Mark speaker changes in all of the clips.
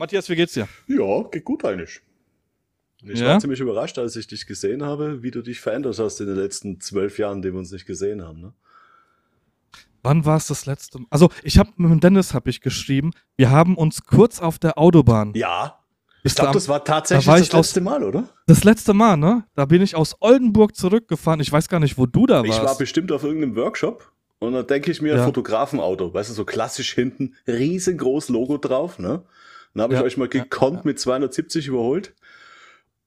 Speaker 1: Matthias, wie geht's dir?
Speaker 2: Ja, geht gut eigentlich. Ich
Speaker 1: Ja?
Speaker 2: war ziemlich überrascht, als ich dich gesehen habe, wie du dich verändert hast in den letzten zwölf Jahren, die wir uns nicht gesehen haben. Ne?
Speaker 1: Wann war es das letzte Mal? Also, ich habe mit dem Dennis habe ich geschrieben, wir haben uns kurz auf der Autobahn.
Speaker 2: Ja. Ich glaube, das war tatsächlich
Speaker 1: da war
Speaker 2: das
Speaker 1: ich aus-
Speaker 2: letzte Mal, oder?
Speaker 1: Das letzte Mal, ne? Da bin ich aus Oldenburg zurückgefahren. Ich weiß gar nicht, wo du da warst.
Speaker 2: Ich war bestimmt auf irgendeinem Workshop und dann denke ich mir,
Speaker 1: Ja.
Speaker 2: Fotografenauto, weißt du, so klassisch hinten, riesengroß Logo drauf, ne? Dann habe ich
Speaker 1: Ja,
Speaker 2: euch mal
Speaker 1: ja,
Speaker 2: gekonnt mit 270 überholt,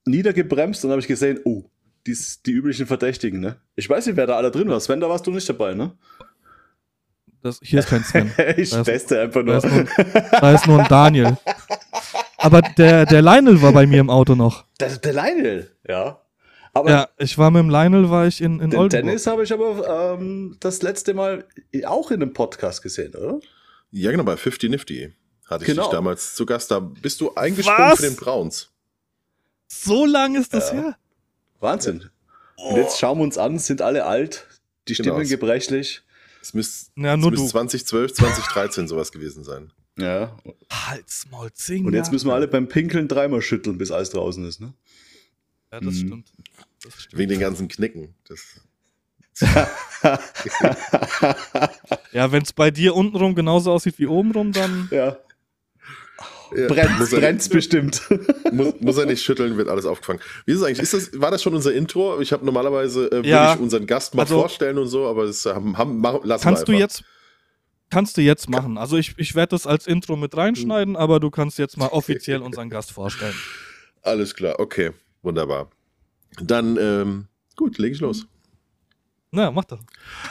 Speaker 2: niedergebremst und dann habe ich gesehen, oh, die, die üblichen Verdächtigen, ne? Ich weiß nicht, wer da alle drin war. Sven, da warst du nicht dabei, ne?
Speaker 1: das, hier ist kein Sven.
Speaker 2: ich
Speaker 1: Da ist-
Speaker 2: teste einfach
Speaker 1: Da
Speaker 2: nur.
Speaker 1: ist, nur, da ist nur ein Daniel. Aber der, der Lionel war bei mir im Auto noch.
Speaker 2: Der, der Lionel, ja. Aber
Speaker 1: Ja, ich war mit dem Lionel, war ich in, in
Speaker 2: den
Speaker 1: Oldenburg.
Speaker 2: Dennis habe ich aber ähm, das letzte Mal auch in einem Podcast gesehen, oder?
Speaker 3: Ja, genau, bei 50 Nifty hatte ich
Speaker 2: Genau.
Speaker 3: dich damals zu Gast. Da bist du eingesprungen
Speaker 1: Was?
Speaker 3: für den Browns.
Speaker 1: So lang ist das
Speaker 2: Ja.
Speaker 1: her.
Speaker 2: Wahnsinn. Und jetzt schauen wir uns an, sind alle alt, die
Speaker 3: Genau.
Speaker 2: Stimmen gebrechlich.
Speaker 3: Es müsste
Speaker 1: Ja,
Speaker 3: es
Speaker 1: nur
Speaker 3: müsste
Speaker 1: du.
Speaker 3: 2012, 2013 sowas gewesen sein.
Speaker 2: Ja.
Speaker 1: Halt's Maul, zehn
Speaker 2: Und jetzt müssen wir alle beim Pinkeln dreimal schütteln, bis alles draußen ist, ne?
Speaker 1: Ja, das
Speaker 2: Mhm.
Speaker 1: stimmt. Das stimmt.
Speaker 3: Wegen den ganzen Knicken. Das,
Speaker 1: Ja, wenn es bei dir untenrum genauso aussieht wie obenrum, dann.
Speaker 2: ja.
Speaker 3: Ja,
Speaker 2: Brennt, brennt's bestimmt.
Speaker 3: muss, muss er nicht schütteln, wird alles aufgefangen. Wie ist es eigentlich? Ist das, war das schon unser Intro? Ich habe normalerweise, äh,
Speaker 1: Ja.
Speaker 3: ich unseren Gast mal
Speaker 1: Also-
Speaker 3: vorstellen und so, aber das haben, haben, machen, lassen
Speaker 1: Kannst du
Speaker 3: wir einfach.
Speaker 1: jetzt. Kannst du jetzt machen. Also ich, ich werde das als Intro mit reinschneiden, aber du kannst jetzt mal offiziell unseren Gast vorstellen.
Speaker 3: Alles klar, okay, wunderbar. Dann, ähm, gut, lege ich los.
Speaker 1: Na, mach doch.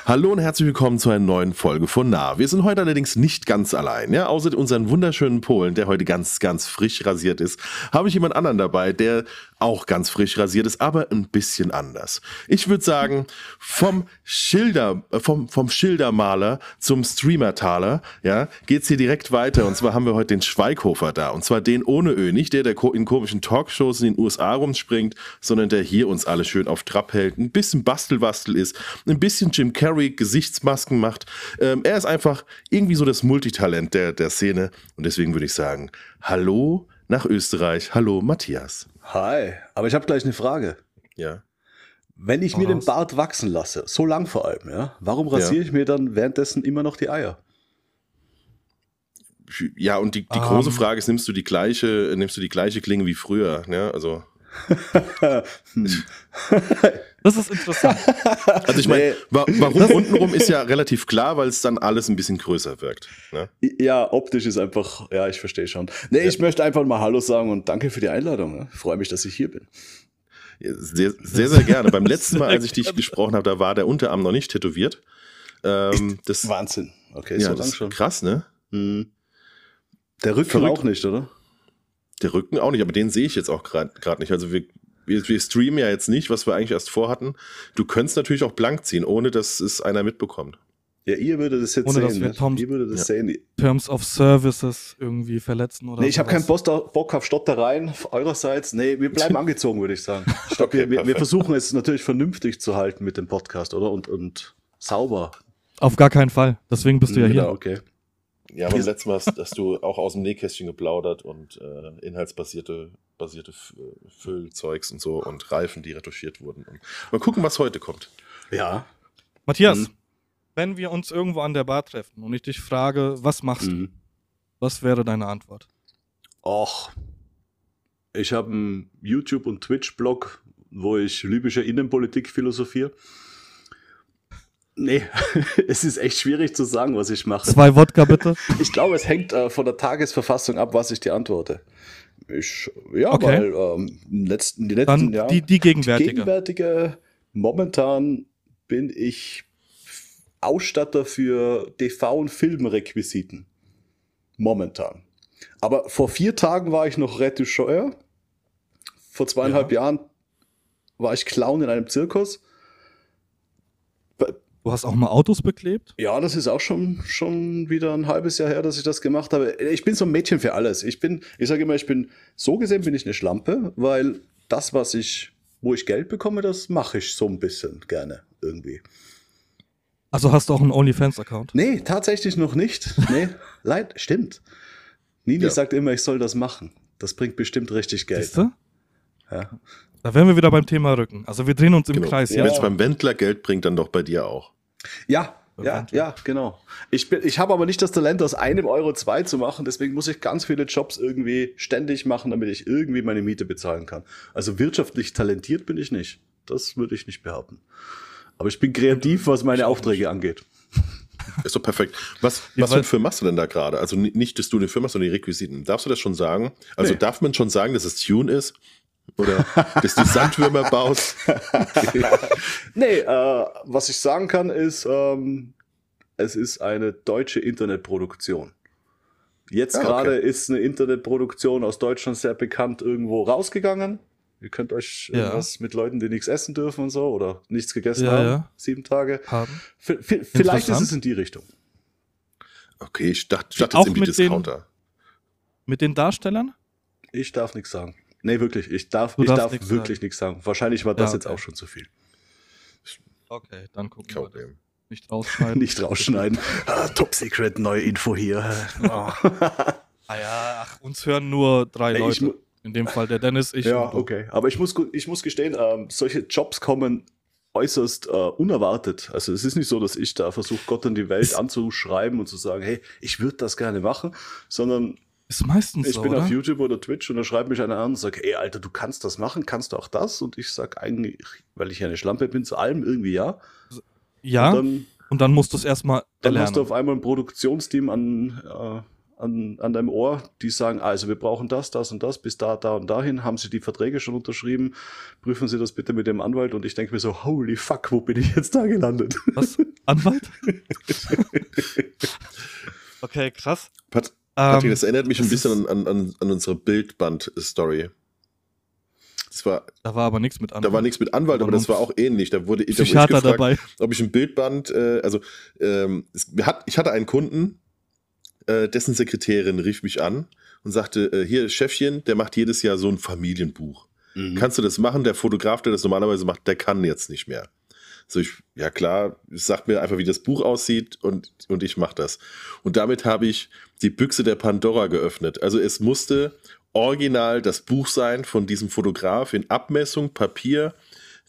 Speaker 3: Hallo und herzlich willkommen zu einer neuen Folge von Nah. Wir sind heute allerdings nicht ganz allein. Ja? Außer unseren wunderschönen Polen, der heute ganz, ganz frisch rasiert ist, habe ich jemand anderen dabei, der auch ganz frisch rasiert ist, aber ein bisschen anders. Ich würde sagen, vom Schilder, äh, vom, vom Schildermaler zum Streamertaler, ja, geht's hier direkt weiter. Und zwar haben wir heute den Schweighofer da. Und zwar den ohne Ö. Nicht der, der in komischen Talkshows in den USA rumspringt, sondern der hier uns alle schön auf Trab hält, ein bisschen Bastelwastel ist, ein bisschen Jim Carrey Gesichtsmasken macht. Ähm, er ist einfach irgendwie so das Multitalent der, der Szene. Und deswegen würde ich sagen, hallo nach Österreich. Hallo Matthias.
Speaker 2: Hi, aber ich habe gleich eine Frage.
Speaker 3: Ja.
Speaker 2: Wenn ich mir den. Bart wachsen lasse, so lang vor allem, ja, warum rasiere ich mir dann währenddessen immer noch die Eier?
Speaker 3: Ja, und die, die
Speaker 1: Ähm.
Speaker 3: große Frage ist, nimmst du die gleiche, nimmst du die gleiche Klinge wie früher? Ne? Also.
Speaker 1: Das ist interessant.
Speaker 3: also ich meine,
Speaker 2: Nee.
Speaker 3: wa warum untenrum ist ja relativ klar, weil es dann alles ein bisschen größer wirkt. Ne?
Speaker 2: Ja, optisch ist einfach, ja, ich verstehe schon. Nee, ich möchte einfach mal Hallo sagen und danke für die Einladung. Ne? Freue mich, dass ich hier bin.
Speaker 3: Ja, Sehr, sehr, sehr gerne. Beim letzten Mal, als ich dich gesprochen habe, da war der Unterarm noch nicht tätowiert. Ähm, das,
Speaker 2: Wahnsinn. Okay,
Speaker 3: ja,
Speaker 2: so
Speaker 3: das ist
Speaker 2: schon.
Speaker 3: krass, ne?
Speaker 2: Hm. Der Rücken
Speaker 3: Verrückt.
Speaker 2: auch nicht, oder?
Speaker 3: Der Rücken auch nicht, aber den sehe ich jetzt auch gerade nicht. Also wir, wir, wir streamen ja jetzt nicht, was wir eigentlich erst vorhatten. Du könntest natürlich auch blank ziehen, ohne dass es einer mitbekommt.
Speaker 2: Ja, ihr würdet das jetzt
Speaker 1: Ohne, dass
Speaker 2: sehen.
Speaker 1: wir
Speaker 2: Ne?
Speaker 1: Toms-
Speaker 2: Ihr würdet das
Speaker 3: Ja.
Speaker 2: sehen.
Speaker 1: Terms of Services irgendwie verletzen oder
Speaker 2: Nee, ich habe keinen. Bock, Bock auf Stottereien eurerseits. Nee, wir bleiben angezogen, würde ich sagen. Ich glaub,
Speaker 3: Okay,
Speaker 2: wir, wir, versuchen es natürlich vernünftig zu halten mit dem Podcast, oder? Und, und sauber.
Speaker 1: Auf gar keinen Fall. Deswegen bist du ja
Speaker 2: Genau,
Speaker 1: hier.
Speaker 2: okay.
Speaker 3: Ja, beim letzten Mal hast, hast du auch aus dem Nähkästchen geplaudert und äh, inhaltsbasierte basierte äh, Füllzeugs und so und Reifen, die retuschiert wurden. Und mal gucken, was heute kommt.
Speaker 2: Ja.
Speaker 1: Matthias,
Speaker 2: Mhm.
Speaker 1: wenn wir uns irgendwo an der Bar treffen und ich dich frage, was machst du?
Speaker 2: Mhm.
Speaker 1: Was wäre deine Antwort?
Speaker 2: Och. Ich habe einen YouTube- und Twitch-Blog, wo ich libysche Innenpolitik philosophiere. Nee, es ist echt schwierig zu sagen, was ich mache.
Speaker 1: Zwei Wodka bitte.
Speaker 2: Ich glaube, es hängt äh, von der Tagesverfassung ab, was ich dir antworte. Ich, ja,
Speaker 1: Okay.
Speaker 2: weil ähm, letzten, die letzten
Speaker 1: Dann
Speaker 2: ja,
Speaker 1: die, die gegenwärtige.
Speaker 2: gegenwärtige, momentan bin ich Ausstatter für TV- und Filmrequisiten. Momentan. Aber vor vier Tagen war ich noch Retoucheur. Vor zweieinhalb Jahren war ich Clown in einem Zirkus.
Speaker 1: Du hast auch mal Autos beklebt?
Speaker 2: Ja, das ist auch schon, schon wieder ein halbes Jahr her, dass ich das gemacht habe. Ich bin so ein Mädchen für alles. Ich bin, ich sage immer, ich bin, so gesehen bin ich eine Schlampe, weil das, was ich, wo ich Geld bekomme, das mache ich so ein bisschen gerne irgendwie.
Speaker 1: Also hast du auch einen OnlyFans-Account?
Speaker 2: Nee, tatsächlich noch nicht. Nee, leid, stimmt. Nini
Speaker 3: Ja.
Speaker 2: sagt immer, ich soll das machen. Das bringt bestimmt richtig Geld.
Speaker 1: Siehst du?
Speaker 2: Ja.
Speaker 1: Da wären wir wieder beim Thema Rücken. Also wir drehen uns im
Speaker 3: Genau.
Speaker 1: Kreis,
Speaker 2: Ja.
Speaker 3: Wenn es beim Wendler Geld bringt, dann doch bei dir auch.
Speaker 2: Ja, ja, ja, genau. Ich, bin- ich habe aber nicht das Talent, aus einem Euro zwei zu machen. Deswegen muss ich ganz viele Jobs irgendwie ständig machen, damit ich irgendwie meine Miete bezahlen kann. Also wirtschaftlich talentiert bin ich nicht. Das würde ich nicht behaupten. Aber ich bin kreativ, was meine Aufträge angeht.
Speaker 3: Ist doch perfekt. Was, was für einen Film machst du denn da gerade? Also ni- nicht, dass du eine Firma hast, sondern die Requisiten. Darfst du das schon sagen? Also
Speaker 2: Nee.
Speaker 3: darf man schon sagen, dass es Tune ist? Oder dass du Sandwürmer baust?
Speaker 2: Nee, äh, was ich sagen kann, ist, ähm, es ist eine deutsche Internetproduktion. Jetzt
Speaker 3: Ah, okay.
Speaker 2: gerade ist eine Internetproduktion aus Deutschland sehr bekannt irgendwo rausgegangen. Ihr könnt euch
Speaker 1: Ja.
Speaker 2: irgendwas mit Leuten, die nichts essen dürfen und so oder nichts gegessen
Speaker 1: Ja,
Speaker 2: haben,
Speaker 1: ja.
Speaker 2: sieben Tage.
Speaker 1: Haben.
Speaker 2: V vielleicht ist es in die Richtung.
Speaker 3: Okay, ich dachte, ich dachte
Speaker 1: Auch
Speaker 3: jetzt irgendwie
Speaker 1: mit den-
Speaker 3: Discounter.
Speaker 1: Mit den Darstellern?
Speaker 2: Ich darf nichts sagen. Nee, wirklich. Ich darf,
Speaker 1: Du
Speaker 2: ich darf
Speaker 1: nichts
Speaker 2: wirklich nichts sagen. Wahrscheinlich war das
Speaker 1: Ja,
Speaker 2: jetzt
Speaker 1: okay.
Speaker 2: auch schon zu viel.
Speaker 1: Okay, dann gucken
Speaker 3: Kein
Speaker 1: wir das.
Speaker 3: Problem.
Speaker 1: Nicht rausschneiden.
Speaker 2: Nicht rausschneiden. ah, top Secret, neue Info hier. Oh.
Speaker 1: Ah ja, ach, uns hören nur drei
Speaker 2: mu-
Speaker 1: Leute. In dem Fall der Dennis, ich
Speaker 2: ja,
Speaker 1: und du.
Speaker 2: okay. Aber ich muss, ich muss gestehen, ähm, solche Jobs kommen äußerst äh, unerwartet. Also es ist nicht so, dass ich da versuche, Gott in die Welt anzuschreiben und zu sagen, hey, ich würde das gerne machen, sondern
Speaker 1: Ist meistens
Speaker 2: ich
Speaker 1: so,
Speaker 2: bin
Speaker 1: oder?
Speaker 2: auf YouTube oder Twitch und da schreibt mich einer an und sagt, ey, Alter, du kannst das machen, kannst du auch das? Und ich sag eigentlich, weil ich ja eine Schlampe bin, zu allem irgendwie ja.
Speaker 1: Ja,
Speaker 2: Und
Speaker 1: und dann,
Speaker 2: dann,
Speaker 1: musst du es erstmal
Speaker 2: dann
Speaker 1: erlernen.
Speaker 2: hast du auf einmal ein Produktionsteam an, äh, an, an deinem Ohr, die sagen, also wir brauchen das, das und das, bis da, da und dahin, haben sie die Verträge schon unterschrieben, prüfen sie das bitte mit dem Anwalt und ich denke mir so, holy fuck, wo bin ich jetzt da gelandet?
Speaker 1: Was? Anwalt? okay, krass.
Speaker 3: Pat Patrick,
Speaker 1: Ähm,
Speaker 3: das erinnert mich ein
Speaker 1: das
Speaker 3: bisschen an, an, an unsere Bildband-Story. Das war,
Speaker 1: da war aber nichts mit Anwalt.
Speaker 3: da war nichts mit Anwalt, aber
Speaker 1: Aber
Speaker 3: das war auch ähnlich. Da wurde, da wurde ich gefragt,
Speaker 1: dabei.
Speaker 3: ob ich ein Bildband, äh, also ähm, es, hat, ich hatte einen Kunden, äh, dessen Sekretärin rief mich an und sagte, äh, hier Chefchen, der macht jedes Jahr so ein Familienbuch.
Speaker 2: Mhm.
Speaker 3: Kannst du das machen? Der Fotograf, der das normalerweise macht, der kann jetzt nicht mehr. So, ich, ja klar, sagt mir einfach, wie das Buch aussieht und, und ich mache das. Und damit habe ich die Büchse der Pandora geöffnet. Also es musste original das Buch sein von diesem Fotograf in Abmessung, Papier,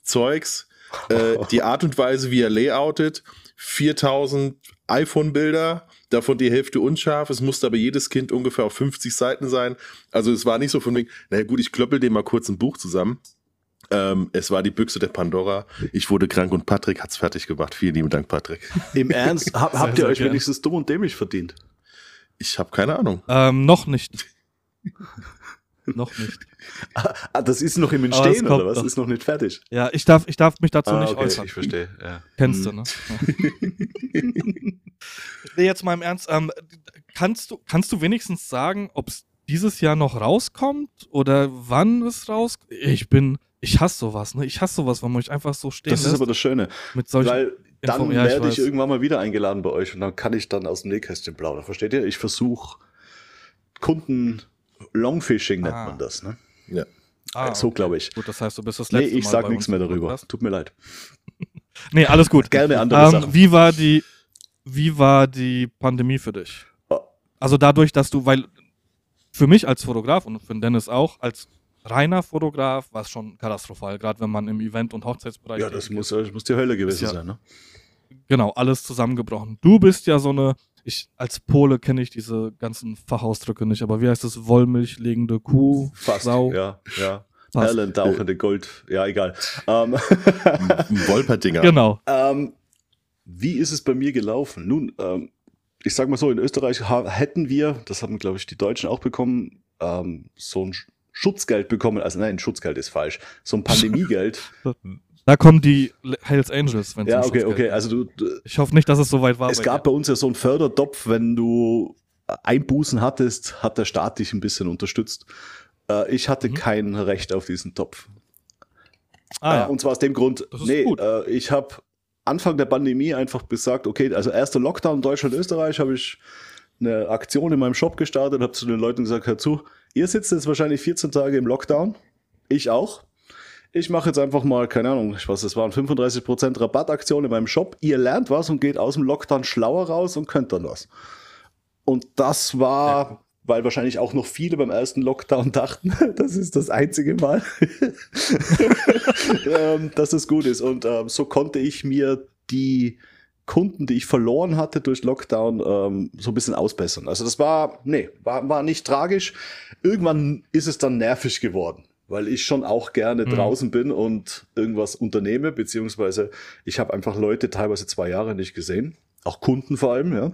Speaker 3: Zeugs, äh, die Art und Weise, wie er layoutet, 4000 iPhone-Bilder, davon die Hälfte unscharf. Es musste aber jedes Kind ungefähr auf 50 Seiten sein. Also es war nicht so von wegen, naja gut, ich klöppel dem mal kurz ein Buch zusammen. Ähm, es war die Büchse der Pandora. Ich wurde krank und Patrick hat's fertig gemacht. Vielen lieben Dank, Patrick.
Speaker 2: Im Ernst, hab,
Speaker 1: Sehr,
Speaker 2: habt ihr euch
Speaker 1: gern.
Speaker 2: wenigstens dumm und dämlich verdient?
Speaker 3: Ich habe keine Ahnung.
Speaker 1: Ähm, noch nicht. noch nicht.
Speaker 2: Ah, das ist noch im
Speaker 1: Aber es
Speaker 2: Entstehen, oder was?
Speaker 1: noch.
Speaker 2: Ist noch nicht fertig.
Speaker 1: Ja, ich darf, ich darf mich dazu
Speaker 2: Ah,
Speaker 1: nicht
Speaker 2: okay,
Speaker 1: äußern.
Speaker 2: ich verstehe. Ja.
Speaker 1: Kennst
Speaker 2: Hm.
Speaker 1: du, ne? nee, jetzt mal im Ernst. Ähm, kannst, du, kannst du wenigstens sagen, ob es dieses Jahr noch rauskommt oder wann es rauskommt? Ich bin, ich hasse sowas, ne? Ich hasse sowas, wenn man euch einfach so stehen
Speaker 2: Das ist
Speaker 1: lässt
Speaker 2: aber das Schöne,
Speaker 1: mit solchen.
Speaker 2: weil dann
Speaker 1: Info- ja, ich
Speaker 2: werde ich,
Speaker 1: weiß.
Speaker 2: irgendwann mal wieder eingeladen bei euch und dann kann ich dann aus dem Nähkästchen plaudern. Versteht ihr? Ich versuche Kunden Longfishing nennt
Speaker 1: Ah.
Speaker 2: man das, ne?
Speaker 3: Ja.
Speaker 1: Ah,
Speaker 2: so
Speaker 1: okay.
Speaker 2: glaube ich.
Speaker 1: Gut, das heißt, du bist das
Speaker 2: Nee,
Speaker 1: letzte
Speaker 2: ich
Speaker 1: Mal
Speaker 2: sag
Speaker 1: bei
Speaker 2: nichts mehr
Speaker 1: im
Speaker 2: darüber.
Speaker 1: Podcast.
Speaker 2: Tut mir leid.
Speaker 1: Nee, alles gut.
Speaker 2: Gerne andere
Speaker 1: Ähm,
Speaker 2: Sachen.
Speaker 1: wie war die, wie war die Pandemie für dich?
Speaker 2: Oh.
Speaker 1: Also dadurch, dass du, weil für mich als Fotograf und für den Dennis auch, als reiner Fotograf war es schon katastrophal, gerade wenn man im Event- und Hochzeitsbereich
Speaker 2: Ja, das muss, das muss die Hölle gewesen
Speaker 1: ja-
Speaker 2: sein, ne?
Speaker 1: genau, alles zusammengebrochen. Du bist ja so eine, ich als Pole kenne ich diese ganzen Fachausdrücke nicht, aber wie heißt das? Wollmilch legende Kuh,
Speaker 2: Fast.
Speaker 1: Sau,
Speaker 2: Ja, ja.
Speaker 1: Fast.
Speaker 2: Perlentauchende Gold. Ja, egal. Ähm,
Speaker 3: Ein Wolperdinger.
Speaker 1: Genau.
Speaker 2: Ähm, wie ist es bei mir gelaufen? Nun, ähm, ich sag mal so, in Österreich hätten wir, das haben, glaube ich, die Deutschen auch bekommen, ähm, so ein Schutzgeld bekommen. Also nein, Schutzgeld ist falsch. So ein Pandemiegeld.
Speaker 1: Da kommen die Hells Angels, wenn
Speaker 2: ja, okay, okay. Also du, du,
Speaker 1: Ich hoffe nicht, dass es soweit war.
Speaker 2: es
Speaker 1: bei
Speaker 2: gab
Speaker 1: dir.
Speaker 2: bei uns ja so einen Fördertopf, wenn du Einbußen hattest, hat der Staat dich ein bisschen unterstützt. Äh, ich hatte
Speaker 1: Mhm.
Speaker 2: kein Recht auf diesen Topf.
Speaker 1: ah,
Speaker 2: Äh,
Speaker 1: ja.
Speaker 2: Und zwar aus dem Grund, nee, äh, ich habe Anfang der Pandemie einfach gesagt, okay, also erster Lockdown in Deutschland, Österreich, habe ich eine Aktion in meinem Shop gestartet, habe zu den Leuten gesagt, hör zu, ihr sitzt jetzt wahrscheinlich 14 Tage im Lockdown, ich auch. Ich mache jetzt einfach mal, keine Ahnung, ich weiß, es waren 35% Rabattaktion in meinem Shop. Ihr lernt was und geht aus dem Lockdown schlauer raus und könnt dann was. Und das war weil wahrscheinlich auch noch viele beim ersten Lockdown dachten, das ist das einzige Mal, ähm, dass es gut ist. Und ähm, so konnte ich mir die Kunden, die ich verloren hatte durch Lockdown, ähm, so ein bisschen ausbessern. Also das war, nee, war, war nicht tragisch. Irgendwann ist es dann nervig geworden, weil ich schon auch gerne mhm. draußen bin und irgendwas unternehme, beziehungsweise ich habe einfach Leute teilweise zwei Jahre nicht gesehen, auch Kunden vor allem, ja.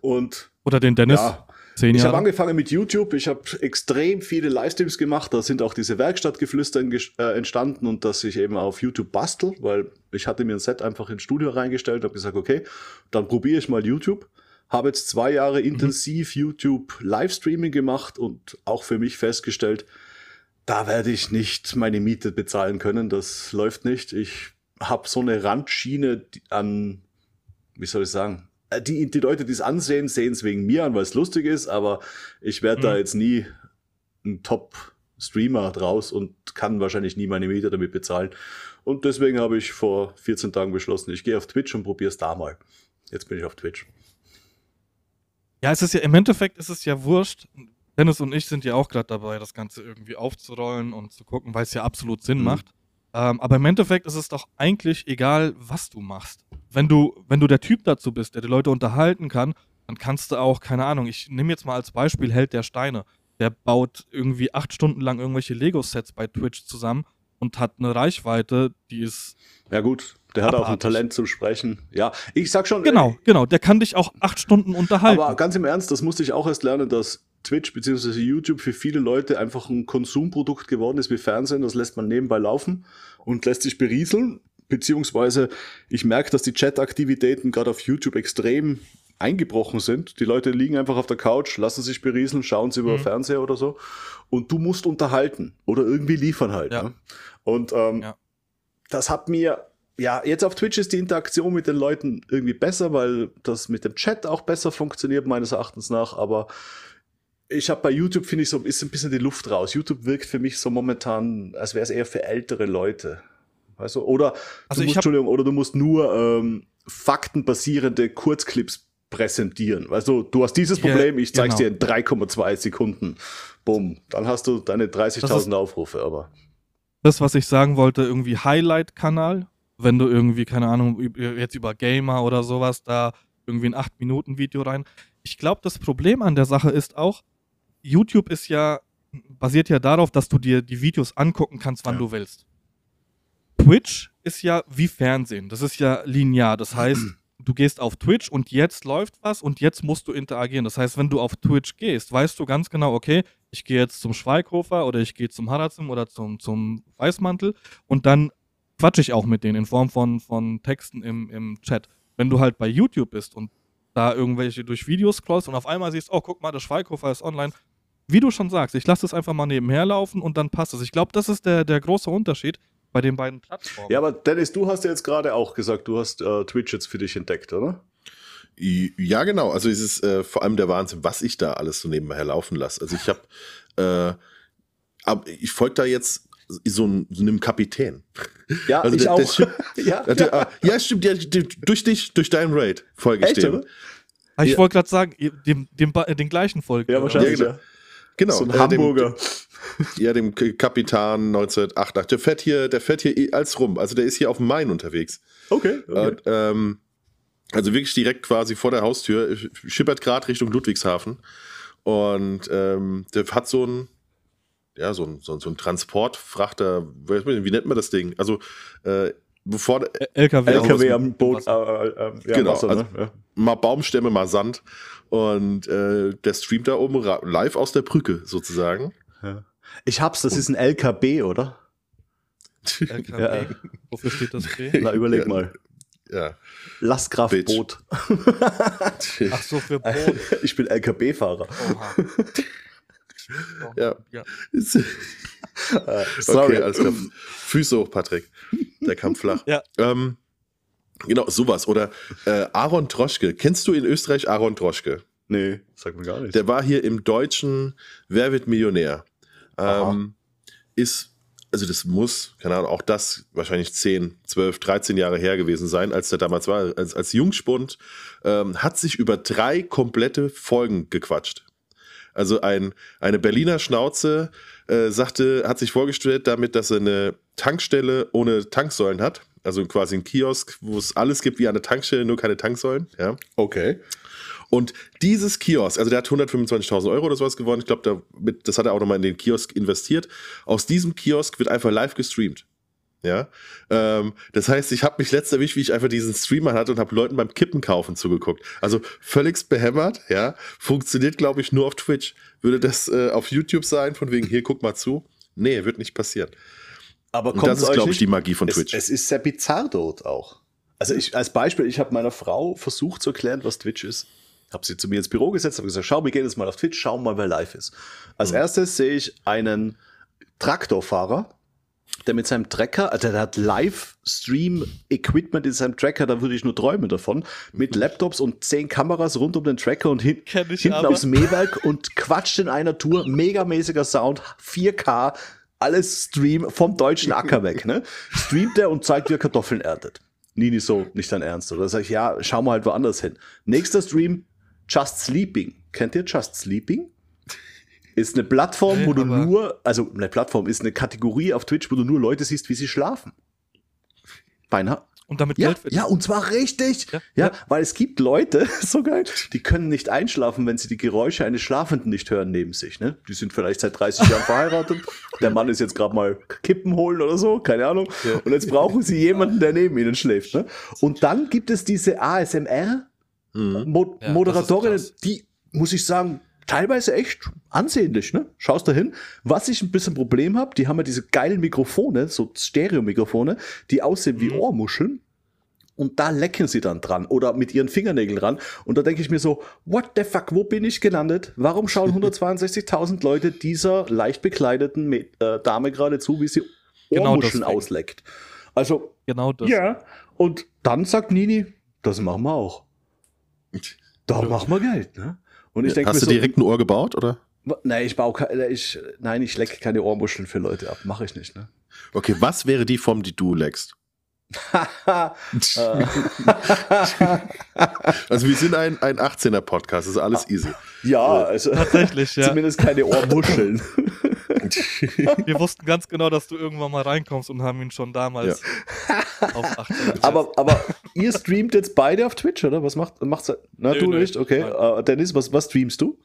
Speaker 2: Und
Speaker 1: oder den Dennis. Ja,
Speaker 2: Zehn Jahre. Ich habe angefangen mit YouTube. Ich habe extrem viele Livestreams gemacht. Da sind auch diese Werkstattgeflüster äh, entstanden und dass ich eben auf YouTube bastel, weil ich hatte mir ein Set einfach ins Studio reingestellt, habe gesagt, okay, dann probiere ich mal YouTube. Habe jetzt zwei Jahre mhm. intensiv mhm. YouTube Livestreaming gemacht und auch für mich festgestellt, da werde ich nicht meine Miete bezahlen können. Das läuft nicht. Ich habe so eine Randschiene an, wie soll ich sagen, die, die Leute, die es ansehen, sehen es wegen mir an, weil es lustig ist, aber ich werde mhm. da jetzt nie ein Top-Streamer draus und kann wahrscheinlich nie meine Miete damit bezahlen. Und deswegen habe ich vor 14 Tagen beschlossen, ich gehe auf Twitch und probiere es da mal. Jetzt bin ich auf Twitch.
Speaker 1: Ja, es ist ja, im Endeffekt ist es ja wurscht. Dennis und ich sind ja auch gerade dabei, das Ganze irgendwie aufzurollen und zu gucken, weil es ja absolut Sinn mhm. macht. Ähm, aber im Endeffekt ist es doch eigentlich egal, was du machst. Wenn du, wenn du der Typ dazu bist, der die Leute unterhalten kann, dann kannst du auch, keine Ahnung, ich nehme jetzt mal als Beispiel Held der Steine. Der baut irgendwie acht Stunden lang irgendwelche Lego-Sets bei Twitch zusammen und hat eine Reichweite, die ist.
Speaker 2: Ja, gut. Der hat abartig. auch ein Talent zum Sprechen. Ja, ich sag schon.
Speaker 1: Genau, genau. Der kann dich auch acht Stunden unterhalten.
Speaker 2: Aber ganz im Ernst, das musste ich auch erst lernen, dass Twitch bzw. YouTube für viele Leute einfach ein Konsumprodukt geworden ist wie Fernsehen. Das lässt man nebenbei laufen und lässt sich berieseln. Beziehungsweise ich merke, dass die Chat-Aktivitäten gerade auf YouTube extrem eingebrochen sind. Die Leute liegen einfach auf der Couch, lassen sich berieseln, schauen sie über mhm. Fernseher oder so. Und du musst unterhalten oder irgendwie liefern halt. Ja. Ne? Und ähm, ja. das hat mir ja, jetzt auf Twitch ist die Interaktion mit den Leuten irgendwie besser, weil das mit dem Chat auch besser funktioniert, meines Erachtens nach. Aber ich habe bei YouTube, finde ich, so ist ein bisschen die Luft raus. YouTube wirkt für mich so momentan, als wäre es eher für ältere Leute. Weißt du? Oder, also du musst, Entschuldigung, oder du musst nur ähm, faktenbasierende Kurzclips präsentieren. Du, du hast dieses Problem, ich zeig's genau. dir in 3,2 Sekunden. Bumm. Dann hast du deine 30.000 Aufrufe, aber.
Speaker 1: Das, was ich sagen wollte, irgendwie Highlight-Kanal, wenn du irgendwie, keine Ahnung, jetzt über Gamer oder sowas, da irgendwie ein 8-Minuten-Video rein. Ich glaube, das Problem an der Sache ist auch, YouTube ist ja, basiert ja darauf, dass du dir die Videos angucken kannst, wann ja. du willst. Twitch ist ja wie Fernsehen. Das ist ja linear. Das heißt, du gehst auf Twitch und jetzt läuft was und jetzt musst du interagieren. Das heißt, wenn du auf Twitch gehst, weißt du ganz genau, okay, ich gehe jetzt zum Schweighofer oder ich gehe zum Harazim oder zum, zum Weißmantel und dann quatsche ich auch mit denen in Form von, von Texten im, im Chat. Wenn du halt bei YouTube bist und da irgendwelche durch Videos scrollst und auf einmal siehst, oh, guck mal, der Schweighofer ist online, wie du schon sagst, ich lasse es einfach mal nebenher laufen und dann passt es. Ich glaube, das ist der, der große Unterschied bei den beiden Plattformen.
Speaker 2: Ja, aber Dennis, du hast ja jetzt gerade auch gesagt, du hast äh, Twitch jetzt für dich entdeckt, oder?
Speaker 3: Ja, genau. Also es ist äh, vor allem der Wahnsinn, was ich da alles so nebenher laufen lasse. Also ich habe, äh, ich folge da jetzt so, ein, so einem Kapitän.
Speaker 2: Ja,
Speaker 3: also
Speaker 2: ich
Speaker 3: der,
Speaker 2: auch.
Speaker 3: Der, ja, der, ja. ja, stimmt. Ja, durch dich, durch deinen Raid folge ich dem.
Speaker 1: Ah, ich ja. wollte gerade sagen, dem, dem, den gleichen folgen.
Speaker 2: Ja, wahrscheinlich. Ja, genau.
Speaker 3: Genau.
Speaker 2: So ein äh, Hamburger.
Speaker 3: Dem, ja, dem Kapitän 1988. Der fährt hier, der fährt hier als rum. Also der ist hier auf dem Main unterwegs.
Speaker 2: Okay. okay.
Speaker 3: Äh, ähm, also wirklich direkt quasi vor der Haustür. Schippert gerade Richtung Ludwigshafen. Und ähm, der hat so ein, ja, so ein, so, so ein Transportfrachter, wie nennt man das Ding? Also, äh, bevor
Speaker 2: LKW, LKW am Boot, äh, äh, ja,
Speaker 3: genau, Wasser, also, ne? ja. mal Baumstämme, mal Sand und äh, der streamt da oben live aus der Brücke sozusagen.
Speaker 2: Ja. Ich hab's, das ist ein LKB, oder?
Speaker 1: LKB. Ja. Wofür steht das
Speaker 2: B? Na, überleg mal.
Speaker 3: Ja.
Speaker 2: Lastkraftboot.
Speaker 1: Ach so, für Boot.
Speaker 2: Ich bin LKB-Fahrer.
Speaker 3: Ja. ja. okay, alles klar. Füße hoch, Patrick. Der kam flach.
Speaker 1: Ja.
Speaker 3: Ähm, genau, sowas. Oder äh, Aaron Troschke. Kennst du in Österreich Aaron Troschke?
Speaker 2: Nee, sag mir gar nicht.
Speaker 3: Der war hier im deutschen Wer wird Millionär? Ähm, ist, also das muss, keine Ahnung, auch das wahrscheinlich 10, 12, 13 Jahre her gewesen sein, als der damals war, als, als Jungspund, ähm, hat sich über drei komplette Folgen gequatscht. Also ein, eine Berliner Schnauze äh, sagte, hat sich vorgestellt damit, dass er eine Tankstelle ohne Tanksäulen hat. Also quasi ein Kiosk, wo es alles gibt wie eine Tankstelle, nur keine Tanksäulen. Ja.
Speaker 2: Okay.
Speaker 3: Und dieses Kiosk, also der hat 125.000 Euro oder sowas gewonnen. Ich glaube, das hat er auch nochmal in den Kiosk investiert. Aus diesem Kiosk wird einfach live gestreamt. Ja, ähm, das heißt, ich habe mich letzter erwischt, wie ich einfach diesen Streamer hatte und habe Leuten beim Kippen kaufen zugeguckt. Also völlig behämmert, ja. Funktioniert, glaube ich, nur auf Twitch. Würde das äh, auf YouTube sein, von wegen, hier, guck mal zu? Nee, wird nicht passieren.
Speaker 2: Aber
Speaker 3: und das ist, glaube ich, die Magie von
Speaker 2: es,
Speaker 3: Twitch.
Speaker 2: Es ist sehr bizarr dort auch. Also ich, als Beispiel, ich habe meiner Frau versucht zu erklären, was Twitch ist. Habe sie zu mir ins Büro gesetzt, habe gesagt, schau, wir gehen jetzt mal auf Twitch, schauen mal, wer live ist. Als mhm. erstes sehe ich einen Traktorfahrer, der mit seinem Trecker, also der hat Live-Stream-Equipment in seinem Tracker, da würde ich nur träumen davon, mit Laptops und zehn Kameras rund um den Tracker und hin, hinten aber. aufs Mähwerk und quatscht in einer Tour, megamäßiger Sound, 4K, alles Stream vom deutschen Acker weg, ne? Streamt er und zeigt, wie er Kartoffeln erntet. Nini so, nicht dein Ernst. Oder sag ich, ja, schau mal halt woanders hin. Nächster Stream, Just Sleeping. Kennt ihr Just Sleeping? Ist eine Plattform, nee, wo du nur, also eine Plattform ist eine Kategorie auf Twitch, wo du nur Leute siehst, wie sie schlafen. Beinahe.
Speaker 1: Und damit
Speaker 2: ja,
Speaker 1: Geld.
Speaker 2: Ja, und zwar richtig. Ja, ja, ja, weil es gibt Leute, so geil, die können nicht einschlafen, wenn sie die Geräusche eines Schlafenden nicht hören neben sich. Ne? Die sind vielleicht seit 30 Jahren verheiratet. Der Mann ist jetzt gerade mal Kippen holen oder so, keine Ahnung. Ja. Und jetzt brauchen sie jemanden, der neben ihnen schläft. Ne? Und dann gibt es diese ASMR mhm. Mo Moderatorinnen, die, muss ich sagen, teilweise echt ansehnlich, ne? Schaust da hin. Was ich ein bisschen Problem habe, die haben ja diese geilen Mikrofone, so Stereo-Mikrofone, die aussehen wie mhm. Ohrmuscheln. Und da lecken sie dann dran oder mit ihren Fingernägeln ran. Und da denke ich mir so, what the fuck, wo bin ich gelandet? Warum schauen 162.000 Leute dieser leicht bekleideten äh, Dame gerade zu, wie sie genau Ohrmuscheln ausleckt? Also,
Speaker 1: genau das.
Speaker 2: Ja. Und dann sagt Nini, das machen wir auch. Da machen wir Geld, ne?
Speaker 3: Und ich denke Hast du so, direkt ein Ohr gebaut, oder?
Speaker 2: Nein, ich baue äh, ich, nein, ich lecke keine Ohrmuscheln für Leute ab. Mache ich nicht, ne?
Speaker 3: Okay, was wäre die Form, die du leckst? also wir sind ein, ein 18er Podcast, das ist alles easy.
Speaker 2: Ja, also
Speaker 1: tatsächlich, ja.
Speaker 2: Zumindest keine Ohrmuscheln.
Speaker 1: Wir wussten ganz genau, dass du irgendwann mal reinkommst und haben ihn schon damals ja.
Speaker 2: auf 18 aber, aber ihr streamt jetzt beide auf Twitch, oder? Was macht macht's? Na, nö, du nö. nicht? Okay. Uh, Dennis, was, was streamst du?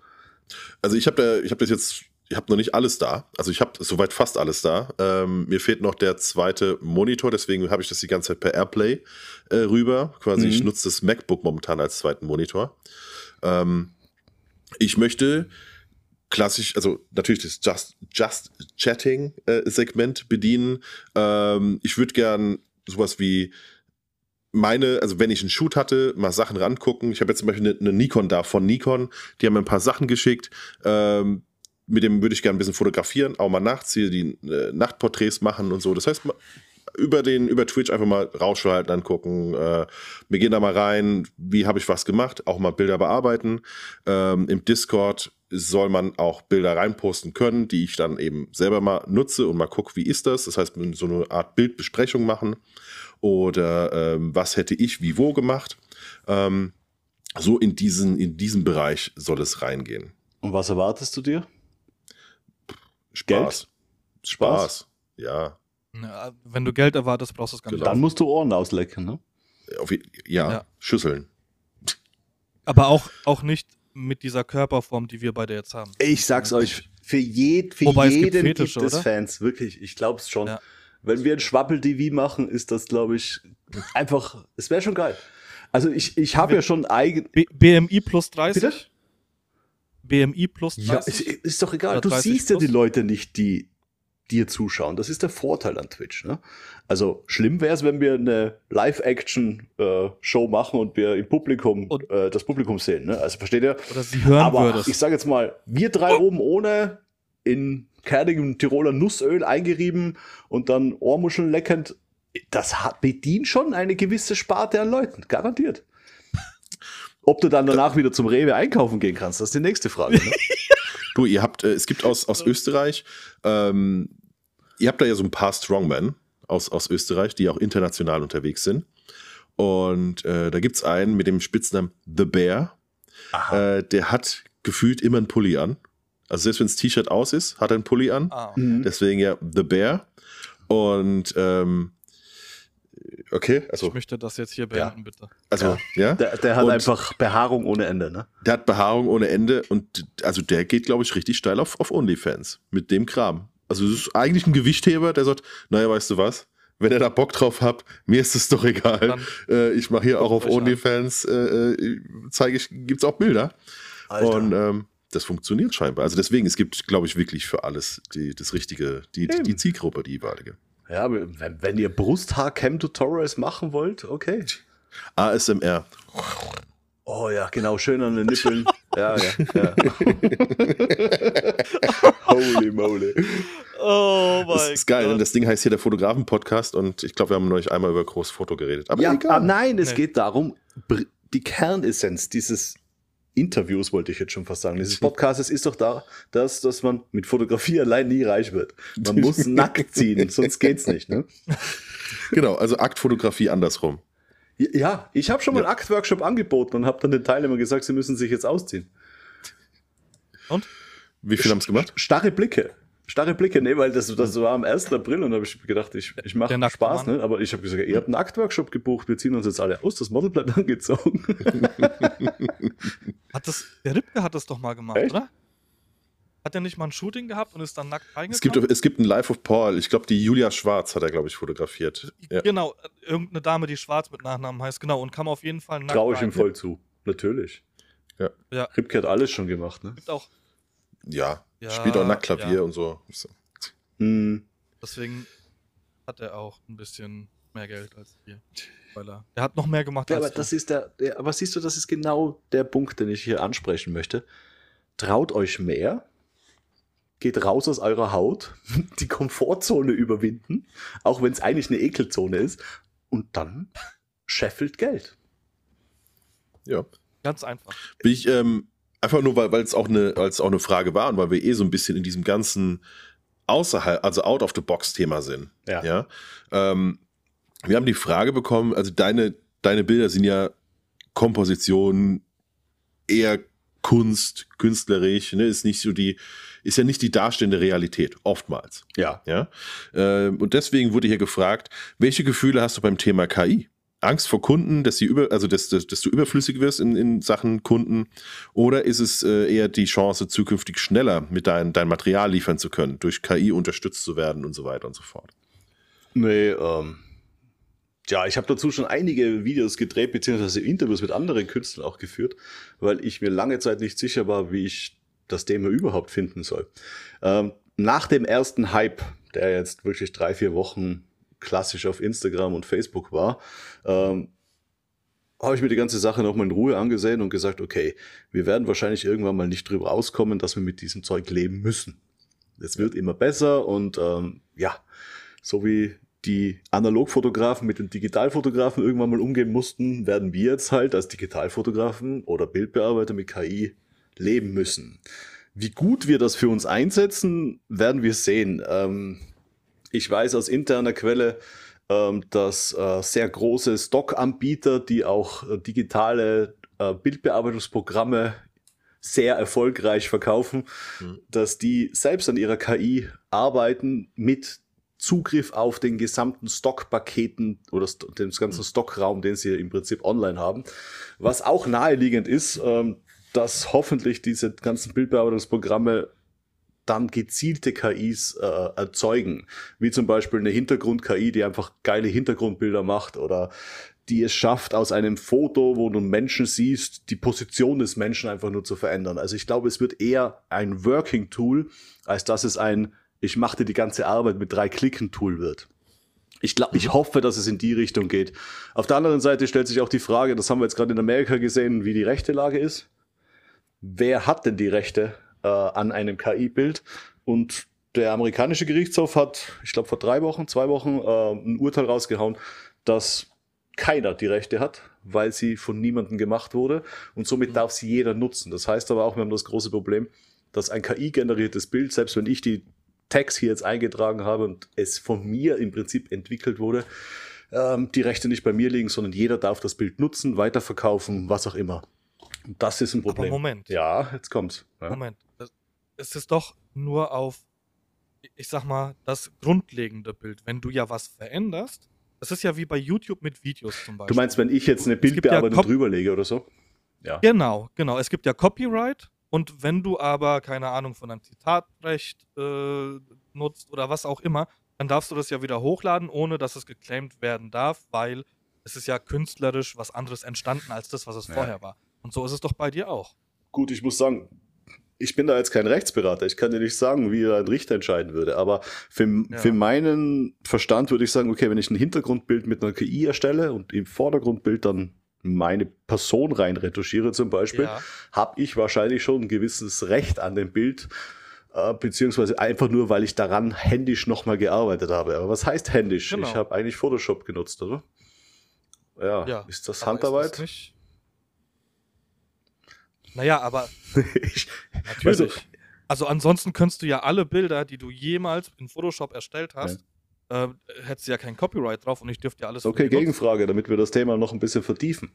Speaker 3: Also ich habe da, ich habe das jetzt ich habe noch nicht alles da. Also ich habe soweit fast alles da. Ähm, mir fehlt noch der zweite Monitor, deswegen habe ich das die ganze Zeit per Airplay äh, rüber. Quasi, mhm. ich nutze das MacBook momentan als zweiten Monitor. Ähm, ich möchte klassisch, also natürlich das Just, Just Chatting äh, Segment bedienen. Ähm, ich würde gern sowas wie meine, also wenn ich einen Shoot hatte, mal Sachen rangucken. Ich habe jetzt zum Beispiel eine, eine, Nikon da von Nikon, die haben mir ein paar Sachen geschickt. Ähm, mit dem würde ich gerne ein bisschen fotografieren, auch mal nachts hier die äh, Nachtporträts machen und so. Das heißt, über den, über Twitch einfach mal rausschalten, angucken. Äh, wir gehen da mal rein, wie habe ich was gemacht, auch mal Bilder bearbeiten. Ähm, Im Discord soll man auch Bilder reinposten können, die ich dann eben selber mal nutze und mal gucke, wie ist das. Das heißt, so eine Art Bildbesprechung machen oder ähm, was hätte ich wie wo gemacht. Ähm, so in diesen, in diesen Bereich soll es reingehen.
Speaker 2: Und was erwartest du dir?
Speaker 3: Spaß. Geld? Spaß. Ja.
Speaker 1: ja. Wenn du Geld erwartest, brauchst du es gar nicht.
Speaker 2: Dann musst du Ohren auslecken, ne?
Speaker 3: Ja, ja, Schüsseln.
Speaker 1: Aber auch, auch nicht mit dieser Körperform, die wir beide jetzt haben.
Speaker 2: Ich sag's euch, für, je, für Wobei jeden es gibt, Fetische, gibt es Fans, wirklich. Ich glaub's schon. Ja. Wenn wir ein Schwappel-TV machen, ist das, glaube ich, einfach, es wäre schon geil. Also ich, ich habe ja schon eigen...
Speaker 1: BMI plus 30? Bitte? BMI plus 30? Ja,
Speaker 2: ist, ist doch egal. Du siehst plus? ja die Leute nicht, die dir zuschauen. Das ist der Vorteil an Twitch. Ne? Also schlimm wäre es, wenn wir eine Live-Action-Show äh, machen und wir im Publikum und, äh, das Publikum sehen. Ne? Also versteht ihr?
Speaker 1: Oder sie hören
Speaker 2: Aber würdest. ich sage jetzt mal, wir drei oh. oben ohne in kernigem Tiroler Nussöl eingerieben und dann Ohrmuscheln leckend. Das hat, bedient schon eine gewisse Sparte an Leuten, garantiert. Ob du dann danach wieder zum Rewe einkaufen gehen kannst, das ist die nächste Frage. Ne?
Speaker 3: du, ihr habt, äh, es gibt aus, aus Österreich, ähm, ihr habt da ja so ein paar Strongmen aus, aus Österreich, die auch international unterwegs sind. Und äh, da gibt es einen mit dem Spitznamen The Bear. Äh, der hat gefühlt immer einen Pulli an. Also selbst wenn das T-Shirt aus ist, hat er einen Pulli an.
Speaker 1: Ah, okay.
Speaker 2: Mhm.
Speaker 3: Deswegen ja The Bear. Und ähm, okay, also,
Speaker 1: Ich möchte das jetzt hier beenden, bitte.
Speaker 3: also ja.
Speaker 2: Der, der hat
Speaker 3: Und-
Speaker 2: einfach Behaarung ohne Ende, ne?
Speaker 3: Der hat Behaarung ohne Ende und also der geht, glaube ich, richtig steil auf, auf OnlyFans mit dem Kram. Also es ist eigentlich ein Gewichtheber, der sagt, naja, weißt du was? Wenn ihr da Bock drauf habt, mir ist es doch egal. Äh, ich mache hier auch auf. OnlyFans, äh, äh, zeige ich, gibt's auch Bilder. Und ähm, das funktioniert scheinbar. Also deswegen, es gibt, glaube ich, wirklich für alles die, das Richtige, die, die, die Zielgruppe, die jeweilige.
Speaker 2: ja, aber wenn, wenn ihr Brusthaar-Cam-Tutorials machen wollt, okay.
Speaker 3: ASMR.
Speaker 2: Oh ja, genau, schön an den Nippeln. ja, ja, ja. Holy moly.
Speaker 1: Oh mein
Speaker 3: Das ist geil. Und das Ding heißt hier der Fotografen-Podcast und ich glaube, wir haben neulich einmal über großes Foto geredet. Aber
Speaker 2: Ja,
Speaker 3: egal.
Speaker 2: ah, nein, es
Speaker 1: Nee.
Speaker 2: geht darum, die Kernessenz dieses Interviews, wollte ich jetzt schon fast sagen, dieses Podcasts ist doch da, dass, dass man mit Fotografie allein nie reich wird. Man muss nackt ziehen, sonst geht's nicht. Ne?
Speaker 3: Genau, also Aktfotografie andersrum.
Speaker 2: Ja, ich habe schon mal
Speaker 3: Ja.
Speaker 2: einen Aktworkshop angeboten und habe dann den Teilnehmern gesagt, sie müssen sich jetzt ausziehen.
Speaker 1: Und?
Speaker 3: Wie viel haben es gemacht?
Speaker 2: Starre Blicke. Starre Blicke, nee, weil das, das war am 1. April und da habe ich gedacht, ich, ich mache Spaß,
Speaker 1: Mann.
Speaker 2: ne? aber ich habe gesagt, ihr habt einen Aktworkshop gebucht, wir ziehen uns jetzt alle aus, das Model bleibt angezogen.
Speaker 1: Hat das, der Ripke hat das doch mal gemacht,
Speaker 2: Echt?
Speaker 1: oder? Hat er nicht mal ein Shooting gehabt und ist dann nackt reingekommen?
Speaker 3: Es gibt, es gibt ein Live of Paul. Ich glaube, die Julia Schwarz hat er, glaube ich, fotografiert. Ja.
Speaker 1: Genau, äh, irgendeine Dame, die schwarz mit Nachnamen heißt, genau, und kam auf jeden Fall nackt
Speaker 2: Traue ich ihm
Speaker 1: rein.
Speaker 2: voll zu. Natürlich.
Speaker 3: Ja.
Speaker 1: Ja.
Speaker 2: Ripke hat alles schon gemacht, ne?
Speaker 1: Gibt auch,
Speaker 3: ja.
Speaker 1: Ja,
Speaker 3: Spielt auch Nacktklavier
Speaker 1: ja.
Speaker 3: und so. So.
Speaker 2: Hm.
Speaker 1: deswegen hat er auch ein bisschen mehr Geld als wir. Weil er, er hat noch mehr gemacht
Speaker 2: Ja,
Speaker 1: als
Speaker 2: aber
Speaker 1: du.
Speaker 2: das ist der, der, aber siehst du, das ist genau der Punkt, den ich hier ansprechen möchte. Traut euch mehr, geht raus aus eurer Haut, die Komfortzone überwinden, auch wenn es eigentlich eine Ekelzone ist, und dann scheffelt Geld.
Speaker 3: Ja.
Speaker 1: Ganz einfach.
Speaker 3: Bin ich, ähm, einfach nur, weil weil es auch, eine- weil es auch eine Frage war und weil wir eh so ein bisschen in diesem ganzen außerhalb, also out of the box Thema sind.
Speaker 2: Ja.
Speaker 3: Ja. Ähm, wir haben die Frage bekommen, also deine, deine Bilder sind ja Kompositionen, eher Kunst, künstlerisch, ne, ist nicht so die, ist ja nicht die darstellende Realität, oftmals.
Speaker 2: Ja.
Speaker 3: Ja. Ähm, und deswegen wurde hier gefragt, welche Gefühle hast du beim Thema KI? Angst vor Kunden, dass sie über, also dass, dass, dass du überflüssig wirst in, in Sachen Kunden, oder ist es äh, eher die Chance, zukünftig schneller mit dein, dein Material liefern zu können, durch KI unterstützt zu werden und so weiter und so fort?
Speaker 2: Nee, ähm, ja, ich habe dazu schon einige Videos gedreht, beziehungsweise Interviews mit anderen Künstlern auch geführt, weil ich mir lange Zeit nicht sicher war, wie ich das Thema überhaupt finden soll. Ähm, nach dem ersten Hype, der jetzt wirklich drei, vier Wochen klassisch auf Instagram und Facebook war, ähm, habe ich mir die ganze Sache nochmal in Ruhe angesehen und gesagt, okay, wir werden wahrscheinlich irgendwann mal nicht drüber rauskommen, dass wir mit diesem Zeug leben müssen. Es wird immer besser und ähm, ja, so wie die Analogfotografen mit den Digitalfotografen irgendwann mal umgehen mussten, werden wir jetzt halt als Digitalfotografen oder Bildbearbeiter mit KI leben müssen. Wie gut wir das für uns einsetzen, werden wir sehen. Ähm, ich weiß aus interner Quelle, ähm, dass äh, sehr große Stock-Anbieter, die auch äh, digitale äh, Bildbearbeitungsprogramme sehr erfolgreich verkaufen,
Speaker 3: Mhm.
Speaker 2: dass die selbst an ihrer KI arbeiten mit Zugriff auf den gesamten Stockpaketen oder st den ganzen Stockraum, den sie im Prinzip online haben. Was auch naheliegend ist, ähm, dass hoffentlich diese ganzen Bildbearbeitungsprogramme dann gezielte KIs äh, erzeugen, wie zum Beispiel eine Hintergrund-KI, die einfach geile Hintergrundbilder macht oder die es schafft, aus einem Foto, wo du einen Menschen siehst, die Position des Menschen einfach nur zu verändern. Also ich glaube, es wird eher ein Working-Tool, als dass es ein ich mache dir die ganze Arbeit mit drei Klicken-Tool wird. Ich glaube, ich hoffe, dass es in die Richtung geht. Auf der anderen Seite stellt sich auch die Frage, das haben wir jetzt gerade in Amerika gesehen, wie die rechte Lage ist. Wer hat denn die Rechte äh, an einem KI-Bild? Und der amerikanische Gerichtshof hat, ich glaube vor drei Wochen, zwei Wochen, äh, ein Urteil rausgehauen, dass keiner die Rechte hat, weil sie von niemandem gemacht wurde und somit darf sie jeder nutzen. Das heißt aber auch, wir haben das große Problem, dass ein KI-generiertes Bild, selbst wenn ich die Tags hier jetzt eingetragen habe und es von mir im Prinzip entwickelt wurde, ähm, die Rechte nicht bei mir liegen, sondern jeder darf das Bild nutzen, weiterverkaufen, was auch immer. Und das ist ein Problem.
Speaker 1: Aber Moment.
Speaker 2: Ja, jetzt kommt's. Ja.
Speaker 1: Moment. Es ist doch nur auf, ich sag mal, das grundlegende Bild. Wenn du ja was veränderst, das ist ja wie bei YouTube mit Videos zum Beispiel.
Speaker 2: Du meinst, wenn ich jetzt eine Bildbearbeitung ja drüberlege oder so?
Speaker 1: Ja. Genau, genau. Es gibt ja Copyright und wenn du aber, keine Ahnung, von einem Zitatrecht äh, nutzt oder was auch immer, dann darfst du das ja wieder hochladen, ohne dass es geclaimed werden darf, weil es ist ja künstlerisch was anderes entstanden als das, was es ja. vorher war. Und so ist es doch bei dir auch.
Speaker 2: Gut, ich muss sagen, ich bin da jetzt kein Rechtsberater. Ich kann dir nicht sagen, wie ein Richter entscheiden würde. Aber für, ja. für meinen Verstand würde ich sagen, okay, wenn ich ein Hintergrundbild mit einer KI erstelle und im Vordergrundbild dann meine Person rein retuschiere zum Beispiel, ja. habe ich wahrscheinlich schon ein gewisses Recht an dem Bild, äh, beziehungsweise einfach nur, weil ich daran händisch nochmal gearbeitet habe. Aber was heißt händisch? Genau. Ich habe eigentlich Photoshop genutzt, oder? Ja, ja ist das Handarbeit? Ist das
Speaker 1: naja, aber ich, natürlich. Also, also, ansonsten könntest du ja alle Bilder, die du jemals in Photoshop erstellt hast, ja. äh, hättest du ja kein Copyright drauf und ich dürfte ja alles.
Speaker 2: Okay, Gegenfrage, damit wir das Thema noch ein bisschen vertiefen.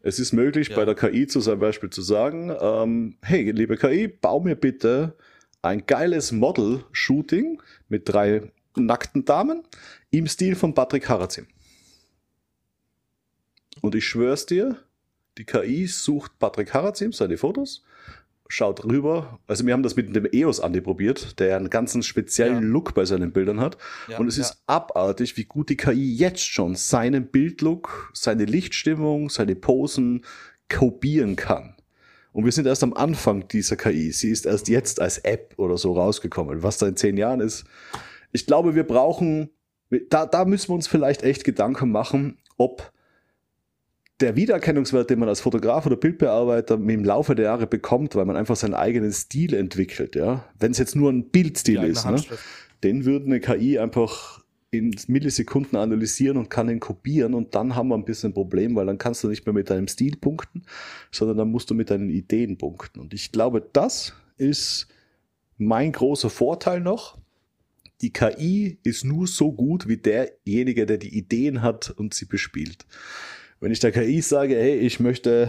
Speaker 2: Es ist möglich, ja. bei der KI zum Beispiel zu sagen, ähm, hey, liebe KI, bau mir bitte ein geiles Model-Shooting mit drei nackten Damen im Stil von Patrick Harazim. Und ich schwör's dir, die KI sucht Patrick Harazim, seine Fotos, schaut rüber. Also wir haben das mit dem EOS Andi probiert, der einen ganzen speziellen ja. Look bei seinen Bildern hat. Ja, und es ja. ist abartig, wie gut die KI jetzt schon seinen Bildlook, seine Lichtstimmung, seine Posen kopieren kann. Und wir sind erst am Anfang dieser KI. Sie ist erst jetzt als App oder so rausgekommen. Was da in zehn Jahren ist. Ich glaube, wir brauchen, da, da müssen wir uns vielleicht echt Gedanken machen, ob der Wiedererkennungswert, den man als Fotograf oder Bildbearbeiter im Laufe der Jahre bekommt, weil man einfach seinen eigenen Stil entwickelt, ja, wenn es jetzt nur ein Bildstil ist, ne, den würde eine KI einfach in Millisekunden analysieren und kann ihn kopieren und dann haben wir ein bisschen ein Problem, weil dann kannst du nicht mehr mit deinem Stil punkten, sondern dann musst du mit deinen Ideen punkten. Und ich glaube, das ist mein großer Vorteil noch. Die KI ist nur so gut wie derjenige, der die Ideen hat und sie bespielt. Wenn ich der KI sage, hey, ich möchte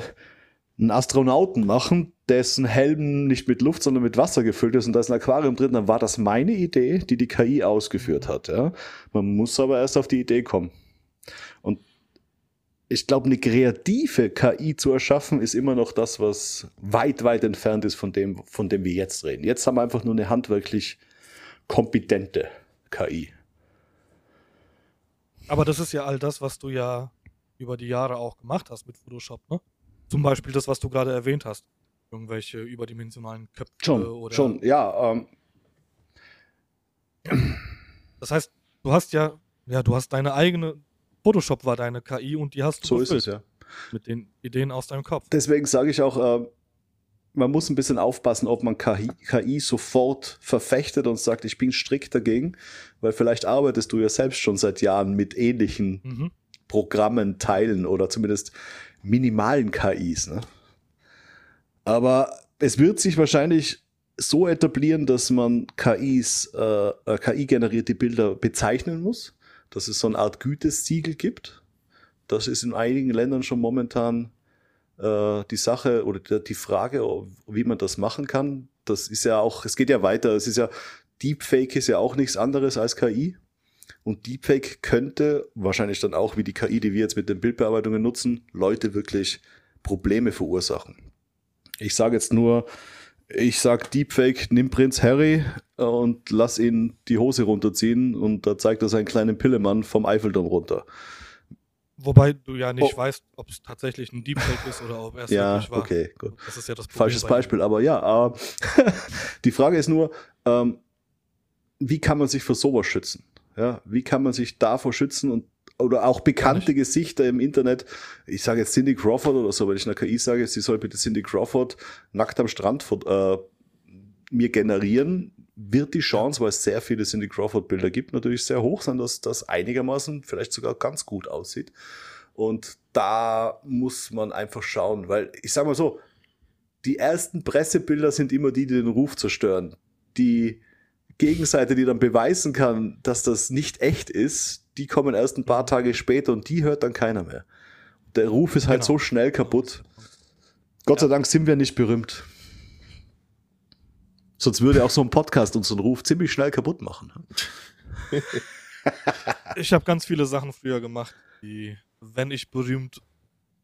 Speaker 2: einen Astronauten machen, dessen Helm nicht mit Luft, sondern mit Wasser gefüllt ist und da ist ein Aquarium drin, dann war das meine Idee, die die KI ausgeführt hat. Ja? Man muss aber erst auf die Idee kommen. Und ich glaube, eine kreative KI zu erschaffen, ist immer noch das, was weit, weit entfernt ist von dem, von dem wir jetzt reden. Jetzt haben wir einfach nur eine handwerklich kompetente KI.
Speaker 1: Aber das ist ja all das, was du ja über die Jahre auch gemacht hast mit Photoshop, ne? Zum Beispiel das, was du gerade erwähnt hast. Irgendwelche überdimensionalen Köpfe
Speaker 2: schon,
Speaker 1: oder.
Speaker 2: Schon, ja. Ähm.
Speaker 1: Das heißt, du hast ja, ja, du hast deine eigene, Photoshop war deine KI und die hast du
Speaker 2: So ist es, ja.
Speaker 1: Mit den Ideen aus deinem Kopf.
Speaker 2: Deswegen sage ich auch, äh, man muss ein bisschen aufpassen, ob man KI, KI, sofort verfechtet und sagt, ich bin strikt dagegen, weil vielleicht arbeitest du ja selbst schon seit Jahren mit ähnlichen mhm. Programmen teilen oder zumindest minimalen KIs. Ne? Aber es wird sich wahrscheinlich so etablieren, dass man KIs, äh, äh KI-generierte Bilder bezeichnen muss, dass es so eine Art Gütesiegel gibt. Das ist in einigen Ländern schon momentan äh, die Sache oder die Frage, wie man das machen kann. Das ist ja auch, es geht ja weiter. Es ist ja, Deepfake ist ja auch nichts anderes als KI. Und Deepfake könnte wahrscheinlich dann auch, wie die KI, die wir jetzt mit den Bildbearbeitungen nutzen, Leute wirklich Probleme verursachen. Ich sage jetzt nur, ich sag Deepfake, nimm Prinz Harry und lass ihn die Hose runterziehen und da zeigt er seinen kleinen Pillemann vom Eiffelturm runter.
Speaker 1: Wobei du ja nicht oh. weißt, ob es tatsächlich ein Deepfake ist oder ob er es
Speaker 2: ja,
Speaker 1: wirklich war.
Speaker 2: okay, gut.
Speaker 1: Das ist ja das
Speaker 2: Problem Falsches Beispiel, aber ja. Äh, die Frage ist nur, ähm, wie kann man sich vor sowas schützen? Ja, wie kann man sich davor schützen und oder auch bekannte Gesichter im Internet. Ich sage jetzt Cindy Crawford oder so, wenn ich einer KI sage, sie soll bitte Cindy Crawford nackt am Strand äh, mir generieren, wird die Chance, weil es sehr viele Cindy Crawford Bilder gibt, natürlich sehr hoch sein, dass das einigermaßen vielleicht sogar ganz gut aussieht. Und da muss man einfach schauen, weil ich sage mal so, die ersten Pressebilder sind immer die, die den Ruf zerstören. Die Gegenseite, die dann beweisen kann, dass das nicht echt ist, die kommen erst ein paar Tage später und die hört dann keiner mehr. Der Ruf ist halt genau. so schnell kaputt. Gott sei Dank sind wir nicht berühmt. Sonst würde auch so ein Podcast unseren Ruf ziemlich schnell kaputt machen.
Speaker 1: ich habe ganz viele Sachen früher gemacht, die, wenn ich berühmt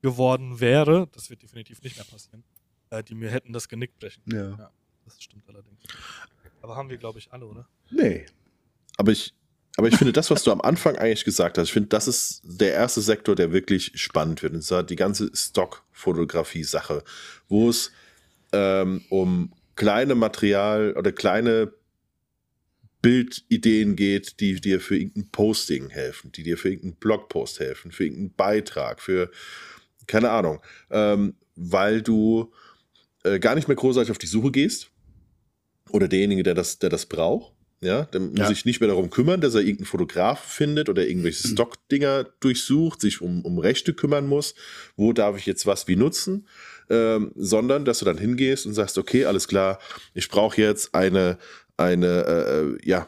Speaker 1: geworden wäre, das wird definitiv nicht mehr passieren, äh, die mir hätten das Genick brechen.
Speaker 2: Ja. ja.
Speaker 1: Das stimmt allerdings. Aber haben wir, glaube ich, alle, oder?
Speaker 2: Nee.
Speaker 3: Aber ich, aber ich finde das, was du am Anfang eigentlich gesagt hast, ich finde, das ist der erste Sektor, der wirklich spannend wird. Und zwar die ganze Stock-Fotografie-Sache, wo es ähm, um kleine Material oder kleine Bildideen geht, die dir für irgendein Posting helfen, die dir für irgendeinen Blogpost helfen, für irgendeinen Beitrag, für keine Ahnung, ähm, weil du äh, gar nicht mehr großartig auf die Suche gehst oder derjenige, der das, der das braucht, ja, dann muss ja. ich nicht mehr darum kümmern, dass er irgendeinen Fotograf findet oder irgendwelche mhm. Stockdinger durchsucht, sich um, um Rechte kümmern muss. Wo darf ich jetzt was wie nutzen? Ähm, sondern, dass du dann hingehst und sagst, okay, alles klar, ich brauche jetzt eine, eine, äh, äh, ja,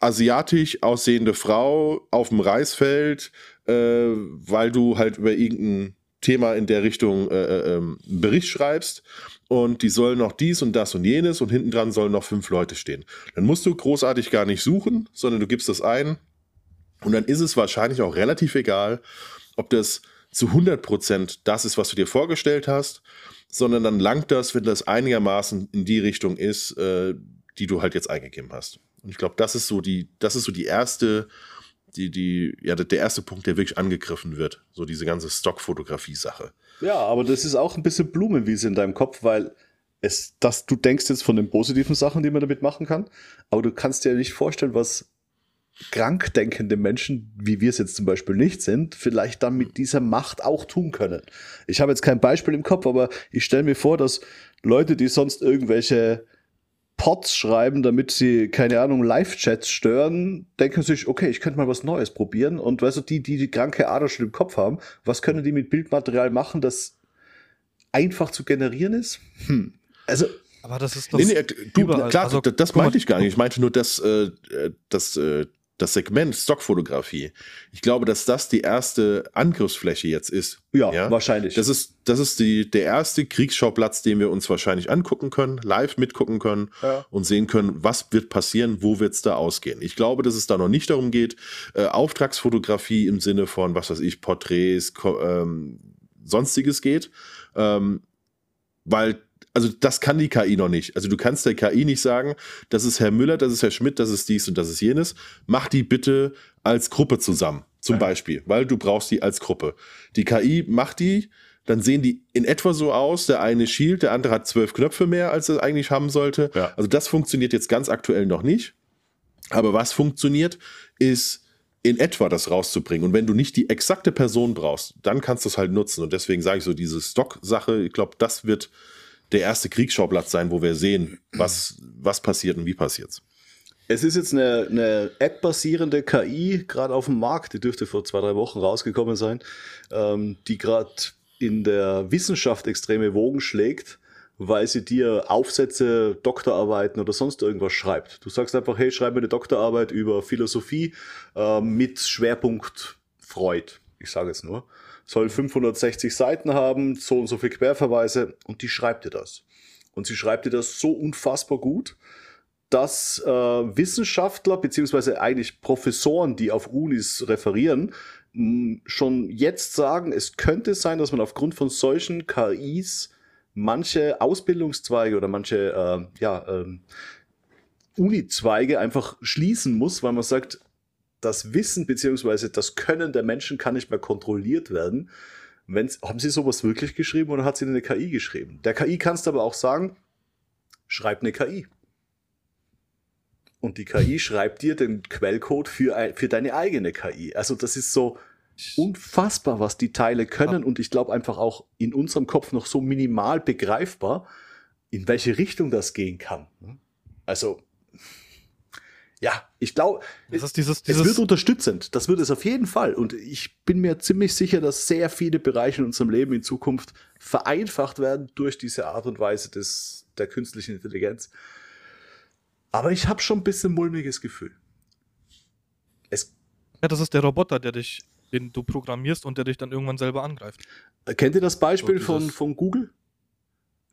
Speaker 3: asiatisch aussehende Frau auf dem Reisfeld, äh, weil du halt über irgendein Thema in der Richtung äh, äh ähm, Bericht schreibst und die sollen noch dies und das und jenes und hinten dran sollen noch fünf Leute stehen. Dann musst du großartig gar nicht suchen, sondern du gibst das ein und dann ist es wahrscheinlich auch relativ egal, ob das zu 100% das ist, was du dir vorgestellt hast, sondern dann langt das, wenn das einigermaßen in die Richtung ist, äh, die du halt jetzt eingegeben hast. Und ich glaube, das ist so die, das ist so die erste, die, die, ja, der erste Punkt, der wirklich angegriffen wird. So diese ganze Stockfotografie-Sache.
Speaker 2: Ja, aber das ist auch ein bisschen Blumenwiese in deinem Kopf, weil es, dass du denkst jetzt von den positiven Sachen, die man damit machen kann, aber du kannst dir nicht vorstellen, was krankdenkende Menschen, wie wir es jetzt zum Beispiel nicht sind, vielleicht dann mit dieser Macht auch tun können. Ich habe jetzt kein Beispiel im Kopf, aber ich stelle mir vor, dass Leute, die sonst irgendwelche Pods schreiben, damit sie, keine Ahnung, Live-Chats stören, denken sich, okay, ich könnte mal was Neues probieren. Und weißt du, die, die die kranke Ader schon im Kopf haben, was können die mit Bildmaterial machen, das einfach zu generieren ist? Hm. Also.
Speaker 1: Aber das ist doch.
Speaker 3: Nee, nee, du, klar, also, das meinte ich gar nicht. Ich meinte nur, dass, äh, dass äh, das Segment Stockfotografie, ich glaube, dass das die erste Angriffsfläche jetzt ist.
Speaker 2: Ja, ja? wahrscheinlich.
Speaker 3: Das ist, das ist die, der erste Kriegsschauplatz, den wir uns wahrscheinlich angucken können, live mitgucken können ja. und sehen können, was wird passieren, wo wird es da ausgehen. Ich glaube, dass es da noch nicht darum geht, äh, Auftragsfotografie im Sinne von, was weiß ich, Porträts, ähm, sonstiges geht, ähm, weil also das kann die KI noch nicht. Also du kannst der KI nicht sagen, das ist Herr Müller, das ist Herr Schmidt, das ist dies und das ist jenes. Mach die bitte als Gruppe zusammen, zum ja. Beispiel, weil du brauchst die als Gruppe. Die KI macht die, dann sehen die in etwa so aus. Der eine schielt, der andere hat zwölf Knöpfe mehr, als er eigentlich haben sollte. Ja. Also das funktioniert jetzt ganz aktuell noch nicht. Aber was funktioniert, ist in etwa das rauszubringen. Und wenn du nicht die exakte Person brauchst, dann kannst du es halt nutzen. Und deswegen sage ich so, diese Stock-Sache, ich glaube, das wird der erste Kriegsschauplatz sein, wo wir sehen, was, was passiert und wie passiert
Speaker 2: es ist jetzt eine, eine App-basierende KI gerade auf dem Markt, die dürfte vor zwei, drei Wochen rausgekommen sein, ähm, die gerade in der Wissenschaft extreme Wogen schlägt, weil sie dir Aufsätze, Doktorarbeiten oder sonst irgendwas schreibt. Du sagst einfach, hey, schreib mir eine Doktorarbeit über Philosophie äh, mit Schwerpunkt Freud. Ich sage es nur soll 560 Seiten haben, so und so viel Querverweise und die schreibt dir das. Und sie schreibt dir das so unfassbar gut, dass äh, Wissenschaftler beziehungsweise eigentlich Professoren, die auf Unis referieren, schon jetzt sagen, es könnte sein, dass man aufgrund von solchen KIs manche Ausbildungszweige oder manche äh, ja, äh, Uni-Zweige einfach schließen muss, weil man sagt, das Wissen bzw. das Können der Menschen kann nicht mehr kontrolliert werden. Wenn's, haben Sie sowas wirklich geschrieben oder hat sie eine KI geschrieben? Der KI kannst du aber auch sagen, schreib eine KI. Und die KI schreibt dir den Quellcode für, für deine eigene KI. Also das ist so unfassbar, was die Teile können. Und ich glaube einfach auch in unserem Kopf noch so minimal begreifbar, in welche Richtung das gehen kann. Also ja, ich glaube, es, dieses, dieses es wird unterstützend. Das wird es auf jeden Fall. Und ich bin mir ziemlich sicher, dass sehr viele Bereiche in unserem Leben in Zukunft vereinfacht werden durch diese Art und Weise des, der künstlichen Intelligenz. Aber ich habe schon ein bisschen mulmiges Gefühl.
Speaker 1: Es ja, das ist der Roboter, der dich, den du programmierst und der dich dann irgendwann selber angreift.
Speaker 2: Kennt ihr das Beispiel so von, von Google?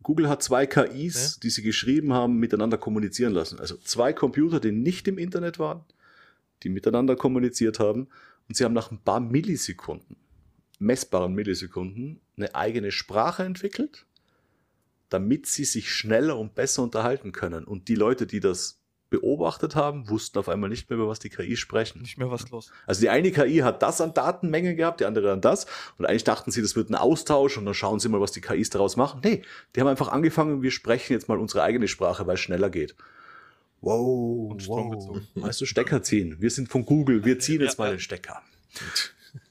Speaker 2: Google hat zwei KIs, ja. die sie geschrieben haben, miteinander kommunizieren lassen. Also zwei Computer, die nicht im Internet waren, die miteinander kommuniziert haben. Und sie haben nach ein paar Millisekunden, messbaren Millisekunden, eine eigene Sprache entwickelt, damit sie sich schneller und besser unterhalten können. Und die Leute, die das beobachtet haben, wussten auf einmal nicht mehr, über was die KI sprechen.
Speaker 1: Nicht mehr was los.
Speaker 2: Also die eine KI hat das an Datenmenge gehabt, die andere an das. Und eigentlich dachten sie, das wird ein Austausch und dann schauen sie mal, was die KIs daraus machen. Nee, die haben einfach angefangen, wir sprechen jetzt mal unsere eigene Sprache, weil es schneller geht. Wow, und Strom wow. gezogen. Weißt du, Stecker ziehen. Wir sind von Google, wir ziehen jetzt ja, mal ja. den Stecker.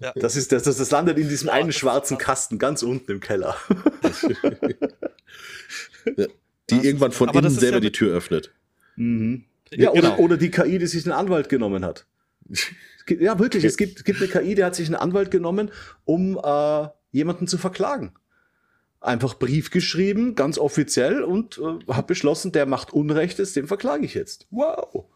Speaker 2: Ja. Das ist das, das, das landet in diesem einen schwarzen Kasten ganz unten im Keller.
Speaker 3: die irgendwann von innen selber die Tür öffnet.
Speaker 2: Mhm. Ja, genau. oder, oder die KI, die sich einen Anwalt genommen hat. Ja, wirklich. Es gibt, gibt eine KI, die hat sich einen Anwalt genommen, um äh, jemanden zu verklagen. Einfach Brief geschrieben, ganz offiziell und äh, hat beschlossen, der macht Unrechtes, den verklage ich jetzt. Wow.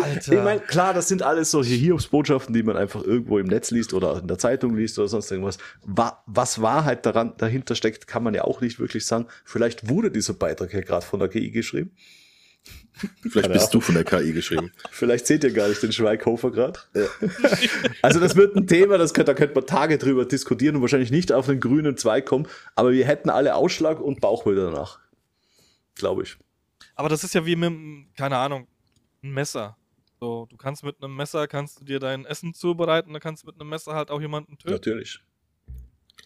Speaker 2: Alter. Ich meine, klar, das sind alles solche Hiobsbotschaften, die man einfach irgendwo im Netz liest oder in der Zeitung liest oder sonst irgendwas. Was Wahrheit daran, dahinter steckt, kann man ja auch nicht wirklich sagen. Vielleicht wurde dieser Beitrag ja gerade von der KI geschrieben.
Speaker 3: Vielleicht bist du von der KI geschrieben.
Speaker 2: Vielleicht seht ihr gar nicht den Schweighofer gerade. Ja. Also das wird ein Thema, das könnt, da könnte man Tage drüber diskutieren und wahrscheinlich nicht auf den grünen Zweig kommen, aber wir hätten alle Ausschlag und Bauchbilder danach. Glaube ich.
Speaker 1: Aber das ist ja wie mit, keine Ahnung, ein Messer. So, du kannst mit einem Messer, kannst du dir dein Essen zubereiten, dann kannst du mit einem Messer halt auch jemanden töten.
Speaker 2: Natürlich.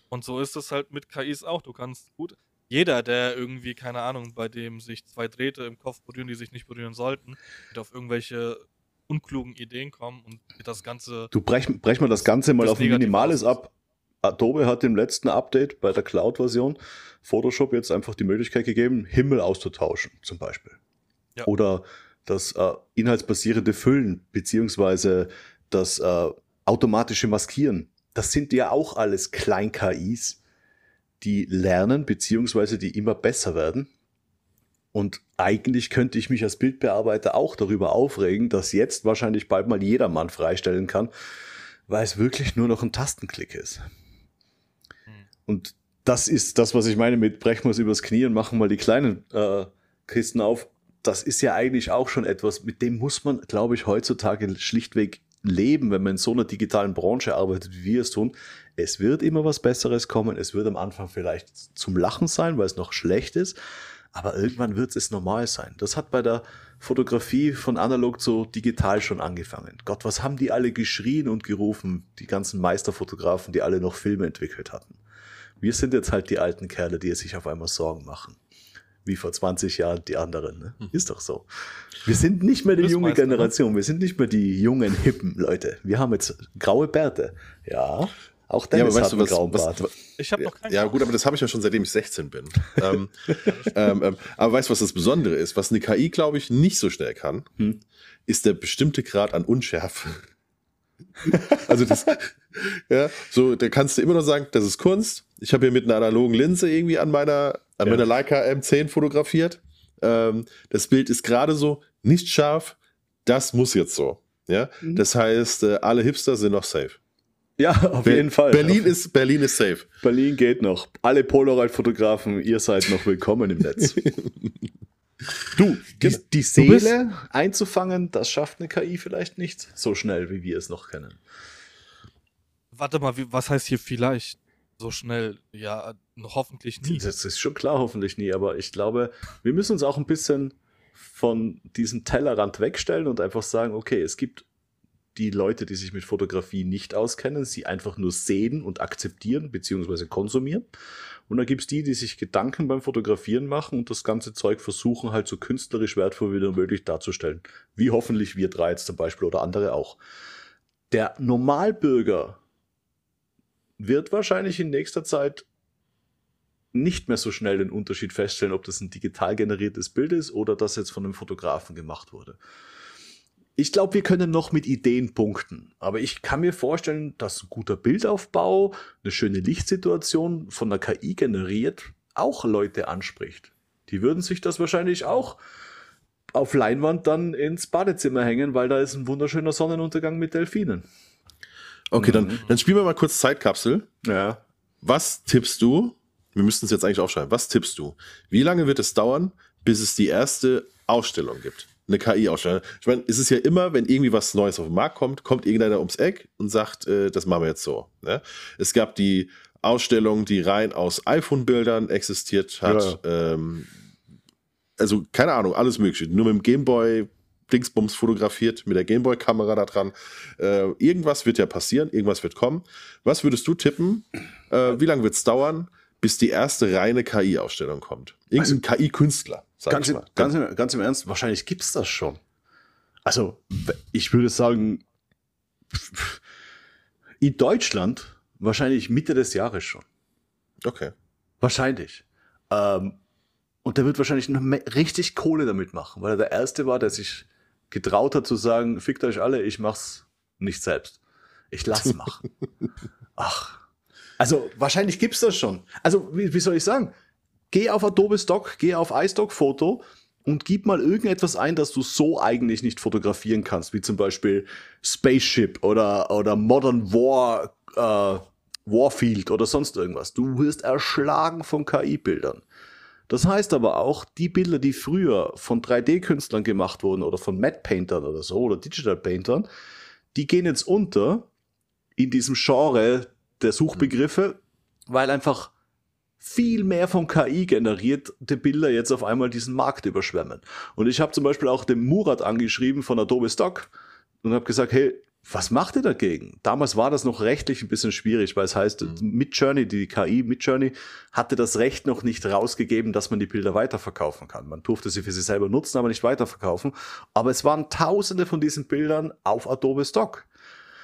Speaker 1: Und so ist es halt mit KIs auch. Du kannst gut, jeder, der irgendwie, keine Ahnung, bei dem sich zwei Drähte im Kopf berühren, die sich nicht berühren sollten, wird auf irgendwelche unklugen Ideen kommen und das Ganze.
Speaker 2: Du brech, brech mal das Ganze mal das auf ein Minimales ab. Adobe hat im letzten Update bei der Cloud-Version Photoshop jetzt einfach die Möglichkeit gegeben, Himmel auszutauschen, zum Beispiel. Ja. Oder das äh, inhaltsbasierende Füllen beziehungsweise das äh, automatische Maskieren. Das sind ja auch alles Klein-KIs, die lernen beziehungsweise die immer besser werden. Und eigentlich könnte ich mich als Bildbearbeiter auch darüber aufregen, dass jetzt wahrscheinlich bald mal jedermann freistellen kann, weil es wirklich nur noch ein Tastenklick ist. Und das ist das, was ich meine mit brechen wir es übers Knie und machen mal die kleinen äh, Kisten auf das ist ja eigentlich auch schon etwas, mit dem muss man, glaube ich, heutzutage schlichtweg leben, wenn man in so einer digitalen Branche arbeitet, wie wir es tun. Es wird immer was Besseres kommen. Es wird am Anfang vielleicht zum Lachen sein, weil es noch schlecht ist. Aber irgendwann wird es normal sein. Das hat bei der Fotografie von analog zu digital schon angefangen. Gott, was haben die alle geschrien und gerufen, die ganzen Meisterfotografen, die alle noch Filme entwickelt hatten. Wir sind jetzt halt die alten Kerle, die sich auf einmal Sorgen machen wie vor 20 Jahren die anderen. Ne? Hm. Ist doch so. Wir sind nicht mehr die junge ne? Generation, wir sind nicht mehr die jungen, hippen Leute. Wir haben jetzt graue Bärte. Ja, auch Dennis ja, hat einen grauen Bart. Was,
Speaker 3: ich habe noch keinen Ja, gut, aber das habe ich ja schon seitdem ich 16 bin. ähm, ähm, ähm, aber weißt du, was das Besondere ist? Was eine KI, glaube ich, nicht so schnell kann, hm? ist der bestimmte Grad an Unschärfe. also das, ja, so, da kannst du immer noch sagen, das ist Kunst. Ich habe hier mit einer analogen Linse irgendwie an meiner, an ja. meiner Leica M10 fotografiert. Ähm, das Bild ist gerade so nicht scharf. Das muss jetzt so. Ja, mhm. das heißt, äh, alle Hipster sind noch safe.
Speaker 2: Ja, auf Be jeden Fall.
Speaker 3: Berlin ist, Berlin ist safe.
Speaker 2: Berlin geht noch. Alle Polaroid-Fotografen, ihr seid noch willkommen im Netz. du, die, die Seele einzufangen, das schafft eine KI vielleicht nicht so schnell, wie wir es noch kennen.
Speaker 1: Warte mal, was heißt hier vielleicht? So schnell. Ja, hoffentlich nie.
Speaker 2: Das ist schon klar, hoffentlich nie. Aber ich glaube, wir müssen uns auch ein bisschen von diesem Tellerrand wegstellen und einfach sagen, okay, es gibt die Leute, die sich mit Fotografie nicht auskennen, sie einfach nur sehen und akzeptieren bzw. konsumieren. Und dann gibt es die, die sich Gedanken beim Fotografieren machen und das ganze Zeug versuchen halt so künstlerisch wertvoll wie möglich darzustellen. Wie hoffentlich wir drei jetzt zum Beispiel oder andere auch. Der Normalbürger wird wahrscheinlich in nächster Zeit nicht mehr so schnell den Unterschied feststellen, ob das ein digital generiertes Bild ist oder das jetzt von einem Fotografen gemacht wurde. Ich glaube, wir können noch mit Ideen punkten, aber ich kann mir vorstellen, dass ein guter Bildaufbau, eine schöne Lichtsituation von der KI generiert, auch Leute anspricht. Die würden sich das wahrscheinlich auch auf Leinwand dann ins Badezimmer hängen, weil da ist ein wunderschöner Sonnenuntergang mit Delfinen.
Speaker 3: Okay, dann, mhm. dann spielen wir mal kurz Zeitkapsel.
Speaker 2: Ja.
Speaker 3: Was tippst du? Wir müssten es jetzt eigentlich aufschreiben. Was tippst du? Wie lange wird es dauern, bis es die erste Ausstellung gibt? Eine KI-Ausstellung. Ich meine, es ist ja immer, wenn irgendwie was Neues auf den Markt kommt, kommt irgendeiner ums Eck und sagt, äh, das machen wir jetzt so. Ne? Es gab die Ausstellung, die rein aus iPhone-Bildern existiert hat. Ja. Ähm, also keine Ahnung, alles Mögliche. Nur mit dem Gameboy Dingsbums fotografiert, mit der Gameboy-Kamera da dran. Äh, irgendwas wird ja passieren, irgendwas wird kommen. Was würdest du tippen? Äh, wie lange wird es dauern, bis die erste reine KI-Ausstellung kommt? Irgendein also, KI-Künstler,
Speaker 2: ganz, im, ganz, im, ganz im Ernst, wahrscheinlich gibt es das schon. Also, ich würde sagen, in Deutschland Wahrscheinlich Mitte des Jahres schon.
Speaker 3: Okay.
Speaker 2: Wahrscheinlich. Ähm, und der wird wahrscheinlich noch richtig Kohle damit machen, weil er der Erste war, der sich getraut hat zu sagen, fickt euch alle, ich mach's nicht selbst. Ich lass machen. Ach. Also wahrscheinlich gibt's das schon. Also wie, wie soll ich sagen? Geh auf Adobe Stock, geh auf iStock Foto und gib mal irgendetwas ein, das du so eigentlich nicht fotografieren kannst, wie zum Beispiel Spaceship oder, oder Modern War äh, Warfield oder sonst irgendwas. Du wirst erschlagen von KI-Bildern. Das heißt aber auch, die Bilder, die früher von 3D-Künstlern gemacht wurden oder von Matte-Paintern oder so oder Digital-Paintern, die gehen jetzt unter in diesem Genre der Suchbegriffe, weil einfach viel mehr von KI generierte Bilder jetzt auf einmal diesen Markt überschwemmen. Und ich habe zum Beispiel auch den Murat angeschrieben von Adobe Stock und habe gesagt, hey, was macht ihr dagegen? Damals war das noch rechtlich ein bisschen schwierig, weil es heißt, mhm. Midjourney, die KI Midjourney, hatte das Recht noch nicht rausgegeben, dass man die Bilder weiterverkaufen kann. Man durfte sie für sich selber nutzen, aber nicht weiterverkaufen. Aber es waren tausende von diesen Bildern auf Adobe Stock.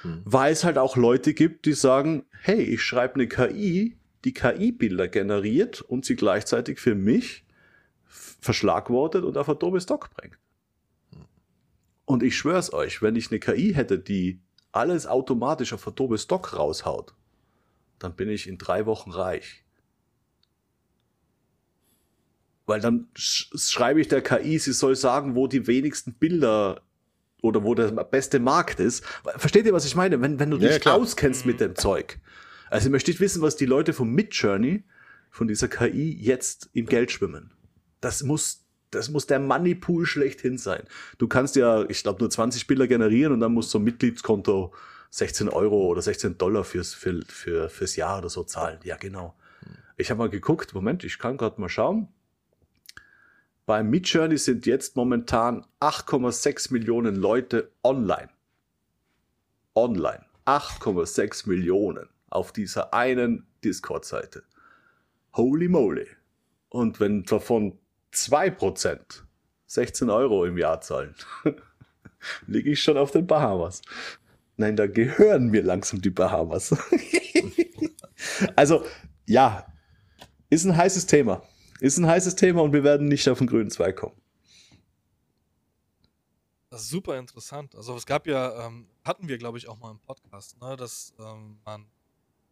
Speaker 2: Mhm. Weil es halt auch Leute gibt, die sagen, hey, ich schreibe eine KI, die KI-Bilder generiert und sie gleichzeitig für mich verschlagwortet und auf Adobe Stock bringt. Und ich schwör's euch, wenn ich eine KI hätte, die alles automatisch auf Adobe Stock raushaut, dann bin ich in drei Wochen reich. Weil dann sch schreibe ich der KI, sie soll sagen, wo die wenigsten Bilder oder wo der beste Markt ist. Versteht ihr, was ich meine? Wenn, wenn du dich ja, auskennst mit dem Zeug. Also ich möchte nicht wissen, was die Leute von Midjourney, von dieser KI, jetzt im Geld schwimmen. Das muss das muss der Moneypool schlechthin sein. Du kannst ja, ich glaube, nur 20 Bilder generieren und dann musst du ein Mitgliedskonto 16 Euro oder 16 Dollar fürs, für, für, fürs Jahr oder so zahlen. Ja, genau. Ich habe mal geguckt, Moment, ich kann gerade mal schauen. Bei Midjourney sind jetzt momentan 8,6 Millionen Leute online. Online. 8,6 Millionen auf dieser einen Discord-Seite. Holy moly. Und wenn davon 2% 16 Euro im Jahr zahlen, liege ich schon auf den Bahamas. Nein, da gehören mir langsam die Bahamas. also, ja, ist ein heißes Thema. Ist ein heißes Thema und wir werden nicht auf den grünen Zweig kommen.
Speaker 1: Das ist super interessant. Also es gab ja, ähm, hatten wir glaube ich auch mal im Podcast, ne, dass ähm, man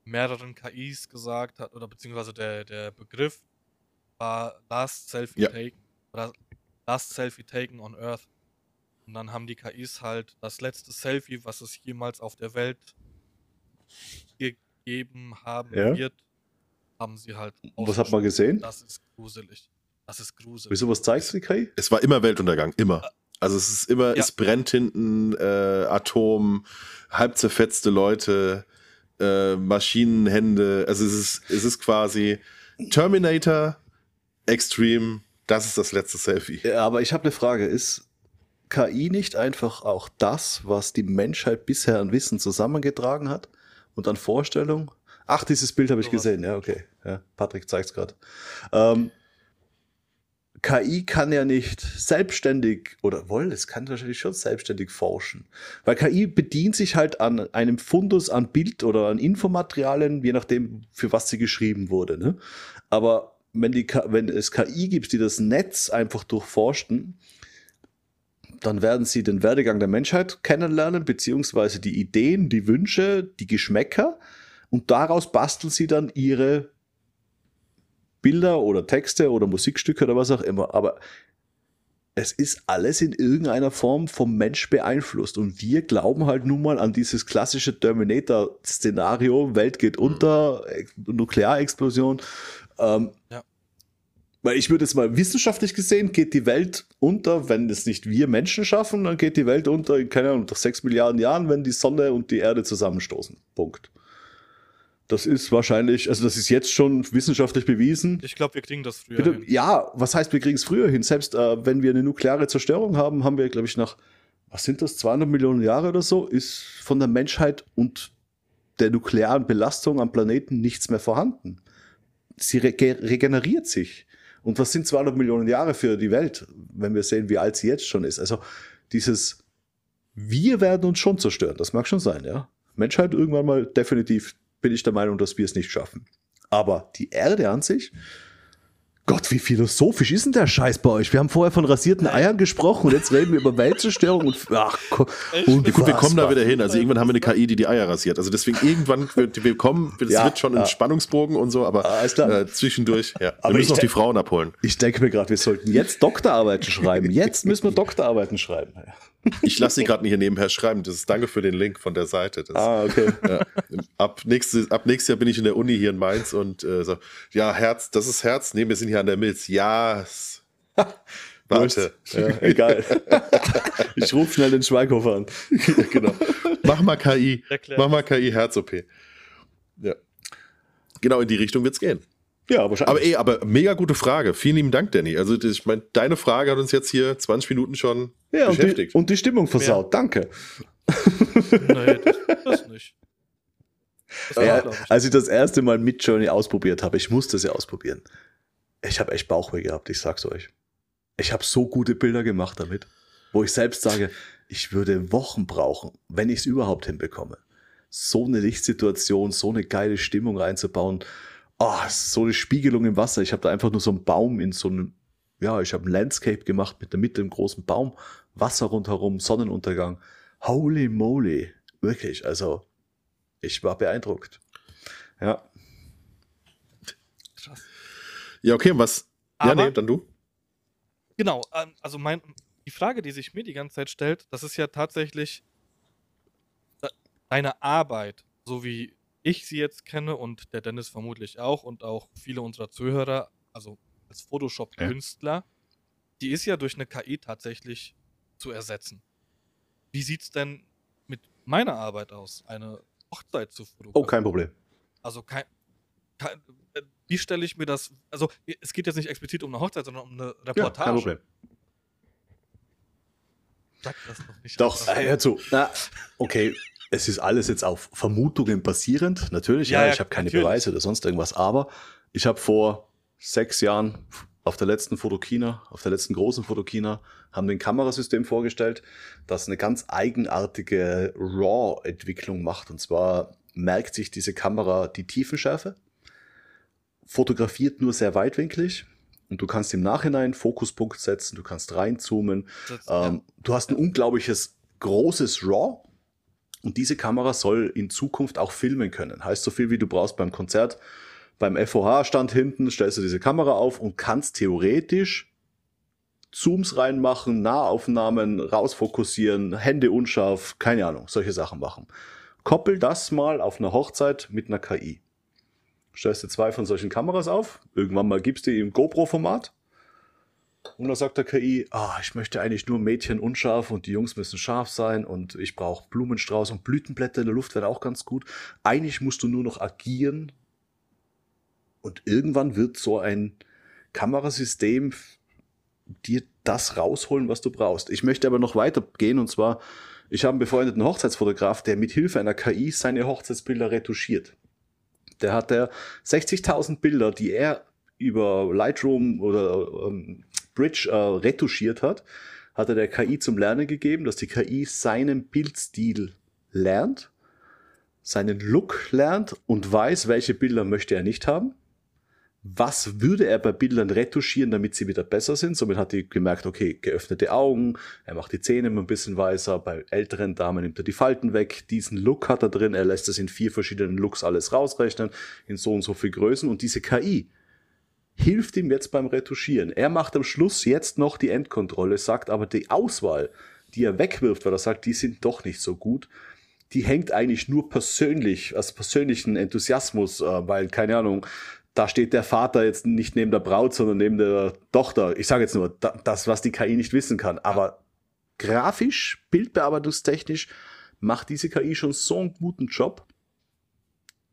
Speaker 1: mehreren KIs gesagt hat, oder beziehungsweise der, der Begriff war Last Selfie ja. Taken oder Last Selfie Taken on Earth. Und dann haben die KIs halt das letzte Selfie, was es jemals auf der Welt gegeben haben ja. wird, haben sie halt.
Speaker 2: Was hat man gesehen?
Speaker 1: Das ist gruselig. Das ist gruselig.
Speaker 2: Wieso, was zeigst du, KI?
Speaker 3: Es war immer Weltuntergang, immer. Also es ist immer, ja. es brennt hinten, äh, Atom, halb zerfetzte Leute, äh, Maschinenhände. Also es ist, es ist quasi Terminator Extreme, das ist das letzte Selfie.
Speaker 2: Ja, aber ich habe eine Frage. Ist KI nicht einfach auch das, was die Menschheit bisher an Wissen zusammengetragen hat und an Vorstellung? Ach, dieses Bild habe ich gesehen. Ja, okay. Ja, Patrick zeigt es gerade. Ähm, KI kann ja nicht selbstständig oder wohl, es kann wahrscheinlich schon selbstständig forschen. Weil KI bedient sich halt an einem Fundus an Bild oder an Infomaterialien, je nachdem, für was sie geschrieben wurde. Ne? Aber wenn, die, wenn es KI gibt, die das Netz einfach durchforsten, dann werden sie den Werdegang der Menschheit kennenlernen, beziehungsweise die Ideen, die Wünsche, die Geschmäcker und daraus basteln sie dann ihre Bilder oder Texte oder Musikstücke oder was auch immer. Aber es ist alles in irgendeiner Form vom Mensch beeinflusst. Und wir glauben halt nun mal an dieses klassische Terminator-Szenario, Welt geht unter, Nuklearexplosion. Ähm, ja. Weil ich würde jetzt mal wissenschaftlich gesehen, geht die Welt unter, wenn es nicht wir Menschen schaffen, dann geht die Welt unter in, keine Ahnung, nach sechs Milliarden Jahren, wenn die Sonne und die Erde zusammenstoßen. Punkt. Das ist wahrscheinlich, also das ist jetzt schon wissenschaftlich bewiesen.
Speaker 1: Ich glaube, wir kriegen das früher
Speaker 2: Bitte? hin. Ja, was heißt, wir kriegen es früher hin? Selbst äh, wenn wir eine nukleare Zerstörung haben, haben wir, glaube ich, nach, was sind das, 200 Millionen Jahre oder so, ist von der Menschheit und der nuklearen Belastung am Planeten nichts mehr vorhanden. Sie re regeneriert sich. Und was sind 200 Millionen Jahre für die Welt, wenn wir sehen, wie alt sie jetzt schon ist? Also dieses, wir werden uns schon zerstören, das mag schon sein, ja. Menschheit irgendwann mal definitiv bin ich der Meinung, dass wir es nicht schaffen. Aber die Erde an sich, Gott, wie philosophisch ist denn der Scheiß bei euch? Wir haben vorher von rasierten Eiern gesprochen und jetzt reden wir über Weltzerstörung und ach,
Speaker 3: und gut, wir kommen da wieder hin. Also irgendwann haben wir eine KI, die die Eier rasiert. Also deswegen irgendwann wird wir kommen, es ja, wird schon ja. ein Spannungsbogen und so, aber äh, zwischendurch, ja.
Speaker 2: Aber wir müssen noch die Frauen abholen. Ich denke mir gerade, wir sollten jetzt Doktorarbeiten schreiben. Jetzt müssen wir Doktorarbeiten schreiben.
Speaker 3: Ich lasse sie gerade hier nebenher schreiben. Das ist danke für den Link von der Seite. Das,
Speaker 2: ah, okay.
Speaker 3: Ja, ab, nächstes, ab nächstes Jahr bin ich in der Uni hier in Mainz und äh, so, ja, Herz, das ist Herz. Nee, wir sind hier an der Milz. Ja.
Speaker 2: Warte. Ja, egal. ich rufe schnell den Schweighofer an.
Speaker 3: genau. Mach mal KI. Erklärt. Mach mal KI Herz-OP. Ja. Genau in die Richtung wird's gehen.
Speaker 2: Ja, wahrscheinlich.
Speaker 3: Aber ey, aber mega gute Frage. Vielen lieben Dank, Danny. Also ich meine, deine Frage hat uns jetzt hier 20 Minuten schon ja, beschäftigt.
Speaker 2: Und die, und die Stimmung versaut. Ja. Danke.
Speaker 1: Nee, das, das nicht.
Speaker 2: Das ja, ich. Als ich das erste Mal mit Journey ausprobiert habe, ich musste sie ausprobieren. Ich habe echt Bauchweh gehabt, ich sag's euch. Ich habe so gute Bilder gemacht damit, wo ich selbst sage, ich würde Wochen brauchen, wenn ich es überhaupt hinbekomme. So eine Lichtsituation, so eine geile Stimmung reinzubauen oh, so eine Spiegelung im Wasser. Ich habe da einfach nur so einen Baum in so einem, ja, ich habe ein Landscape gemacht mit der Mitte einem großen Baum, Wasser rundherum, Sonnenuntergang. Holy moly. Wirklich, also ich war beeindruckt. Ja.
Speaker 3: Krass. Ja, okay, was? Aber, ja, nee, dann du.
Speaker 1: Genau, ähm, also mein, die Frage, die sich mir die ganze Zeit stellt, das ist ja tatsächlich äh, deine Arbeit, so wie ich sie jetzt kenne und der Dennis vermutlich auch und auch viele unserer Zuhörer, also als Photoshop-Künstler, ja. die ist ja durch eine KI tatsächlich zu ersetzen. Wie sieht es denn mit meiner Arbeit aus, eine Hochzeit zu fotografieren?
Speaker 2: Oh, kein Problem.
Speaker 1: Also kein, kein wie stelle ich mir das, also es geht jetzt nicht explizit um eine Hochzeit, sondern um eine Reportage. Ja, kein Problem.
Speaker 2: Sag das doch nicht. Doch, äh, hör zu. Na, okay, es ist alles jetzt auf Vermutungen basierend. Natürlich, ja, ja ich habe keine natürlich. Beweise oder sonst irgendwas, aber ich habe vor sechs Jahren auf der letzten Fotokina, auf der letzten großen Fotokina, haben wir ein Kamerasystem vorgestellt, das eine ganz eigenartige RAW-Entwicklung macht. Und zwar merkt sich diese Kamera die Tiefenschärfe, fotografiert nur sehr weitwinklig und du kannst im Nachhinein Fokuspunkt setzen, du kannst reinzoomen. Das, ähm, ja. Du hast ein unglaubliches großes RAW und diese Kamera soll in Zukunft auch filmen können. Heißt so viel wie du brauchst beim Konzert. Beim FOH-Stand hinten stellst du diese Kamera auf und kannst theoretisch Zooms reinmachen, Nahaufnahmen rausfokussieren, Hände unscharf, keine Ahnung, solche Sachen machen. Koppel das mal auf einer Hochzeit mit einer KI. Stellst du zwei von solchen Kameras auf, irgendwann mal gibst du die im GoPro-Format und dann sagt der KI, ah, ich möchte eigentlich nur Mädchen unscharf und die Jungs müssen scharf sein und ich brauche Blumenstrauß und Blütenblätter in der Luft wäre auch ganz gut. Eigentlich musst du nur noch agieren und irgendwann wird so ein Kamerasystem dir das rausholen, was du brauchst. Ich möchte aber noch weiter gehen und zwar, ich habe einen befreundeten Hochzeitsfotograf, der mit Hilfe einer KI seine Hochzeitsbilder retuschiert. Der hat der 60.000 Bilder, die er über Lightroom oder ähm, Bridge äh, retuschiert hat, hat er der KI zum Lernen gegeben, dass die KI seinen Bildstil lernt, seinen Look lernt und weiß, welche Bilder möchte er nicht haben. Was würde er bei Bildern retuschieren, damit sie wieder besser sind? Somit hat die gemerkt, okay, geöffnete Augen, er macht die Zähne immer ein bisschen weißer, bei älteren Damen nimmt er die Falten weg, diesen Look hat er drin, er lässt es in vier verschiedenen Looks alles rausrechnen, in so und so viel Größen und diese KI hilft ihm jetzt beim Retuschieren. Er macht am Schluss jetzt noch die Endkontrolle, sagt aber die Auswahl, die er wegwirft, weil er sagt, die sind doch nicht so gut, die hängt eigentlich nur persönlich, als persönlichen Enthusiasmus, äh, weil, keine Ahnung, da steht der Vater jetzt nicht neben der Braut, sondern neben der Tochter. Ich sage jetzt nur, das, was die KI nicht wissen kann. Aber grafisch, bildbearbeitungstechnisch macht diese KI schon so einen guten Job,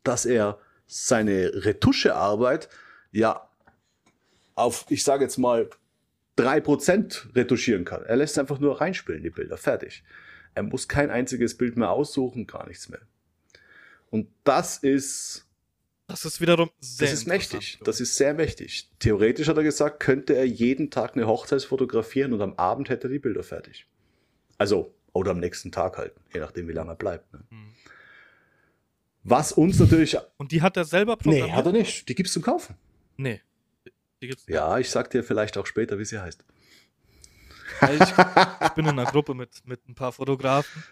Speaker 2: dass er seine Retuschearbeit ja auf, ich sage jetzt mal, 3% retuschieren kann. Er lässt einfach nur reinspielen, die Bilder. Fertig. Er muss kein einziges Bild mehr aussuchen, gar nichts mehr. Und das ist.
Speaker 1: Das ist wiederum
Speaker 2: sehr. Das ist mächtig. Das ist sehr mächtig. Theoretisch hat er gesagt, könnte er jeden Tag eine Hochzeit fotografieren und am Abend hätte er die Bilder fertig. Also, oder am nächsten Tag halt, je nachdem, wie lange er bleibt. Ne? Hm. Was uns natürlich.
Speaker 1: Und die hat er selber
Speaker 2: programmiert? Nee, hat er nicht. Die gibt's zum Kaufen.
Speaker 1: Nee.
Speaker 2: Die gibt's ja, ich sag dir vielleicht auch später, wie sie heißt.
Speaker 1: Ich, ich bin in einer Gruppe mit, mit ein paar Fotografen.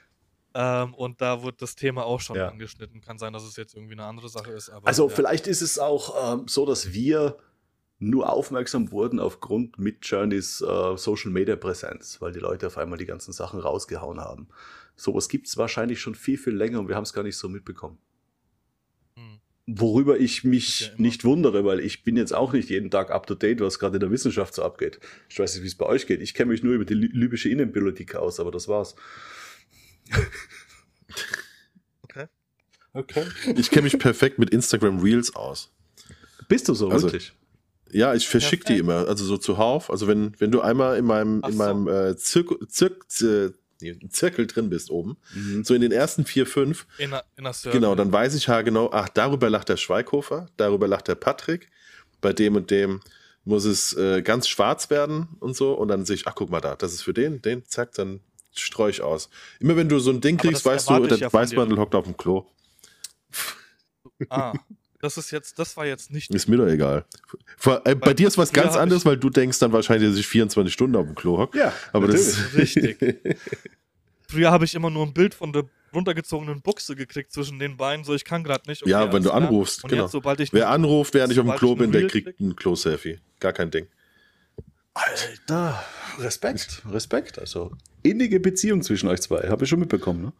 Speaker 1: Ähm, und da wird das Thema auch schon ja. angeschnitten. Kann sein, dass es jetzt irgendwie eine andere Sache ist.
Speaker 2: Aber, also ja. vielleicht ist es auch ähm, so, dass wir nur aufmerksam wurden aufgrund Midjourneys äh, Social Media Präsenz, weil die Leute auf einmal die ganzen Sachen rausgehauen haben. Sowas gibt es wahrscheinlich schon viel, viel länger und wir haben es gar nicht so mitbekommen. Hm. Worüber ich mich ja nicht wundere, weil ich bin jetzt auch nicht jeden Tag up to date, was gerade in der Wissenschaft so abgeht. Ich weiß nicht, wie es bei euch geht. Ich kenne mich nur über die libysche Innenpolitik aus, aber das war's.
Speaker 3: Okay. Okay. Ich kenne mich perfekt mit Instagram Reels aus.
Speaker 2: Bist du so, also, wirklich?
Speaker 3: Ja, ich verschicke die immer, also so zuhauf. Also wenn, wenn du einmal in meinem, in meinem äh, Zirk, Zirk, Zirkel drin bist oben, mhm. so in den ersten vier, fünf, in a, in a genau, dann weiß ich ja genau, ach, darüber lacht der Schweighofer, darüber lacht der Patrick, bei dem und dem muss es äh, ganz schwarz werden und so und dann sehe ich, ach, guck mal da, das ist für den, den, zack, dann streue ich aus. Immer wenn du so ein Ding kriegst, weißt du, der ja Weißmantel hockt auf dem Klo.
Speaker 1: Ah, das ist jetzt, das war jetzt nicht.
Speaker 3: Ist mir doch egal. Vor, äh, bei dir ist was ganz anderes, weil du denkst dann wahrscheinlich, dass ich 24 Stunden auf dem Klo hocke.
Speaker 2: Ja,
Speaker 3: aber natürlich. das ist
Speaker 1: richtig. Früher habe ich immer nur ein Bild von der runtergezogenen Buchse gekriegt zwischen den Beinen, so ich kann gerade nicht.
Speaker 3: Okay, ja, wenn du anrufst, genau. Jetzt, sobald ich Wer anruft, während ich auf dem Klo bin, der kriegt ein Klo-Selfie. Gar kein Ding.
Speaker 2: Alter, Respekt, Respekt. Also innige Beziehung zwischen euch zwei, habe ich schon mitbekommen, ne?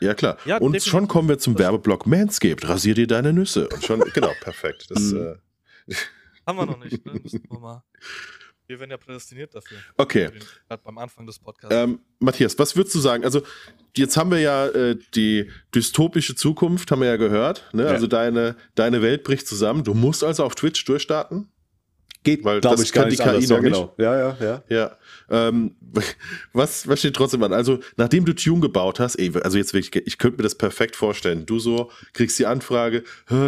Speaker 3: Ja, klar. Ja, und definitiv. schon kommen wir zum Werbeblock Manscaped. Rasier dir deine Nüsse. Und schon, genau, perfekt. Das, mhm.
Speaker 1: äh, Haben wir noch nicht, ne? Müssen wir mal. Wir werden ja prädestiniert dafür.
Speaker 3: Okay.
Speaker 1: Gerade beim Anfang des Podcasts.
Speaker 3: Ähm, Matthias, was würdest du sagen? Also, jetzt haben wir ja äh, die dystopische Zukunft, haben wir ja gehört. Ne? Ja. Also, deine, deine Welt bricht zusammen. Du musst also auf Twitch durchstarten.
Speaker 2: Geht, weil das ich, kann die KI anders. noch ja, genau.
Speaker 3: Ja, ja, ja. Ja. Ähm, was, was steht trotzdem an? Also, nachdem du Tune gebaut hast, ey, also jetzt wirklich, ich könnte mir das perfekt vorstellen. Du so kriegst die Anfrage,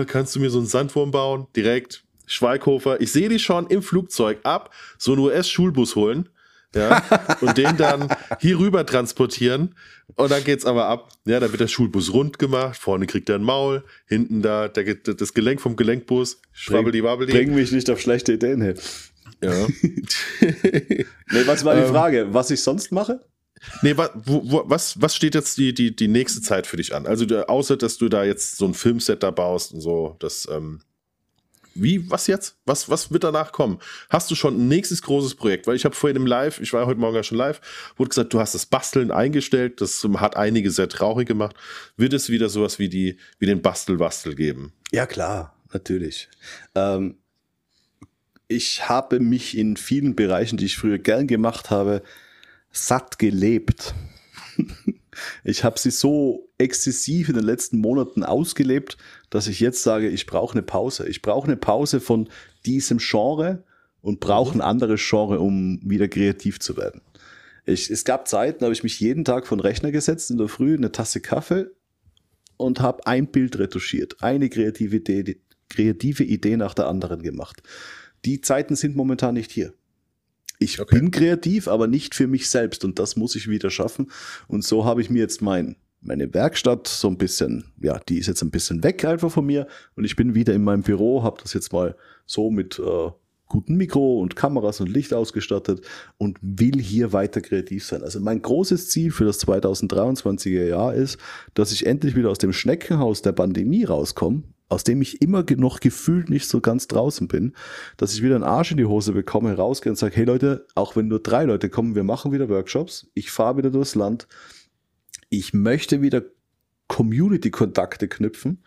Speaker 3: kannst du mir so einen Sandwurm bauen? Direkt, Schweighofer. Ich sehe dich schon im Flugzeug ab, so einen US-Schulbus holen ja, und den dann hier rüber transportieren. Und dann geht's aber ab. Ja, dann wird der Schulbus rund gemacht, vorne kriegt er ein Maul, hinten da der, das Gelenk vom Gelenkbus, schwabbeli wabbeli.
Speaker 2: Bring mich nicht auf schlechte Ideen hin. Ja. nee, was war die ähm, Frage? Was ich sonst mache?
Speaker 3: Nee, wa, wo, wo, was, was steht jetzt die, die, die nächste Zeit für dich an? Also, außer dass du da jetzt so ein Filmset da baust und so, das, ähm, wie, was jetzt? Was, was wird danach kommen? Hast du schon ein nächstes großes Projekt? Weil ich habe vorhin im Live, ich war heute Morgen ja schon live, wurde gesagt, du hast das Basteln eingestellt, das hat einige sehr traurig gemacht. Wird es wieder sowas wie, die, wie den Bastel-Bastel geben?
Speaker 2: Ja, klar, natürlich. Ähm, ich habe mich in vielen Bereichen, die ich früher gern gemacht habe, satt gelebt. Ich habe sie so exzessiv in den letzten Monaten ausgelebt, dass ich jetzt sage, ich brauche eine Pause. Ich brauche eine Pause von diesem Genre und brauche ein anderes Genre, um wieder kreativ zu werden. Ich, es gab Zeiten, da habe ich mich jeden Tag von Rechner gesetzt in der Früh, eine Tasse Kaffee und habe ein Bild retuschiert, eine kreative Idee, kreative Idee nach der anderen gemacht. Die Zeiten sind momentan nicht hier. Ich okay. bin kreativ, aber nicht für mich selbst und das muss ich wieder schaffen. Und so habe ich mir jetzt mein, meine Werkstatt so ein bisschen, ja, die ist jetzt ein bisschen weg einfach von mir und ich bin wieder in meinem Büro, habe das jetzt mal so mit äh, guten Mikro und Kameras und Licht ausgestattet und will hier weiter kreativ sein. Also mein großes Ziel für das 2023er Jahr ist, dass ich endlich wieder aus dem Schneckenhaus der Pandemie rauskomme aus dem ich immer noch gefühlt nicht so ganz draußen bin, dass ich wieder einen Arsch in die Hose bekomme, rausgehe und sage, hey Leute, auch wenn nur drei Leute kommen, wir machen wieder Workshops, ich fahre wieder durchs Land, ich möchte wieder Community-Kontakte knüpfen.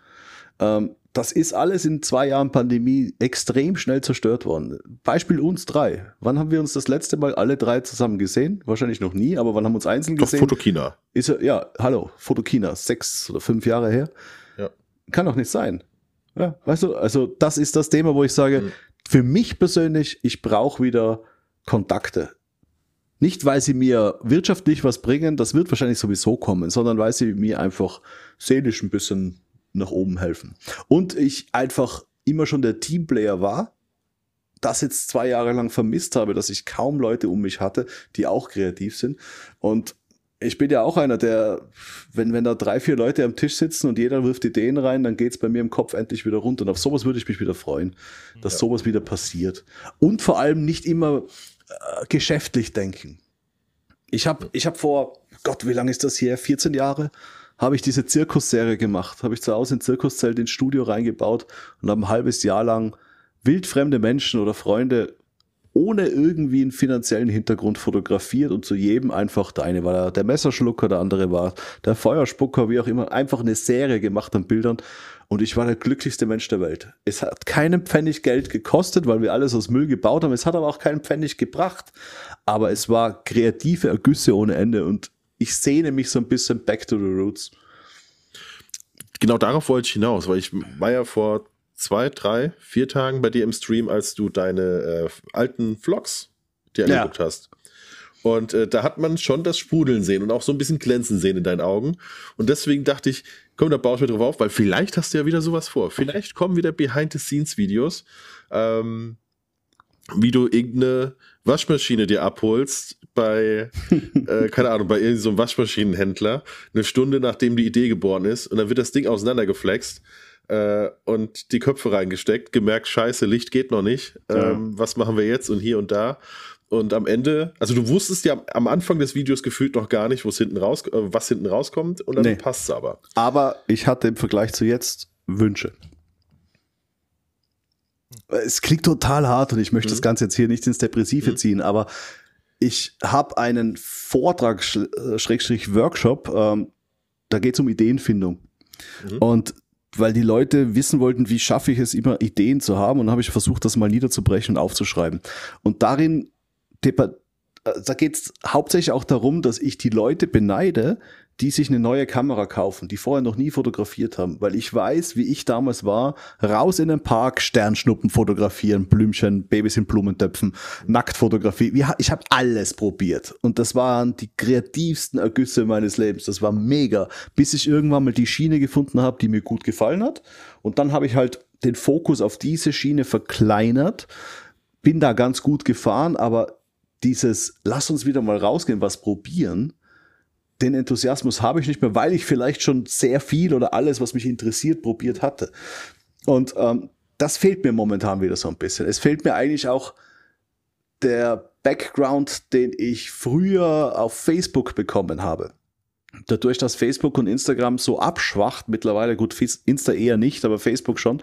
Speaker 2: Ähm, das ist alles in zwei Jahren Pandemie extrem schnell zerstört worden. Beispiel uns drei. Wann haben wir uns das letzte Mal alle drei zusammen gesehen? Wahrscheinlich noch nie, aber wann haben wir uns einzeln
Speaker 3: Doch,
Speaker 2: gesehen?
Speaker 3: Fotokina.
Speaker 2: Ist ja, ja, hallo, Fotokina, sechs oder fünf Jahre her. Kann doch nicht sein. Ja, weißt du, also das ist das Thema, wo ich sage,
Speaker 3: Mhm.
Speaker 2: für mich persönlich, ich brauche wieder Kontakte. Nicht, weil sie mir wirtschaftlich was bringen, das wird wahrscheinlich sowieso kommen, sondern weil sie mir einfach seelisch ein bisschen nach oben helfen. Und ich einfach immer schon der Teamplayer war, das jetzt zwei Jahre lang vermisst habe, dass ich kaum Leute um mich hatte, die auch kreativ sind. Und ich bin ja auch einer, der, wenn, wenn da drei, vier Leute am Tisch sitzen und jeder wirft Ideen rein, dann geht's bei mir im Kopf endlich wieder runter. Und auf sowas würde ich mich wieder freuen, dass
Speaker 3: Ja.
Speaker 2: sowas wieder passiert. Und vor allem nicht immer äh, geschäftlich denken. Ich habe ich hab vor, Gott, wie lange ist das hier? 14 Jahre? Habe ich diese Zirkusserie gemacht. Habe ich zu Hause ein Zirkuszelt ins Studio reingebaut und habe ein halbes Jahr lang wildfremde Menschen oder Freunde ohne irgendwie einen finanziellen Hintergrund fotografiert und zu jedem einfach, der eine war der Messerschlucker, der andere war der Feuerspucker, wie auch immer, einfach eine Serie gemacht an Bildern und ich war der glücklichste Mensch der Welt. Es hat keinen Pfennig Geld gekostet, weil wir alles aus Müll gebaut haben, es hat aber auch keinen Pfennig gebracht, aber es war kreative Ergüsse ohne Ende und ich sehne mich so ein bisschen back to the roots.
Speaker 3: Genau darauf wollte ich hinaus, weil ich war ja vor zwei, drei, vier Tagen bei dir im Stream, als du deine äh, alten Vlogs dir
Speaker 2: Ja.
Speaker 3: angeguckt hast. Und äh, da hat man schon das Sprudeln sehen und auch so ein bisschen Glänzen sehen in deinen Augen. Und deswegen dachte ich, komm, da baue ich mir drauf auf, weil vielleicht hast du ja wieder sowas vor. Vielleicht kommen wieder Behind-the-Scenes-Videos, ähm, wie du irgendeine Waschmaschine dir abholst bei, äh, keine Ahnung, bei irgendeinem so Waschmaschinenhändler, eine Stunde nachdem die Idee geboren ist und dann wird das Ding auseinandergeflext äh, und die Köpfe reingesteckt, gemerkt, scheiße, Licht geht noch nicht,
Speaker 2: Ja.
Speaker 3: ähm, was machen wir jetzt und hier und da. Und am Ende, also du wusstest ja am Anfang des Videos gefühlt noch gar nicht, wo es hinten raus, äh, was hinten rauskommt und dann
Speaker 2: Nee.
Speaker 3: passt es aber.
Speaker 2: Aber ich hatte im Vergleich zu jetzt Wünsche. Es klingt total hart und ich möchte
Speaker 3: Mhm.
Speaker 2: das Ganze jetzt hier nicht ins Depressive
Speaker 3: Mhm.
Speaker 2: ziehen, aber ich habe einen Vortrag, Sch- äh, Schrägstrich Workshop, ähm, da geht es um Ideenfindung.
Speaker 3: Mhm.
Speaker 2: Und weil die Leute wissen wollten, wie schaffe ich es, immer Ideen zu haben, und dann habe ich versucht, das mal niederzubrechen und aufzuschreiben. Und darin, äh, da geht es hauptsächlich auch darum, dass ich die Leute beneide, die sich eine neue Kamera kaufen, die vorher noch nie fotografiert haben, weil ich weiß, wie ich damals war, raus in den Park, Sternschnuppen fotografieren, Blümchen, Babys in Blumentöpfen, Nacktfotografie. Ich habe alles probiert und das waren die kreativsten Ergüsse meines Lebens. Das war mega, bis ich irgendwann mal die Schiene gefunden habe, die mir gut gefallen hat und dann habe ich halt den Fokus auf diese Schiene verkleinert, bin da ganz gut gefahren, aber dieses, lass uns wieder mal rausgehen, was probieren, den Enthusiasmus habe ich nicht mehr, weil ich vielleicht schon sehr viel oder alles, was mich interessiert, probiert hatte. Und ähm, das fehlt mir momentan wieder so ein bisschen. Es fehlt mir eigentlich auch der Background, den ich früher auf Facebook bekommen habe. Dadurch, dass Facebook und Instagram so abschwacht, mittlerweile gut, Insta eher nicht, aber Facebook schon.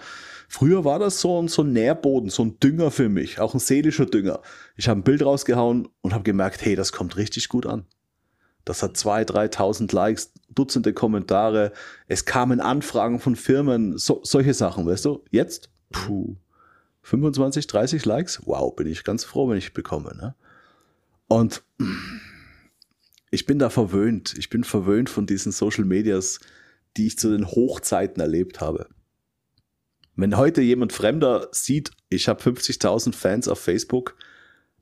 Speaker 2: Früher war das so ein, so ein Nährboden, so ein Dünger für mich, auch ein seelischer Dünger. Ich habe ein Bild rausgehauen und habe gemerkt, hey, das kommt richtig gut an. Das hat 2.000, 3.000 Likes, Dutzende Kommentare. Es kamen Anfragen von Firmen, so, solche Sachen, weißt du? Jetzt, puh, 25, 30 Likes, wow, bin ich ganz froh, wenn ich bekomme. Ne? Und ich bin da verwöhnt. Ich bin verwöhnt von diesen Social Medias, die ich zu den Hochzeiten erlebt habe. Wenn heute jemand Fremder sieht, ich habe 50.000 Fans auf Facebook,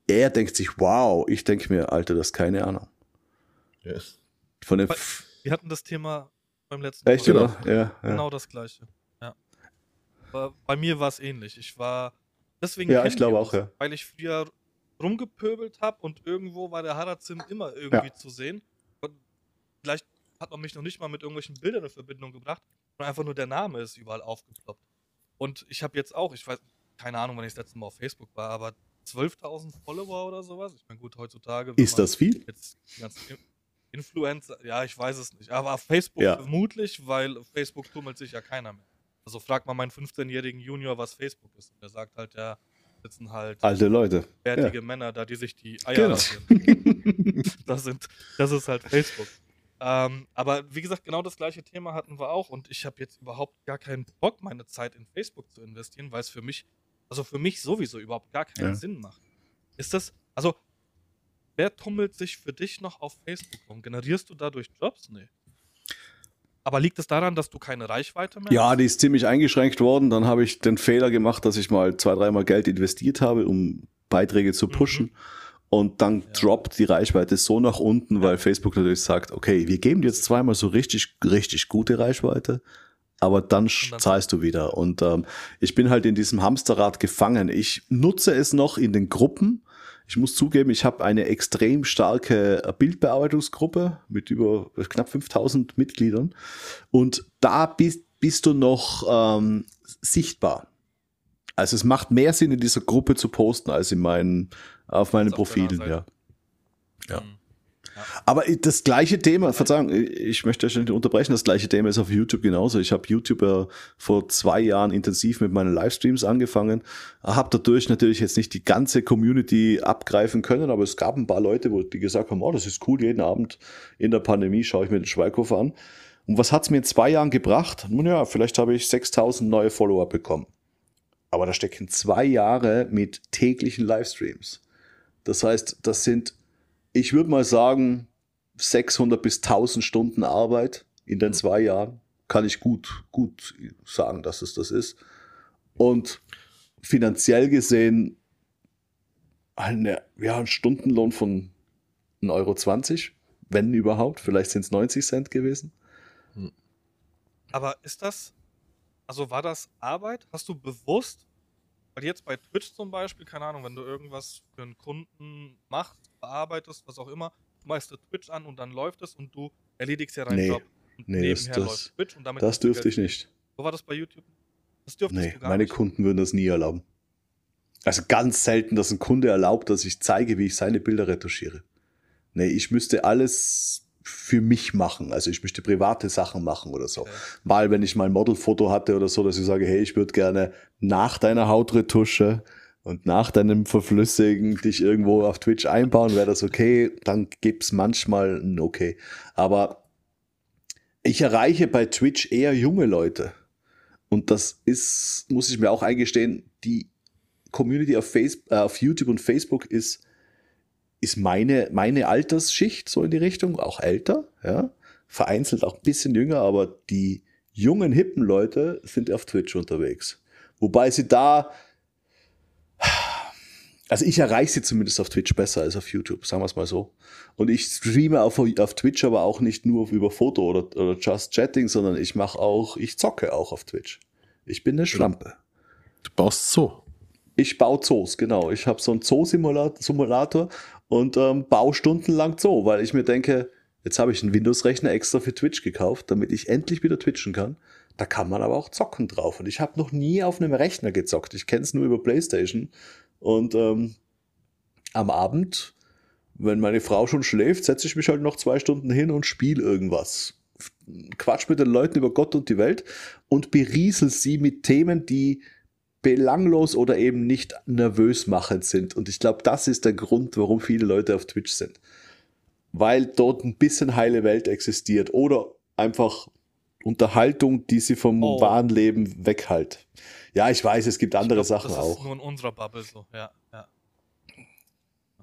Speaker 2: er denkt sich, wow, ich denke mir, Alter, das ist keine Ahnung.
Speaker 3: Ja.
Speaker 2: Von
Speaker 1: Bei-
Speaker 2: F
Speaker 1: Wir hatten das Thema beim letzten
Speaker 2: Echt,
Speaker 1: Mal.
Speaker 2: oder? Ja, ja.
Speaker 1: Genau das gleiche. Ja. Aber bei mir war es ähnlich. Ich war deswegen
Speaker 2: Ja, ich glaube auch, ja.
Speaker 1: weil ich früher rumgepöbelt habe und irgendwo war der Harazim immer irgendwie
Speaker 2: Ja.
Speaker 1: zu sehen. Und vielleicht hat man mich noch nicht mal mit irgendwelchen Bildern in Verbindung gebracht, sondern einfach nur der Name ist überall aufgeploppt. Und ich habe jetzt auch, ich weiß, keine Ahnung, wann ich das letzte Mal auf Facebook war, aber 12.000 Follower oder sowas. Ich meine, gut, heutzutage.
Speaker 2: Ist das viel?
Speaker 1: Jetzt die ganzen Influencer, ja, ich weiß es nicht. Aber auf Facebook
Speaker 2: Ja.
Speaker 1: vermutlich, weil Facebook tummelt sich ja keiner mehr. Also frag mal meinen 15-jährigen Junior, was Facebook ist. Der sagt halt, ja, sitzen halt
Speaker 2: Alte Leute.
Speaker 1: bärtige
Speaker 2: Ja.
Speaker 1: Männer da, die sich die Eier
Speaker 2: Genau.
Speaker 1: das, sind, das ist halt Facebook. Ähm, aber wie gesagt, genau das gleiche Thema hatten wir auch und ich habe jetzt überhaupt gar keinen Bock, meine Zeit in Facebook zu investieren, weil es für mich, also für mich sowieso überhaupt gar keinen
Speaker 2: Ja.
Speaker 1: Sinn macht. Ist das, also, wer tummelt sich für dich noch auf Facebook rum? Generierst du dadurch Jobs? Nee. Aber liegt es daran, dass du keine Reichweite mehr
Speaker 2: Ja,
Speaker 1: hast?
Speaker 2: die ist ziemlich eingeschränkt worden. Dann habe ich den Fehler gemacht, dass ich mal zwei, dreimal Geld investiert habe, um Beiträge zu pushen. Und dann
Speaker 1: Ja.
Speaker 2: droppt die Reichweite so nach unten, weil Facebook natürlich sagt, okay, wir geben dir jetzt zweimal so richtig, richtig gute Reichweite, aber dann
Speaker 1: dann-
Speaker 2: zahlst du wieder. Und ähm, ich bin halt in diesem Hamsterrad gefangen. Ich nutze es noch in den Gruppen. Ich muss zugeben, ich habe eine extrem starke äh, Bildbearbeitungsgruppe mit über knapp 5000 Mitgliedern. Und da bist, bist du noch ähm, sichtbar. Also es macht mehr Sinn, in dieser Gruppe zu posten, als in meinen, auf meinen Profilen, ja. Ja.
Speaker 1: Mhm.
Speaker 2: Aber das gleiche Thema, Verzeihung, ich möchte euch nicht unterbrechen, das gleiche Thema ist auf YouTube genauso. Ich habe YouTube ja vor zwei Jahren intensiv mit meinen Livestreams angefangen, habe dadurch natürlich jetzt nicht die ganze Community abgreifen können, aber es gab ein paar Leute, wo die gesagt haben, oh, das ist cool, jeden Abend in der Pandemie schaue ich mir den Schweighofer an. Und was hat's mir in zwei Jahren gebracht? Nun ja, vielleicht habe ich 6000 neue Follower bekommen. Aber da stecken zwei Jahre mit täglichen Livestreams. Das heißt, das sind, ich würde mal sagen, 600 bis 1000 Stunden Arbeit in den zwei Jahren. Kann ich gut, gut sagen, dass es das ist. Und finanziell gesehen, eine, ja, ein Stundenlohn von 1,20 Euro, wenn überhaupt. Vielleicht sind es 90 Cent gewesen.
Speaker 1: Aber ist das, also war das Arbeit? Hast du bewusst, weil jetzt bei Twitch zum Beispiel, keine Ahnung, wenn du irgendwas für einen Kunden machst, bearbeitest, was auch immer, machst du Twitch an und dann läuft es und du erledigst ja deinen
Speaker 2: Nee.
Speaker 1: Job. Und
Speaker 2: Nee, das- das- Das
Speaker 1: du
Speaker 2: dürfte ich nicht.
Speaker 1: Wo war das bei YouTube? Das dürftest
Speaker 2: Nee,
Speaker 1: du
Speaker 2: meine
Speaker 1: nicht.
Speaker 2: Kunden würden das nie erlauben. Also ganz selten, dass ein Kunde erlaubt, dass ich zeige, wie ich seine Bilder retuschiere. Nee, ich müsste alles für mich machen. Also ich möchte private Sachen machen oder so.
Speaker 1: Okay.
Speaker 2: Mal, wenn ich mal ein Modelfoto hatte oder so, dass ich sage, hey, ich würde gerne nach deiner Hautretusche und nach deinem Verflüssigen dich irgendwo auf Twitch einbauen, wäre das okay. Dann gibt's manchmal ein Okay. Aber ich erreiche bei Twitch eher junge Leute. Und das ist, muss ich mir auch eingestehen, die Community auf, Face, äh, auf YouTube und Facebook ist, ist meine, meine Altersschicht so in die Richtung, auch älter, ja. Vereinzelt auch ein bisschen jünger, aber die jungen, hippen Leute sind auf Twitch unterwegs. Wobei sie da, also ich erreiche sie zumindest auf Twitch besser als auf YouTube, sagen wir es mal so. Und ich streame auf, auf Twitch aber auch nicht nur über Foto oder, oder Just Chatting, sondern ich mache auch, ich zocke auch auf Twitch. Ich bin eine Schlampe.
Speaker 3: Du baust so.
Speaker 2: Ich baue Zoos, genau. Ich habe so einen Zoo-Simulator und ähm, baue stundenlang Zoo, weil ich mir denke, jetzt habe ich einen Windows-Rechner extra für Twitch gekauft, damit ich endlich wieder twitchen kann. Da kann man aber auch zocken drauf. Und ich habe noch nie auf einem Rechner gezockt. Ich kenne es nur über PlayStation. Und ähm, am Abend, wenn meine Frau schon schläft, setze ich mich halt noch zwei Stunden hin und spiele irgendwas. Quatsch mit den Leuten über Gott und die Welt und beriesel sie mit Themen, die belanglos oder eben nicht nervös machend sind. Und ich glaube, das ist der Grund, warum viele Leute auf Twitch sind. Weil dort ein bisschen heile Welt existiert oder einfach Unterhaltung, die sie vom
Speaker 1: Oh.
Speaker 2: wahren Leben weghält. Ja, ich weiß, es gibt andere
Speaker 1: glaub,
Speaker 2: Sachen
Speaker 1: das
Speaker 2: auch.
Speaker 1: ist nur in unserer Bubble so, ja, ja.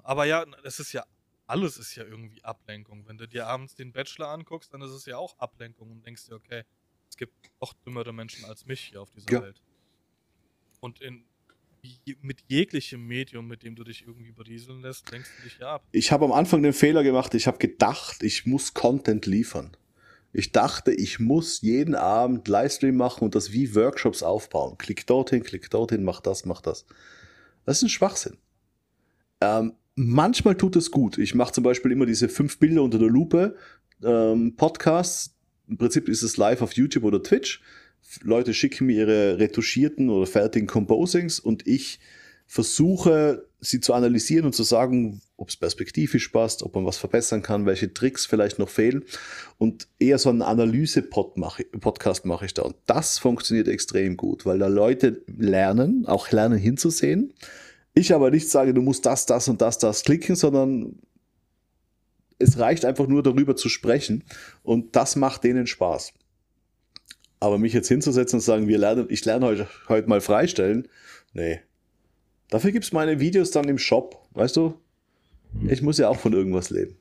Speaker 1: Aber ja, es ist ja, alles ist ja irgendwie Ablenkung. Wenn du dir abends den Bachelor anguckst, dann ist es ja auch Ablenkung und denkst dir, okay, es gibt doch dümmere Menschen als mich hier auf dieser
Speaker 2: Ja.
Speaker 1: Welt. Und in, mit jeglichem Medium, mit dem du dich irgendwie berieseln lässt, lenkst du dich ja ab.
Speaker 2: Ich habe am Anfang den Fehler gemacht, ich habe gedacht, ich muss Content liefern. Ich dachte, ich muss jeden Abend Livestream machen und das wie Workshops aufbauen. Klick dorthin, klick dorthin, mach das, mach das. Das ist ein Schwachsinn. Ähm, manchmal tut es gut. Ich mache zum Beispiel immer diese fünf Bilder unter der Lupe ähm, Podcasts. Im Prinzip ist es live auf YouTube oder Twitch. Leute schicken mir ihre retuschierten oder fertigen Composings und ich versuche, sie zu analysieren und zu sagen, ob es perspektivisch passt, ob man was verbessern kann, welche Tricks vielleicht noch fehlen. Und eher so einen Analyse-Podcast mache ich da. Und das funktioniert extrem gut, weil da Leute lernen, auch lernen hinzusehen. Ich aber nicht sage, du musst das, das und das, das klicken, sondern es reicht einfach nur darüber zu sprechen und das macht denen Spaß. Aber mich jetzt hinzusetzen und sagen, wir lernen, ich lerne heute, heute mal freistellen, nee, Dafür gibt es meine Videos dann im Shop, weißt du? Hm. Ich muss ja auch von irgendwas leben.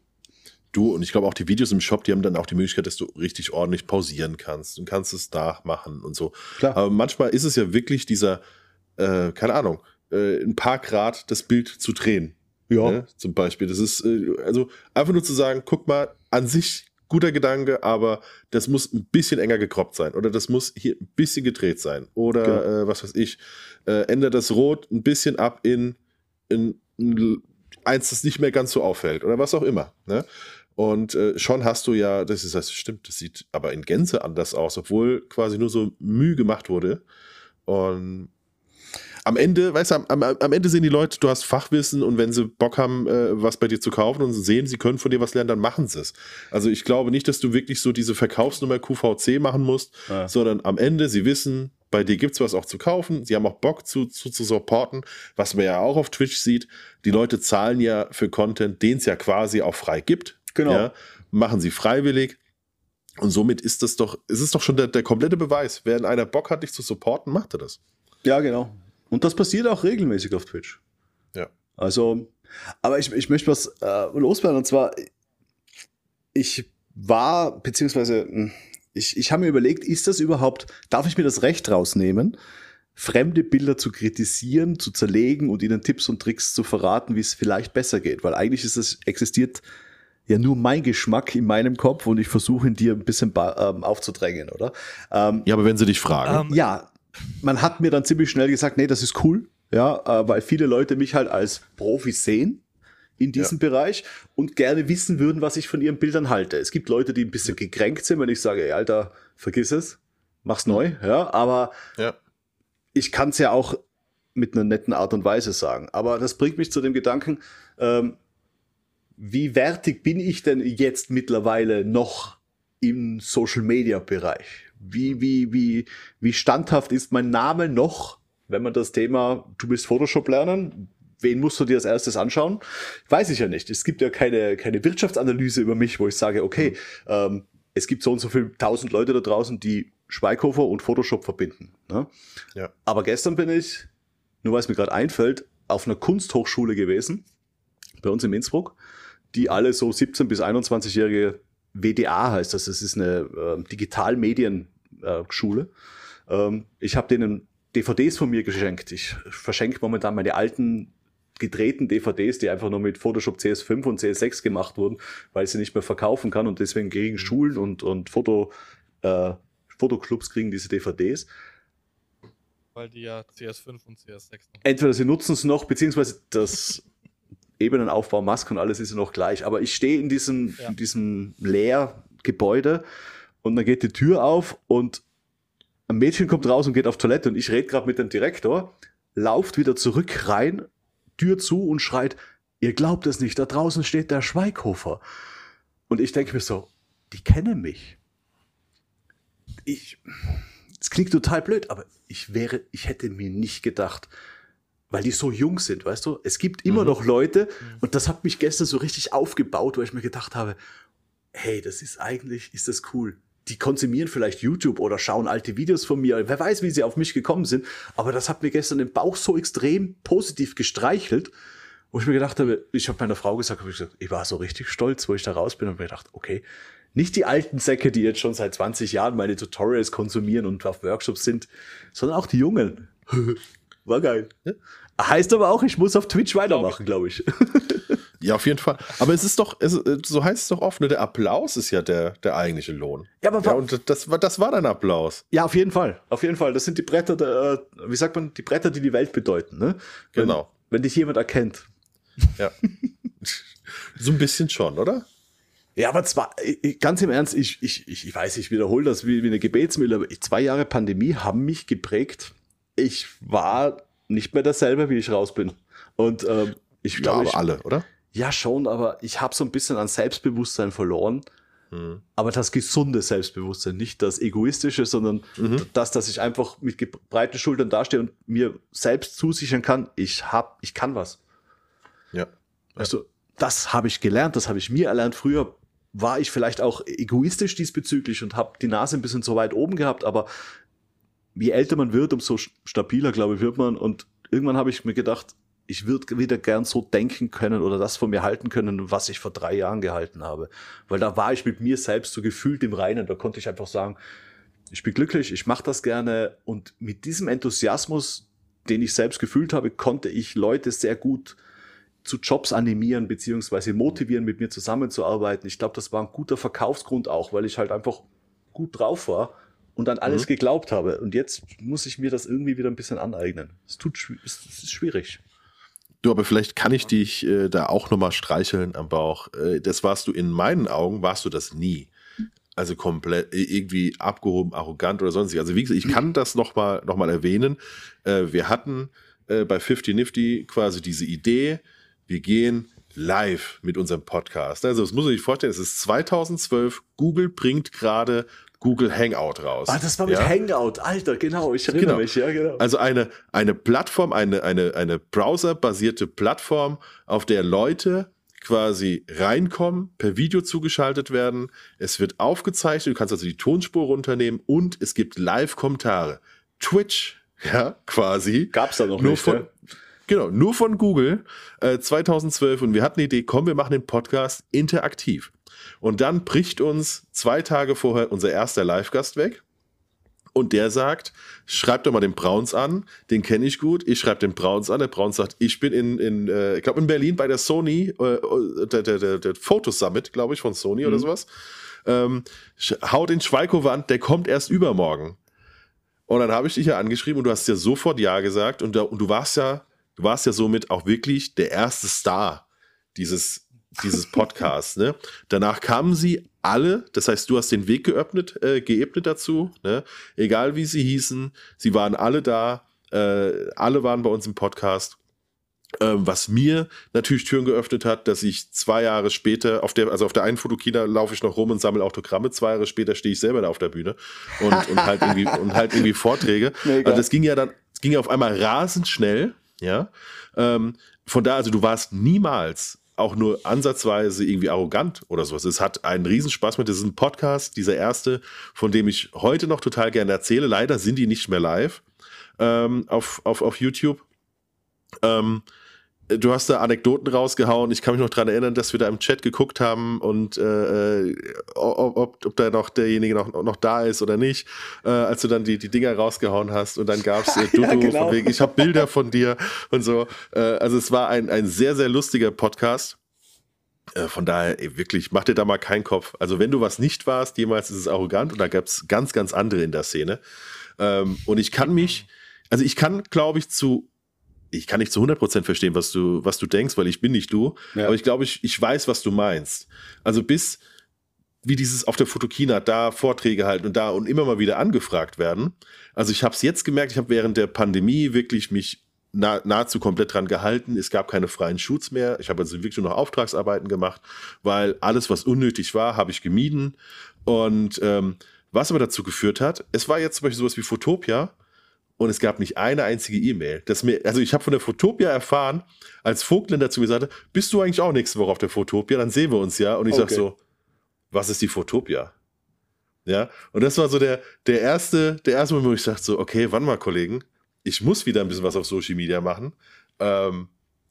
Speaker 3: Du, und ich glaube auch die Videos im Shop, die haben dann auch die Möglichkeit, dass du richtig ordentlich pausieren kannst und kannst es nachmachen und so. Klar. Aber manchmal ist es ja wirklich dieser, äh, keine Ahnung, äh, ein paar Grad das Bild zu drehen. Ja. Ne? Zum Beispiel. Das ist, äh, also einfach nur zu sagen, guck mal, an sich guter Gedanke, aber das muss ein bisschen enger gekroppt sein oder das muss hier ein bisschen gedreht sein oder genau. äh, was weiß ich, äh, ändert das Rot ein bisschen ab in, in, in, eins, das nicht mehr ganz so auffällt oder was auch immer. Ne? Und äh, schon hast du ja, das ist das stimmt, das sieht aber in Gänze anders aus, obwohl quasi nur so Mühe gemacht wurde. Und am Ende, weißt du, am, am, Ende sehen die Leute, du hast Fachwissen und wenn sie Bock haben, äh, was bei dir zu kaufen und sehen, sie können von dir was lernen, dann machen sie es. Also ich glaube nicht, dass du wirklich so diese Verkaufsnummer QVC machen musst, ja. sondern am Ende, sie wissen, bei dir gibt es was auch zu kaufen, sie haben auch Bock zu, zu, zu supporten, was man ja auch auf Twitch sieht. Die Leute zahlen ja für Content, den es ja quasi auch frei gibt. Genau. Ja, machen sie freiwillig. Und somit ist das doch, ist es doch schon der, der komplette Beweis. Wenn einer Bock hat, dich zu supporten, macht er das.
Speaker 2: Ja, genau. Und das passiert auch regelmäßig auf Twitch.
Speaker 3: Ja.
Speaker 2: Also, aber ich, ich möchte was äh, loswerden. Und zwar, ich war, beziehungsweise, hm, ich, ich habe mir überlegt, ist das überhaupt, darf ich mir das Recht rausnehmen, fremde Bilder zu kritisieren, zu zerlegen und ihnen Tipps und Tricks zu verraten, wie es vielleicht besser geht? Weil eigentlich ist es, existiert ja nur mein Geschmack in meinem Kopf und ich versuche ihn dir ein bisschen ähm, aufzudrängen, oder?
Speaker 3: Ähm, ja, aber wenn sie dich fragen.
Speaker 2: Ähm, ja, man hat mir dann ziemlich schnell gesagt, nee, das ist cool, ja, äh, weil viele Leute mich halt als Profi sehen in diesem ja. Bereich und gerne wissen würden, was ich von ihren Bildern halte. Es gibt Leute, die ein bisschen gekränkt sind, wenn ich sage, ey, Alter, vergiss es, mach's neu, ja, aber ja. ich kann es ja auch mit einer netten Art und Weise sagen. Aber das bringt mich zu dem Gedanken, ähm, wie wertig bin ich denn jetzt mittlerweile noch im Social Media Bereich? Wie, wie, wie, wie standhaft ist mein Name noch, wenn man das Thema, du willst Photoshop lernen, wen musst du dir als erstes anschauen? Weiß ich ja nicht. Es gibt ja keine, keine Wirtschaftsanalyse über mich, wo ich sage, okay, ähm, es gibt so und so viele tausend Leute da draußen, die Schweighofer und Photoshop verbinden. Ne? Ja. Aber gestern bin ich, nur weil es mir gerade einfällt, auf einer Kunsthochschule gewesen, bei uns in Innsbruck, die alle so 17- bis 21-jährige WDA heißt das, das ist eine äh, Digitalmedienschule. Äh, ähm, ich habe denen DVDs von mir geschenkt. Ich verschenke momentan meine alten gedrehten DVDs, die einfach nur mit Photoshop CS5 und CS6 gemacht wurden, weil sie nicht mehr verkaufen kann und deswegen gegen Schulen und, und Foto, äh, Fotoclubs kriegen diese DVDs.
Speaker 1: Weil die ja CS5 und CS6
Speaker 2: noch. Entweder sie nutzen es noch, beziehungsweise das Ebenenaufbau, Masken und alles ist ja noch gleich. Aber ich stehe in diesem, ja. in diesem Lehrgebäude und dann geht die Tür auf und ein Mädchen kommt raus und geht auf Toilette und ich rede gerade mit dem Direktor, lauft wieder zurück rein, Tür zu und schreit, ihr glaubt es nicht, da draußen steht der Schweighofer. Und ich denke mir so, die kennen mich. Ich, es klingt total blöd, aber ich wäre, ich hätte mir nicht gedacht, weil die so jung sind, weißt du? Es gibt immer mhm. noch Leute, mhm. und das hat mich gestern so richtig aufgebaut, weil ich mir gedacht habe, hey, das ist eigentlich, ist das cool. Die konsumieren vielleicht YouTube oder schauen alte Videos von mir. Wer weiß, wie sie auf mich gekommen sind. Aber das hat mir gestern den Bauch so extrem positiv gestreichelt, wo ich mir gedacht habe, ich habe meiner Frau gesagt, ich, gesagt, ich war so richtig stolz, wo ich da raus bin und mir gedacht, okay, nicht die alten Säcke, die jetzt schon seit 20 Jahren meine Tutorials konsumieren und auf Workshops sind, sondern auch die Jungen. War geil. Heißt aber auch, ich muss auf Twitch weitermachen, glaube ich.
Speaker 3: Ja, auf jeden Fall. Aber es ist doch, es, so heißt es doch oft, ne? der Applaus ist ja der, der eigentliche Lohn. Ja, aber ja, und das, das war dein Applaus.
Speaker 2: Ja, auf jeden Fall. Auf jeden Fall. Das sind die Bretter, der, wie sagt man, die Bretter, die die Welt bedeuten. Ne?
Speaker 3: Wenn, genau.
Speaker 2: Wenn dich jemand erkennt.
Speaker 3: Ja. so ein bisschen schon, oder?
Speaker 2: Ja, aber zwar, ganz im Ernst, ich, ich, ich weiß, ich wiederhole das wie, wie eine Gebetsmühle, aber zwei Jahre Pandemie haben mich geprägt. Ich war nicht mehr dasselbe, wie ich raus bin. Und ähm, ich
Speaker 3: Ja,
Speaker 2: glaube, ich,
Speaker 3: alle, oder?
Speaker 2: ja schon, aber ich habe so ein bisschen an Selbstbewusstsein verloren.
Speaker 3: Hm.
Speaker 2: Aber das gesunde Selbstbewusstsein, nicht das egoistische, sondern
Speaker 3: Mhm.
Speaker 2: das, dass ich einfach mit breiten Schultern dastehe und mir selbst zusichern kann, ich hab, ich kann was.
Speaker 3: Ja.
Speaker 2: Also, das habe ich gelernt, das habe ich mir erlernt. Früher war ich vielleicht auch egoistisch diesbezüglich und habe die Nase ein bisschen so weit oben gehabt, aber je älter man wird, umso stabiler, glaube ich, wird man. Und irgendwann habe ich mir gedacht, ich würde wieder gern so denken können oder das von mir halten können, was ich vor drei Jahren gehalten habe. Weil da war ich mit mir selbst so gefühlt im Reinen. Da konnte ich einfach sagen, ich bin glücklich, ich mache das gerne. Und mit diesem Enthusiasmus, den ich selbst gefühlt habe, konnte ich Leute sehr gut zu Jobs animieren beziehungsweise motivieren, mit mir zusammenzuarbeiten. Ich glaube, das war ein guter Verkaufsgrund auch, weil ich halt einfach gut drauf war und an alles
Speaker 3: Mhm.
Speaker 2: geglaubt habe. Und jetzt muss ich mir das irgendwie wieder ein bisschen aneignen. Es tut, es ist schwierig.
Speaker 3: Du, aber vielleicht kann ich dich äh, da auch nochmal streicheln am Bauch. Äh, das warst du in meinen Augen, warst du das nie. Also komplett äh, irgendwie abgehoben, arrogant oder sonstig. Also wie gesagt, ich kann das nochmal noch mal erwähnen. Äh, wir hatten äh, bei 50 Nifty quasi diese Idee, wir gehen live mit unserem Podcast. Also das muss man sich vorstellen, es ist 2012, Google bringt gerade Google Hangout raus.
Speaker 2: Ah, das war mit
Speaker 3: Ja?
Speaker 2: Hangout, Alter, genau, ich erinnere
Speaker 3: Genau.
Speaker 2: mich, ja, genau.
Speaker 3: Also eine, eine Plattform, eine, eine, eine browserbasierte Plattform, auf der Leute quasi reinkommen, per Video zugeschaltet werden. Es wird aufgezeichnet, du kannst also die Tonspur runternehmen und es gibt Live-Kommentare. Twitch, ja, quasi.
Speaker 2: Gab's da noch
Speaker 3: nur
Speaker 2: nicht,
Speaker 3: von,
Speaker 2: ja?
Speaker 3: Genau, nur von Google äh, 2012 und wir hatten die Idee, komm, wir machen den Podcast interaktiv. Und dann bricht uns zwei Tage vorher unser erster Live-Gast weg. Und der sagt, schreib doch mal den Browns an, den kenne ich gut. Ich schreibe den Browns an. Der Browns sagt, ich bin in, in äh, ich glaube in Berlin bei der Sony, äh, der, der, der, der Fotosummit, glaube ich, von Sony oder
Speaker 2: Mhm.
Speaker 3: sowas. Ähm, hau den Schweikowand, der kommt erst übermorgen. Und dann habe ich dich ja angeschrieben und du hast ja sofort Ja gesagt und, da, und du warst ja, du warst ja somit auch wirklich der erste Star dieses, dieses Podcasts. ne? Danach kamen sie alle, das heißt, du hast den Weg geöffnet, äh, geebnet dazu, ne? egal wie sie hießen, sie waren alle da, äh, alle waren bei uns im Podcast. Ähm, was mir natürlich Türen geöffnet hat, dass ich zwei Jahre später auf der, also auf der einen Fotokina laufe ich noch rum und sammle Autogramme. Zwei Jahre später stehe ich selber da auf der Bühne und, und halt irgendwie und halt irgendwie Vorträge.
Speaker 2: Mega.
Speaker 3: Also das ging ja dann, ging ja auf einmal rasend schnell, ja. Ähm, von da, also du warst niemals auch nur ansatzweise irgendwie arrogant oder sowas. Es hat einen Riesenspaß mit diesem Podcast, dieser erste, von dem ich heute noch total gerne erzähle. Leider sind die nicht mehr live ähm, auf, auf, auf YouTube. Ähm, du hast da Anekdoten rausgehauen. Ich kann mich noch dran erinnern, dass wir da im Chat geguckt haben und äh, äh, ob, ob, ob da noch derjenige noch, noch da ist oder nicht, äh, als du dann die, die Dinger rausgehauen hast. Und dann gab es äh, Dudu
Speaker 2: Ja, genau.
Speaker 3: von wegen, ich habe Bilder von dir und so. Äh, also es war ein, ein sehr, sehr lustiger Podcast. Äh, Von daher, ey, wirklich, mach dir da mal keinen Kopf. Also, wenn du was nicht warst, jemals ist es arrogant und da gab es ganz, ganz andere in der Szene. Ähm, und ich kann mich, also ich kann, glaube ich, zu, ich kann nicht zu 100% verstehen, was du, was du denkst, weil ich bin nicht du.
Speaker 2: Ja.
Speaker 3: Aber ich glaube, ich, ich weiß, was du meinst. Also bis, wie dieses auf der Fotokina da Vorträge halten und da und immer mal wieder angefragt werden. Also ich habe es jetzt gemerkt, ich habe während der Pandemie wirklich mich nah, nahezu komplett dran gehalten. Es gab keine freien Shoots mehr. Ich habe also wirklich nur noch Auftragsarbeiten gemacht, weil alles, was unnötig war, habe ich gemieden. Und ähm, was aber dazu geführt hat, es war jetzt zum Beispiel sowas wie Fotopia und es gab nicht eine einzige E-Mail. Also ich habe von der Fotopia erfahren, als Vogtländer zu mir sagte, bist du eigentlich auch nächste Woche auf der Fotopia? Dann sehen wir uns ja. Und ich
Speaker 2: Okay.
Speaker 3: so, was ist die Fotopia? Ja, und das war so der, der erste, der erste Moment, wo ich dachte so, okay, wann mal, Kollegen, ich muss wieder ein bisschen was auf Social Media machen. Ähm,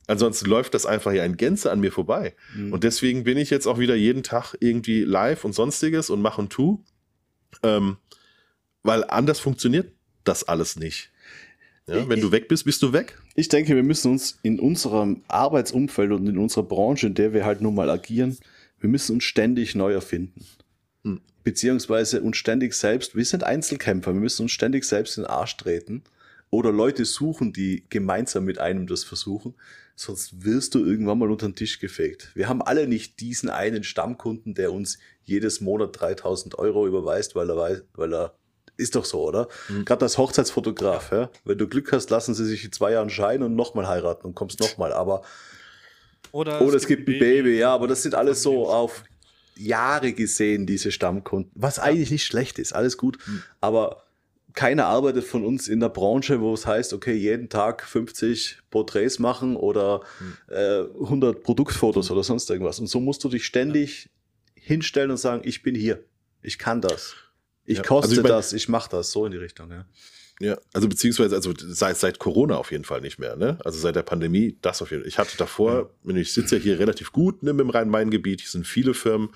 Speaker 3: ansonsten läuft das einfach hier in Gänze an mir vorbei.
Speaker 2: Mhm.
Speaker 3: Und deswegen bin ich jetzt auch wieder jeden Tag irgendwie live und sonstiges und mach und tu. Ähm, weil anders funktioniert das alles nicht. Ja, wenn du weg bist, bist du weg.
Speaker 2: Ich denke, wir müssen uns in unserem Arbeitsumfeld und in unserer Branche, in der wir halt nun mal agieren, wir müssen uns ständig neu erfinden.
Speaker 3: Hm.
Speaker 2: Beziehungsweise uns ständig selbst, wir sind Einzelkämpfer, wir müssen uns ständig selbst in den Arsch treten oder Leute suchen, die gemeinsam mit einem das versuchen, sonst wirst du irgendwann mal unter den Tisch gefegt. Wir haben alle nicht diesen einen Stammkunden, der uns jedes Monat 3000 Euro überweist, weil er, weiß, weil er Ist doch so, oder?
Speaker 3: Mhm.
Speaker 2: Gerade als Hochzeitsfotograf, ja? wenn du Glück hast, lassen sie sich in zwei Jahren scheiden und nochmal heiraten und kommst nochmal. Aber
Speaker 1: Oder,
Speaker 2: oder es gibt ein Baby, ja, aber das sind alles so auf Jahre gesehen, diese Stammkunden. Was eigentlich nicht schlecht ist, alles gut.
Speaker 3: Mhm.
Speaker 2: Aber keiner arbeitet von uns in der Branche, wo es heißt, okay, jeden Tag 50 Porträts machen oder
Speaker 3: Mhm.
Speaker 2: äh, 100 Produktfotos oder sonst irgendwas. Und so musst du dich ständig hinstellen und sagen, ich bin hier, ich kann das, ich
Speaker 3: Ja,
Speaker 2: koste
Speaker 3: also ich mein-
Speaker 2: das, ich mache das, so in die Richtung. Ja.
Speaker 3: Ja, also beziehungsweise also seit, seit Corona auf jeden Fall nicht mehr, ne? Also seit der Pandemie, das auf jeden Fall. Ich hatte davor, wenn ich sitze ja hier relativ gut ne, dem Rhein-Main-Gebiet, hier sind viele Firmen.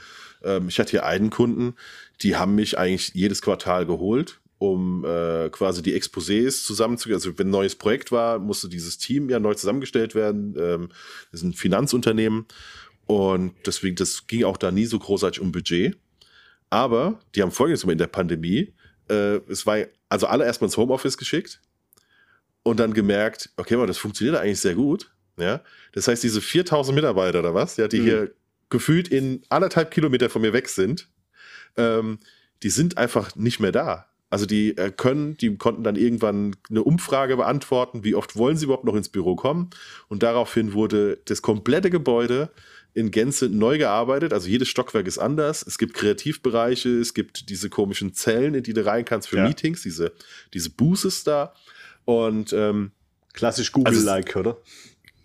Speaker 3: Ähm, ich hatte hier einen Kunden, die haben mich eigentlich jedes Quartal geholt, um äh, quasi die Exposés zusammenzugehen. Also wenn ein neues Projekt war, musste dieses Team ja neu zusammengestellt werden. Ähm, das ist ein Finanzunternehmen und deswegen, das ging auch da nie so großartig um Budget. Aber die haben folgendes in der Pandemie. Äh, es war also alle erstmal ins Homeoffice geschickt und dann gemerkt, okay, mal, das funktioniert eigentlich sehr gut. Ja? Das heißt, diese 4000 Mitarbeiter oder was, ja, die
Speaker 2: Mhm.
Speaker 3: hier gefühlt in anderthalb Kilometer von mir weg sind, ähm, die sind einfach nicht mehr da. Also die äh, können, die konnten dann irgendwann eine Umfrage beantworten, wie oft wollen sie überhaupt noch ins Büro kommen. Und daraufhin wurde das komplette Gebäude in Gänze neu gearbeitet. Also jedes Stockwerk ist anders. Es gibt Kreativbereiche, es gibt diese komischen Zellen, in die du rein kannst für
Speaker 2: Ja.
Speaker 3: Meetings, diese, diese Boosters da. Und ähm,
Speaker 2: Klassisch Google-like, oder?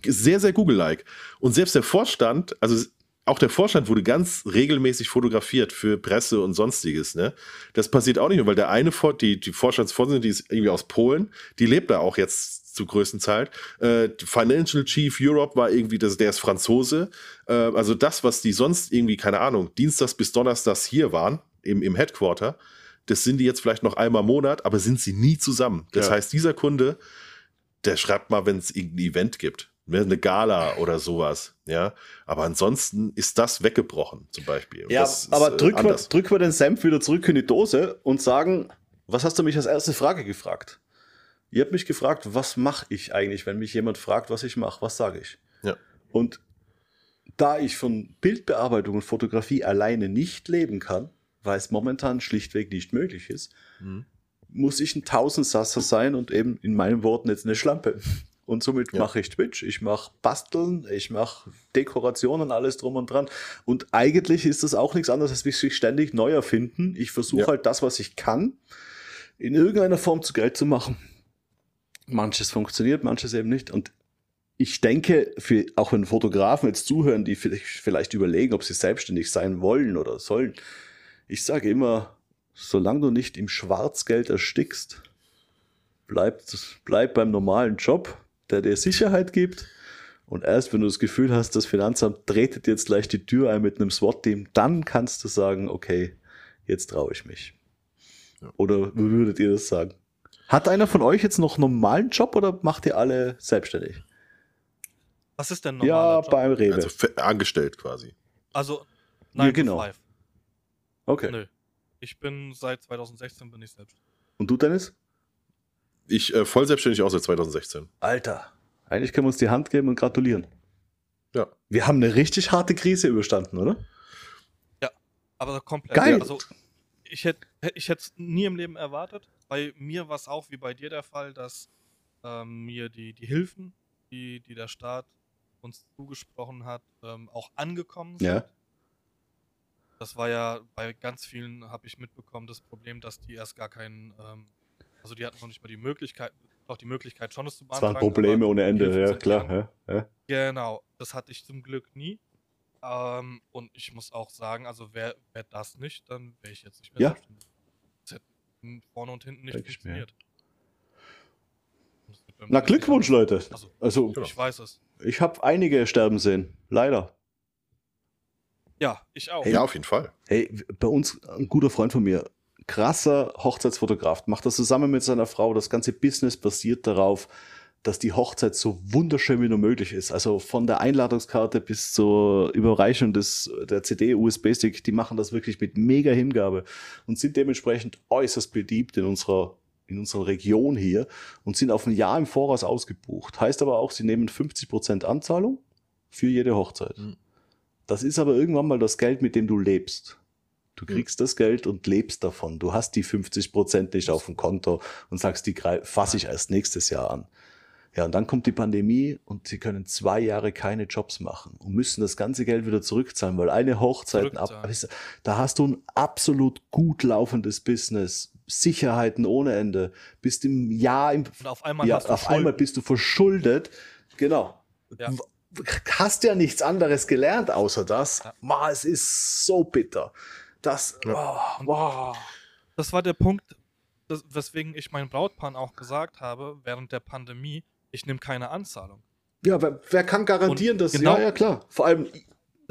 Speaker 3: sehr, sehr Google-like. Und selbst der Vorstand, also auch der Vorstand wurde ganz regelmäßig fotografiert für Presse und sonstiges. Ne? Das passiert auch nicht mehr, weil der eine, die, die Vorstandsvorsitzende, die ist irgendwie aus Polen, die lebt da auch jetzt zu größten Zeit. Äh, Financial Chief Europe war irgendwie, das, der ist Franzose. Äh, also das, was die sonst irgendwie, keine Ahnung, Dienstags bis Donnerstags hier waren, im, im Headquarter, das sind die jetzt vielleicht noch einmal im Monat, aber sind sie nie zusammen. Das
Speaker 2: Ja.
Speaker 3: heißt, dieser Kunde, der schreibt mal, wenn es irgendein Event gibt. ne, Eine Gala oder sowas, ja. Aber ansonsten ist das weggebrochen, zum Beispiel. Und
Speaker 2: Ja,
Speaker 3: das ist,
Speaker 2: aber
Speaker 3: äh,
Speaker 2: drücken wir, drücken wir den Senf wieder zurück in die Dose und sagen, was hast du mich als erste Frage gefragt? Ihr habt mich gefragt, was mache ich eigentlich, wenn mich jemand fragt, was ich mache? Was sage ich?
Speaker 3: Ja.
Speaker 2: Und da ich von Bildbearbeitung und Fotografie alleine nicht leben kann, weil es momentan schlichtweg nicht möglich ist,
Speaker 3: Mhm.
Speaker 2: muss ich ein Tausendsasser sein und eben in meinen Worten jetzt eine Schlampe. Und somit
Speaker 3: Ja.
Speaker 2: mache ich Twitch, ich mache Basteln, ich mache Dekorationen, alles drum und dran. Und eigentlich ist das auch nichts anderes, als sich ständig neu erfinden. Ich versuche
Speaker 3: Ja.
Speaker 2: halt das, was ich kann, in irgendeiner Form zu Geld zu machen. Manches funktioniert, manches eben nicht. Und ich denke, für, auch wenn Fotografen jetzt zuhören, die vielleicht, überlegen, ob sie selbstständig sein wollen oder sollen, ich sage immer, solange du nicht im Schwarzgeld erstickst, bleib, bleib beim normalen Job, der dir Sicherheit gibt. Und erst wenn du das Gefühl hast, das Finanzamt tretet jetzt gleich die Tür ein mit einem SWAT-Team, dann kannst du sagen, okay, jetzt traue ich mich.
Speaker 3: Ja.
Speaker 2: Oder wie würdet ihr das sagen? Hat einer von euch jetzt noch einen normalen Job oder macht ihr alle selbstständig?
Speaker 1: Was ist denn
Speaker 2: ja,
Speaker 1: normaler Job?
Speaker 2: beim Rewe.
Speaker 3: Also angestellt quasi.
Speaker 1: Also,
Speaker 2: Ja,
Speaker 1: nein,
Speaker 2: genau.
Speaker 1: Five.
Speaker 2: okay.
Speaker 1: Nö. Ich bin seit 2016 bin ich selbst.
Speaker 2: Und du, Dennis?
Speaker 3: Ich äh, voll selbstständig auch seit 2016.
Speaker 2: Alter, eigentlich können wir uns die Hand geben und gratulieren.
Speaker 3: Ja.
Speaker 2: Wir haben eine richtig harte Krise überstanden, oder?
Speaker 1: Aber komplett.
Speaker 2: Geil.
Speaker 1: Also, ich hätte ich hätte es nie im Leben erwartet. Bei mir war es auch wie bei dir der Fall, dass ähm, mir die, die Hilfen, die, die der Staat uns zugesprochen hat, ähm, auch angekommen sind.
Speaker 2: Ja.
Speaker 1: Das war ja bei ganz vielen, habe ich mitbekommen, das Problem, dass die erst gar keinen, ähm, also die hatten noch nicht mal die Möglichkeit, auch die Möglichkeit schon es zu
Speaker 2: Es waren
Speaker 1: beantragen.
Speaker 2: Probleme ohne Ende, ja klar. Ja, ja.
Speaker 1: Genau, das hatte ich zum Glück nie. Ähm, und ich muss auch sagen, also wäre wär das nicht, dann wäre ich jetzt nicht mehr
Speaker 2: Ja.
Speaker 1: selbstständig. Vorne und hinten nicht
Speaker 2: Denk
Speaker 1: funktioniert.
Speaker 2: Na, Glückwunsch. Leute.
Speaker 1: Also,
Speaker 2: Also,
Speaker 3: Genau.
Speaker 1: ich weiß es.
Speaker 2: ich habe einige sterben sehen. Leider.
Speaker 1: Ja, ich auch.
Speaker 3: Ja, auf jeden Fall.
Speaker 2: Hey, bei uns ein guter Freund von mir, krasser Hochzeitsfotograf, macht das zusammen mit seiner Frau. Das ganze Business basiert darauf, dass die Hochzeit so wunderschön wie nur möglich ist. Also von der Einladungskarte bis zur Überreichung des, der CD-USB-Stick, die machen das wirklich mit mega Hingabe und sind dementsprechend äußerst beliebt in unserer, in unserer Region hier und sind auf ein Jahr im Voraus ausgebucht. Heißt aber auch, sie nehmen 50% Anzahlung für jede Hochzeit.
Speaker 3: Mhm.
Speaker 2: Das ist aber irgendwann mal das Geld, mit dem du lebst. Du kriegst das Geld und lebst davon. Du hast die 50 Prozent nicht auf dem Konto und sagst, die fasse ich erst nächstes Jahr an. Ja, und dann kommt die Pandemie und sie können zwei Jahre keine Jobs machen und müssen das ganze Geld wieder zurückzahlen, weil eine Hochzeit ab, da hast du ein absolut gut laufendes Business, Sicherheiten ohne Ende, bist im Jahr im,
Speaker 1: und auf einmal,
Speaker 2: ja, auf einmal bist du verschuldet. Genau. Ja. Hast ja nichts anderes gelernt außer das. Ja. Ma, es ist so bitter. Das, oh, wow.
Speaker 1: das war der Punkt, das, weswegen ich meinem Brautpaar auch gesagt habe, während der Pandemie, ich nehme keine Anzahlung.
Speaker 2: Ja, wer, wer kann garantieren, dass genau, ja, ja klar. Vor allem.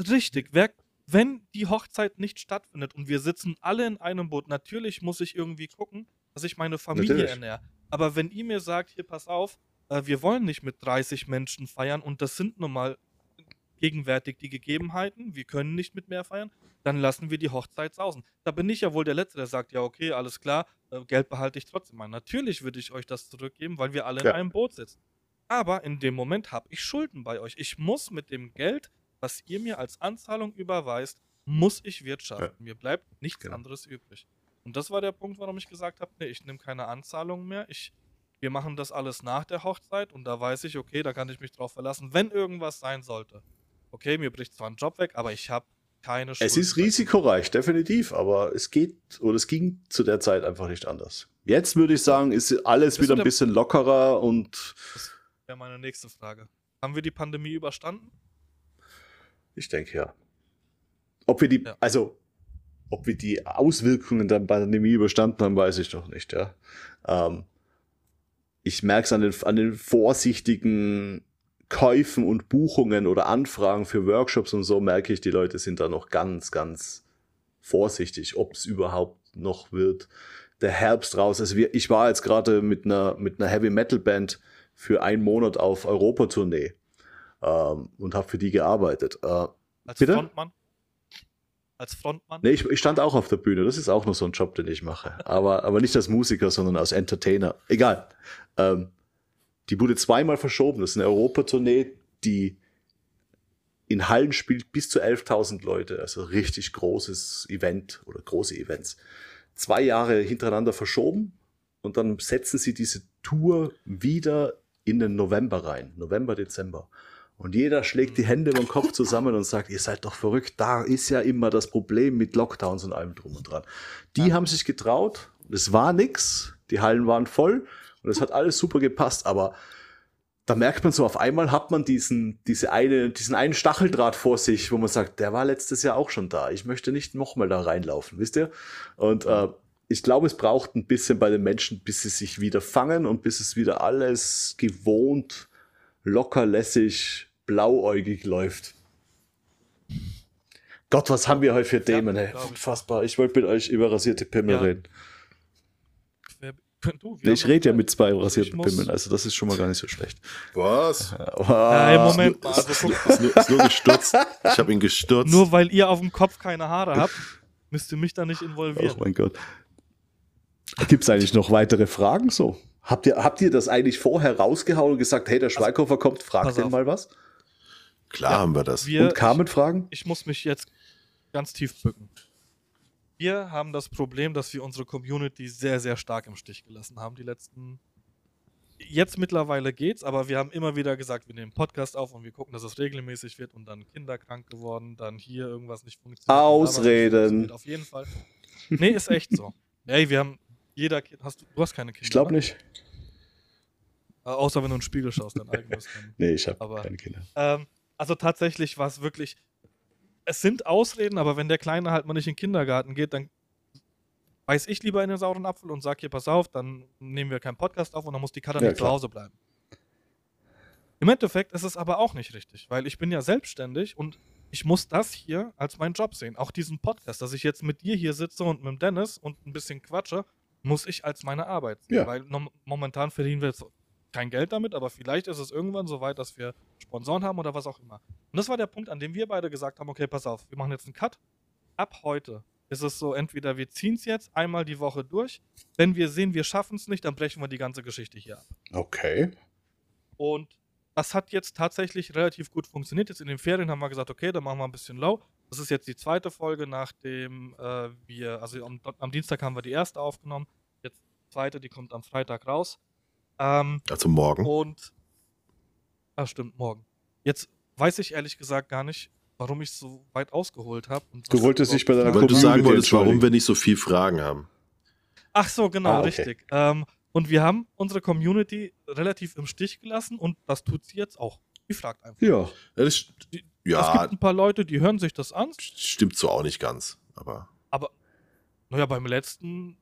Speaker 1: Richtig, wer, wenn die Hochzeit nicht stattfindet und wir sitzen alle in einem Boot, natürlich muss ich irgendwie gucken, dass ich meine Familie natürlich. ernähre. Aber wenn ihr mir sagt, hier pass auf, äh, wir wollen nicht mit 30 Menschen feiern und das sind nun mal gegenwärtig die Gegebenheiten, wir können nicht mit mehr feiern, dann lassen wir die Hochzeit sausen. Da bin ich ja wohl der Letzte, der sagt, ja, okay, alles klar, äh, Geld behalte ich trotzdem mal. Natürlich würde ich euch das zurückgeben, weil wir alle ja. in einem Boot sitzen. Aber in dem Moment habe ich Schulden bei euch. Ich muss mit dem Geld, was ihr mir als Anzahlung überweist, muss ich wirtschaften. Ja. Mir bleibt nichts genau. anderes übrig. Und das war der Punkt, warum ich gesagt habe, nee, ich nehme keine Anzahlungen mehr. Ich, wir machen das alles nach der Hochzeit und da weiß ich, okay, da kann ich mich drauf verlassen, wenn irgendwas sein sollte. Okay, mir bricht zwar ein Job weg, aber ich habe keine
Speaker 2: Schulden. Es ist risikoreich, definitiv, aber es geht oder es ging zu der Zeit einfach nicht anders. Jetzt würde ich sagen, ist alles das wieder ein bisschen lockerer und.
Speaker 1: Das wäre meine nächste Frage. Haben wir die Pandemie überstanden?
Speaker 2: Ich denke ja. Ob wir die, ja. also, ob wir die Auswirkungen der Pandemie überstanden haben, weiß ich noch nicht, ja. Ähm, ich merke es an den, an den vorsichtigen Käufen und Buchungen oder Anfragen für Workshops und so merke ich, die Leute sind da noch ganz, ganz vorsichtig, ob es überhaupt noch wird. Der Herbst raus. Also wir, ich war jetzt gerade mit einer, mit einer Heavy Metal Band für einen Monat auf Europatournee ähm, und habe für die gearbeitet. Äh,
Speaker 1: Als bitte? Frontmann? Als Frontmann?
Speaker 2: Nee, ich, ich, stand auch auf der Bühne. Das ist auch nur so ein Job, den ich mache. Aber, aber nicht als Musiker, sondern als Entertainer. Egal. Ähm, die wurde zweimal verschoben. Das ist eine Europatournee, die in Hallen spielt bis zu 11.000 Leute. Also richtig großes Event oder große Events. Zwei Jahre hintereinander verschoben und dann setzen sie diese Tour wieder in den November rein. November, Dezember. Und jeder schlägt die Hände über den Kopf zusammen und sagt, ihr seid doch verrückt, da ist ja immer das Problem mit Lockdowns und allem drum und dran. Die ja. haben sich getraut, es war nix, die Hallen waren voll und es hat alles super gepasst, aber da merkt man so, auf einmal hat man diesen, diese eine, diesen einen Stacheldraht vor sich, wo man sagt, der war letztes Jahr auch schon da. Ich möchte nicht nochmal da reinlaufen, wisst ihr? Und äh, ich glaube, es braucht ein bisschen bei den Menschen, bis sie sich wieder fangen und bis es wieder alles gewohnt, locker, lässig, blauäugig läuft. Gott, was haben wir heute für Themen, ja, ey. Unfassbar. Ich wollte mit euch über rasierte Pimmel ja. reden. Du, nee, ich rede ja mit zwei rasierten Pimmeln, also das ist schon mal gar nicht so schlecht.
Speaker 3: Was?
Speaker 1: Ja, im Moment mal.
Speaker 3: Ist, ist, nur, ist nur gestürzt. Ich habe ihn gestürzt.
Speaker 1: Nur weil ihr auf dem Kopf keine Haare habt, müsst ihr mich da nicht involvieren.
Speaker 2: Oh mein Gott. Gibt es eigentlich noch weitere Fragen so? Habt ihr, habt ihr das eigentlich vorher rausgehauen und gesagt, hey, der also, kommt, fragt den mal was?
Speaker 3: Klar ja, haben wir das.
Speaker 2: Wir, und kamen Fragen?
Speaker 1: Ich muss mich jetzt ganz tief bücken. Wir haben das Problem, dass wir unsere Community sehr, sehr stark im Stich gelassen haben, die letzten. Jetzt mittlerweile geht's, aber wir haben immer wieder gesagt, wir nehmen Podcast auf und wir gucken, dass es regelmäßig wird und dann Kinder krank geworden, dann hier irgendwas nicht funktioniert.
Speaker 2: Ausreden. Nicht
Speaker 1: auf jeden Fall. Nee, ist echt so. Ey, wir haben jeder Kind. Hast du, du hast keine Kinder.
Speaker 2: Ich glaube nicht.
Speaker 1: Äh, außer wenn du in den Spiegel schaust, dein eigenes. Dann,
Speaker 2: nee, ich habe keine Kinder.
Speaker 1: Ähm, also tatsächlich war es wirklich, es sind Ausreden, aber wenn der Kleine halt mal nicht in den Kindergarten geht, dann beiß ich lieber in den sauren Apfel und sag hier, pass auf, dann nehmen wir keinen Podcast auf und dann muss die Katze ja, zu Hause bleiben. Im Endeffekt ist es aber auch nicht richtig, weil ich bin ja selbstständig und ich muss das hier als meinen Job sehen. Auch diesen Podcast, dass ich jetzt mit dir hier sitze und mit dem Dennis und ein bisschen quatsche, muss ich als meine Arbeit sehen. Ja. Weil momentan verdienen wir jetzt kein Geld damit, aber vielleicht ist es irgendwann so weit, dass wir Sponsoren haben oder was auch immer. Und das war der Punkt, an dem wir beide gesagt haben, okay, pass auf, wir machen jetzt einen Cut. Ab heute ist es so, entweder wir ziehen es jetzt einmal die Woche durch. Wenn wir sehen, wir schaffen es nicht, dann brechen wir die ganze Geschichte hier ab.
Speaker 2: Okay.
Speaker 1: Und das hat jetzt tatsächlich relativ gut funktioniert. Jetzt in den Ferien haben wir gesagt, okay, dann machen wir ein bisschen low. Das ist jetzt die zweite Folge, nachdem äh, wir, also am, am, Dienstag haben wir die erste aufgenommen, jetzt die zweite, die kommt am Freitag raus.
Speaker 3: Ähm, also morgen.
Speaker 1: Und, ah stimmt, morgen. Jetzt weiß ich ehrlich gesagt gar nicht, warum ich so weit ausgeholt habe.
Speaker 2: Du wolltest dich bei deiner
Speaker 3: Weil du sagen wolltest, warum wir nicht so viel Fragen haben.
Speaker 1: Ach so, genau, ah, okay. richtig. Ähm, und wir haben unsere Community relativ im Stich gelassen und das tut sie jetzt auch. Die fragt einfach.
Speaker 2: Ja.
Speaker 3: Das,
Speaker 1: ja. Es gibt ein paar Leute, die hören sich das an.
Speaker 3: Stimmt so auch nicht ganz, aber.
Speaker 1: Aber, naja, beim letzten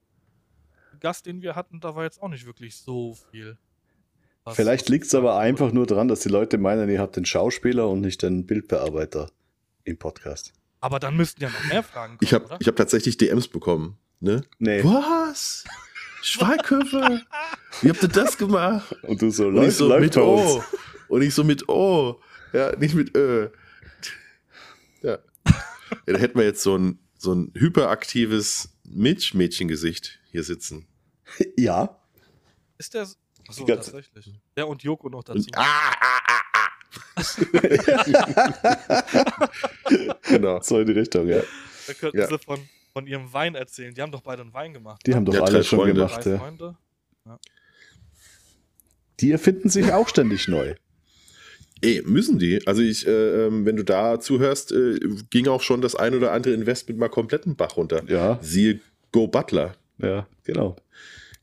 Speaker 1: Gast, den wir hatten, da war jetzt auch nicht wirklich so viel.
Speaker 2: Vielleicht liegt es aber einfach nur daran, dass die Leute meinen, ihr habt den Schauspieler und nicht den Bildbearbeiter im Podcast.
Speaker 1: Aber dann müssten ja noch mehr Fragen kommen.
Speaker 3: Ich habe hab tatsächlich DMs bekommen. Ne?
Speaker 2: Nee.
Speaker 3: Was? Schweighöfer? Wie habt ihr das gemacht?
Speaker 2: Und du so,
Speaker 3: ich so mit O. Und ich so mit O. Ja, nicht mit Ö. Ja. ja da hätten wir jetzt so ein, so ein hyperaktives Milchmädchengesicht hier sitzen.
Speaker 2: Ja.
Speaker 1: Ist der. Achso, tatsächlich. Ja, und Joko noch dazu. Und, ah, ah, ah,
Speaker 2: genau. So in die Richtung, ja.
Speaker 1: Da könnten ja. sie von, von ihrem Wein erzählen. Die haben doch beide einen Wein gemacht.
Speaker 2: Die ne? haben doch ja, alle schon Freunde. gemacht, ja. ja. Die erfinden sich auch ständig neu.
Speaker 3: Ey, müssen die. Also ich, äh, ähm, wenn du da zuhörst, äh, ging auch schon das ein oder andere Investment mal komplett einen Bach runter.
Speaker 2: Ja.
Speaker 3: Siehe Go Butler.
Speaker 2: Ja, genau.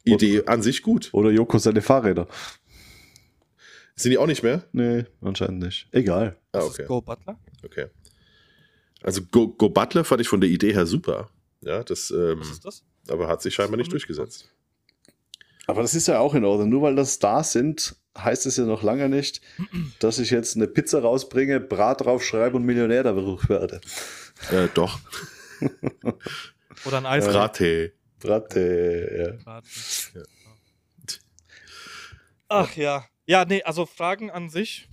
Speaker 3: Idee oder, an sich gut.
Speaker 2: Oder Joko seine Fahrräder.
Speaker 3: Sind die auch nicht mehr?
Speaker 2: Nee, anscheinend nicht. Egal.
Speaker 1: Ah, okay. Go Butler?
Speaker 3: Okay. Also Go, Go, Butler fand ich von der Idee her super. Ja, das, ähm,
Speaker 1: Was ist das?
Speaker 3: Aber hat sich scheinbar nicht durchgesetzt.
Speaker 2: Aber das ist ja auch in Ordnung. Nur weil das Stars sind, heißt es ja noch lange nicht, dass ich jetzt eine Pizza rausbringe, Brat draufschreibe und Millionär dadurch werde.
Speaker 3: Äh, doch.
Speaker 1: Oder ein Eis.
Speaker 3: Bratte.
Speaker 2: Bratte, ja. ja.
Speaker 1: Ach ja. Ja, nee, also Fragen an sich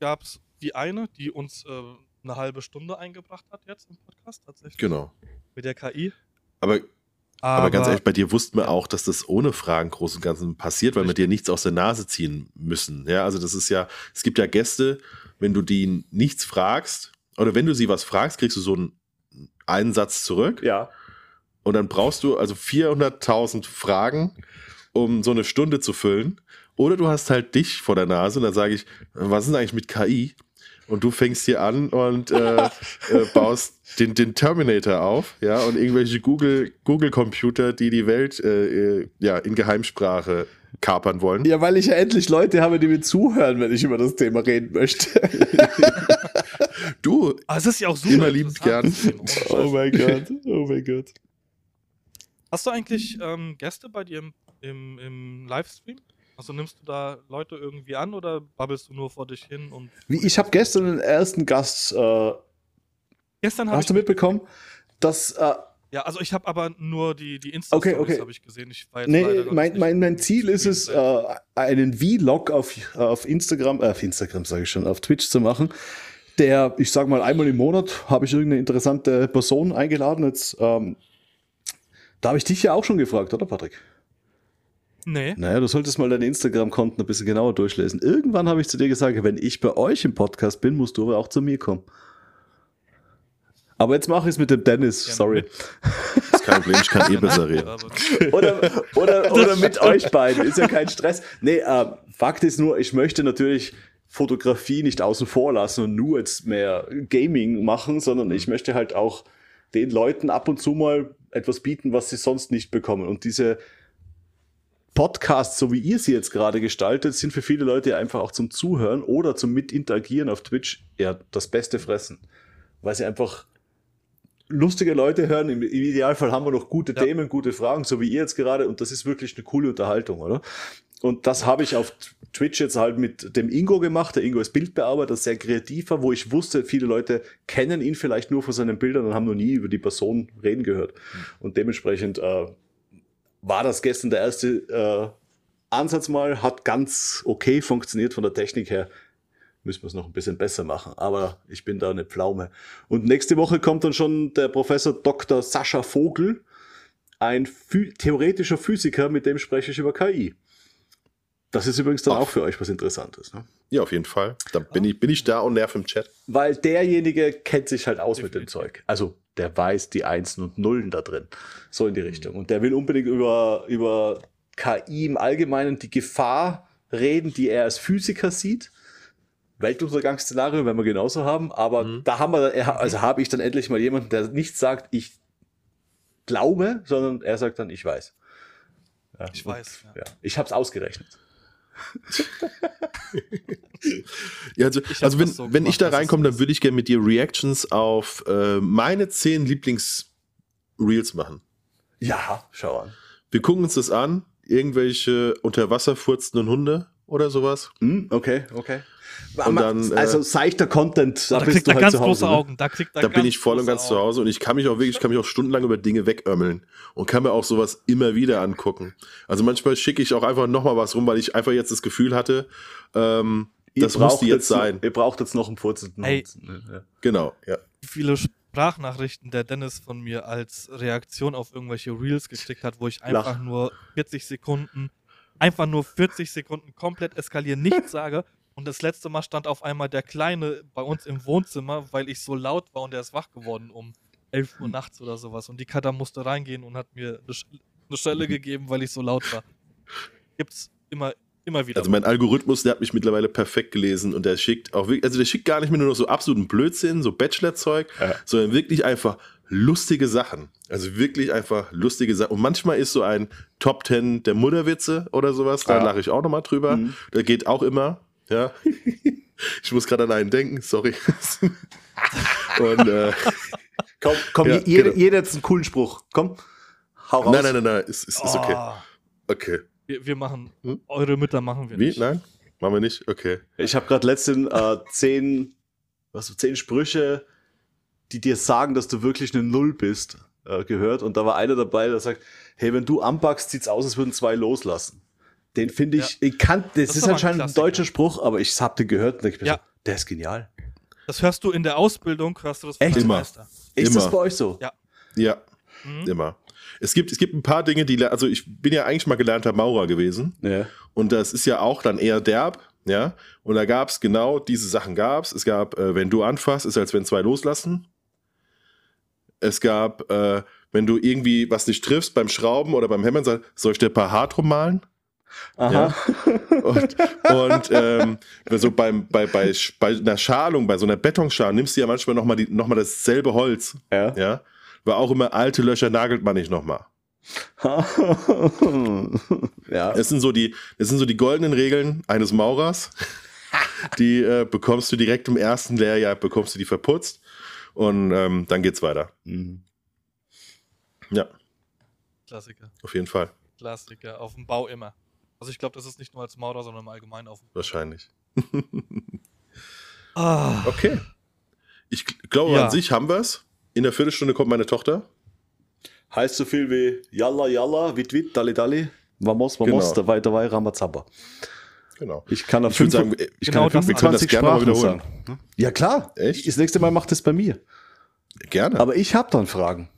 Speaker 1: gab es die eine, die uns äh, eine halbe Stunde eingebracht hat jetzt im Podcast tatsächlich.
Speaker 3: Genau.
Speaker 1: Mit der KI.
Speaker 3: Aber, aber, aber ganz ehrlich, bei dir wussten wir auch, dass das ohne Fragen groß und ganzen passiert, weil wir dir nichts aus der Nase ziehen müssen. Ja, also das ist ja, es gibt ja Gäste, wenn du die nichts fragst, oder wenn du sie was fragst, kriegst du so einen, einen Satz zurück.
Speaker 2: Ja.
Speaker 3: Und dann brauchst du also 400.000 Fragen, um so eine Stunde zu füllen. Oder du hast halt dich vor der Nase und dann sage ich, was ist denn eigentlich mit KI? Und du fängst hier an und äh, äh, baust den, den Terminator auf, ja, und irgendwelche Google, Google-Computer, die die Welt äh, äh, ja, in Geheimsprache kapern wollen.
Speaker 2: Ja, weil ich ja endlich Leute habe, die mir zuhören, wenn ich über das Thema reden möchte.
Speaker 3: du,
Speaker 1: Aber es ist ja auch super.
Speaker 3: Immer liebend gern.
Speaker 2: Oh mein Gott, oh mein Gott.
Speaker 1: Hast du eigentlich ähm, Gäste bei dir im, im, im Livestream? Also nimmst du da Leute irgendwie an oder babbelst du nur vor dich hin? Und
Speaker 2: ich habe gestern den ersten Gast. Äh,
Speaker 1: gestern
Speaker 2: hast du mitbekommen, dass. Äh,
Speaker 1: ja, also ich habe aber nur die, die insta
Speaker 2: okay, okay.
Speaker 1: habe ich gesehen. Ich
Speaker 2: nee, mein, mein, mein Ziel ist es, äh, einen Vlog auf, auf Instagram, äh, auf Instagram sage ich schon, auf Twitch zu machen. Der, ich sag mal, einmal im Monat habe ich irgendeine interessante Person eingeladen. Jetzt, ähm, da habe ich dich ja auch schon gefragt, oder Patrick?
Speaker 1: Nee.
Speaker 2: Naja, du solltest mal deine Instagram-Konten ein bisschen genauer durchlesen. Irgendwann habe ich zu dir gesagt, wenn ich bei euch im Podcast bin, musst du aber auch zu mir kommen. Aber jetzt mache ich es mit dem Dennis, ja, sorry.
Speaker 3: Das ist kein Problem, ich kann eh besser reden.
Speaker 2: oder, oder, oder mit euch beiden, ist ja kein Stress. Nee, äh, Fakt ist nur, ich möchte natürlich Fotografie nicht außen vor lassen und nur jetzt mehr Gaming machen, sondern ich möchte halt auch den Leuten ab und zu mal etwas bieten, was sie sonst nicht bekommen. Und diese Podcasts, so wie ihr sie jetzt gerade gestaltet, sind für viele Leute einfach auch zum Zuhören oder zum Mitinteragieren auf Twitch ja das beste Fressen. Weil sie einfach lustige Leute hören. Im Idealfall haben wir noch gute ja. Themen, gute Fragen, so wie ihr jetzt gerade. Und das ist wirklich eine coole Unterhaltung, oder? Und das habe ich auf Twitch jetzt halt mit dem Ingo gemacht. Der Ingo ist Bildbearbeiter, sehr kreativer, wo ich wusste, viele Leute kennen ihn vielleicht nur von seinen Bildern und haben noch nie über die Person reden gehört. Mhm. Und dementsprechend äh, war das gestern der erste äh, Ansatz mal, hat ganz okay funktioniert von der Technik her. Müssen wir es noch ein bisschen besser machen, aber ich bin da eine Pflaume. Und nächste Woche kommt dann schon der Professor Dr. Sascha Vogel, ein Phy theoretischer Physiker, mit dem spreche ich über KI. Das ist übrigens dann
Speaker 3: Auf-
Speaker 2: auch für euch was Interessantes. Ne?
Speaker 3: Ja, auf jeden Fall. Da bin, ich, bin ich da und nerv im Chat.
Speaker 2: Weil derjenige kennt sich halt aus mit dem
Speaker 1: Definitiv.
Speaker 2: Zeug. Also der weiß die Einsen und Nullen da drin. So in die Richtung. Und der will unbedingt über, über KI im Allgemeinen die Gefahr reden, die er als Physiker sieht. Weltuntergangsszenario werden wir genauso haben, aber
Speaker 3: Mhm.
Speaker 2: da haben wir, also habe ich dann endlich mal jemanden, der nicht sagt, ich glaube, sondern er sagt dann, ich weiß. Ja,
Speaker 1: Ich
Speaker 2: und-
Speaker 1: weiß. Ja.
Speaker 2: Ja, ich habe es ausgerechnet.
Speaker 3: Ja, also, also wenn,
Speaker 1: so
Speaker 3: wenn ich da reinkomme, dann würde ich gerne mit dir Reactions auf äh, meine zehn Lieblings-Reels machen.
Speaker 2: Ja, schau an.
Speaker 3: Wir gucken uns das an. Irgendwelche unter Wasser furzenden Hunde oder sowas.
Speaker 2: Hm, okay, okay.
Speaker 3: Und dann, äh,
Speaker 2: also seichter Content, da,
Speaker 1: Da
Speaker 2: bist
Speaker 1: kriegt
Speaker 2: du
Speaker 1: er
Speaker 2: halt
Speaker 1: ganz
Speaker 2: zu Hause.
Speaker 1: große
Speaker 2: ne?
Speaker 1: Augen. Da, kriegt er
Speaker 3: Da bin ich voll und ganz zu
Speaker 1: Augen.
Speaker 3: Hause und ich kann mich auch wirklich, ich kann mich auch stundenlang über Dinge wegömmeln und kann mir auch sowas immer wieder angucken. Also manchmal schicke ich auch einfach nochmal was rum, weil ich einfach jetzt das Gefühl hatte, ähm, das
Speaker 2: braucht
Speaker 3: musste jetzt sein.
Speaker 2: Ihr braucht jetzt noch einen furzenden
Speaker 1: Ey.
Speaker 2: Hund. ne? Ja.
Speaker 3: Genau, ja.
Speaker 1: Wie viele Sprachnachrichten der Dennis von mir als Reaktion auf irgendwelche Reels gekriegt hat, wo ich einfach
Speaker 2: Lach.
Speaker 1: nur 40 Sekunden, einfach nur 40 Sekunden komplett eskalieren, nichts sage. Und das letzte Mal stand auf einmal der Kleine bei uns im Wohnzimmer, weil ich so laut war und er ist wach geworden um 11 Uhr nachts oder sowas. Und die Katha musste reingehen und hat mir eine, Sch eine Schelle gegeben, weil ich so laut war. Gibt's immer, immer wieder.
Speaker 3: Also mein Algorithmus, der hat mich mittlerweile perfekt gelesen und der schickt auch wirklich, also der schickt gar nicht mehr nur noch so absoluten Blödsinn, so Bachelor-Zeug,
Speaker 2: Ja.
Speaker 3: sondern wirklich einfach lustige Sachen. Also wirklich einfach lustige Sachen. Und manchmal ist so ein Top 10 der Mutterwitze oder sowas, da
Speaker 2: Ja.
Speaker 3: lache ich auch nochmal drüber.
Speaker 2: Mhm.
Speaker 3: Der geht auch immer, ja. Ich muss gerade an einen denken, sorry. Und äh,
Speaker 2: Komm, komm
Speaker 3: Ja,
Speaker 2: je- jeder,
Speaker 3: genau.
Speaker 2: jeder jetzt einen coolen Spruch. Komm, hau raus.
Speaker 3: nein, nein, nein, nein, ist, ist, ist okay.
Speaker 1: Oh,
Speaker 3: Okay.
Speaker 1: wir, wir machen,
Speaker 3: Hm?
Speaker 1: eure Mütter machen wir
Speaker 3: Wie?
Speaker 1: nicht.
Speaker 3: Nein? Machen wir nicht? Okay.
Speaker 2: Ich habe gerade letztens äh, zehn, was, zehn Sprüche, die dir sagen, dass du wirklich eine Null bist, äh, gehört. Und da war einer dabei, der sagt, hey, wenn du anpackst, sieht's aus, als würden zwei loslassen. Den finde ich, ich kann, das,
Speaker 1: ist
Speaker 2: ist
Speaker 1: ein
Speaker 2: anscheinend ein deutscher Spruch, aber ich hab den gehört und denke mir
Speaker 1: Ja.
Speaker 2: so, der ist genial.
Speaker 1: Das hörst du in der Ausbildung, hörst du das von
Speaker 2: Echt?
Speaker 3: Immer.
Speaker 1: Meister.
Speaker 2: Ist
Speaker 3: Immer.
Speaker 2: das bei euch so?
Speaker 1: Ja.
Speaker 3: Ja,
Speaker 1: Mhm.
Speaker 3: immer. Es gibt, es gibt ein paar Dinge, die, also ich bin ja eigentlich mal gelernter Maurer gewesen.
Speaker 2: Ja.
Speaker 3: Und das ist ja auch dann eher derb, ja. Und da gab es genau diese Sachen gab's. Es gab, äh, wenn du anfasst, ist als wenn zwei loslassen. Es gab, äh, wenn du irgendwie was nicht triffst beim Schrauben oder beim Hämmern, soll ich dir ein paar hart rummalen?
Speaker 2: Aha.
Speaker 3: Und, und ähm, so beim, bei, bei, bei einer Schalung, bei so einer Betonschale, nimmst du ja manchmal nochmal noch mal dasselbe Holz.
Speaker 2: Ja.
Speaker 3: Ja. War auch immer alte Löcher nagelt man nicht nochmal.
Speaker 2: ja.
Speaker 3: Es sind so die, es sind so die goldenen Regeln eines Maurers. Die äh, bekommst du direkt im ersten Lehrjahr, bekommst du die verputzt und ähm, dann geht's weiter.
Speaker 2: Mhm.
Speaker 3: Ja,
Speaker 1: Klassiker.
Speaker 3: auf jeden Fall.
Speaker 1: Klassiker. Auf dem Bau immer. Also ich glaube, das ist nicht nur als Maurer, sondern im Allgemeinen auf
Speaker 3: Wahrscheinlich.
Speaker 1: Ah,
Speaker 3: Okay. Ich glaube,
Speaker 1: Ja.
Speaker 3: an sich haben wir's. In der Viertelstunde kommt meine Tochter.
Speaker 2: Heißt so viel wie Yalla Yalla, Wit Wit, Dalli Dalli, Vamos, Vamos,
Speaker 3: Genau.
Speaker 2: dabei, dabei, Ramazamba.
Speaker 3: Genau.
Speaker 2: Ich kann auf
Speaker 3: Ich würde
Speaker 2: fünf-
Speaker 3: sagen, ich
Speaker 1: Genau
Speaker 3: kann, wir das
Speaker 2: 25
Speaker 3: gerne mal
Speaker 2: Sprachen
Speaker 3: wiederholen.
Speaker 2: sagen. Ja, klar.
Speaker 3: Echt?
Speaker 2: Das nächste Mal macht es bei mir.
Speaker 3: Gerne.
Speaker 2: Aber ich habe dann Fragen.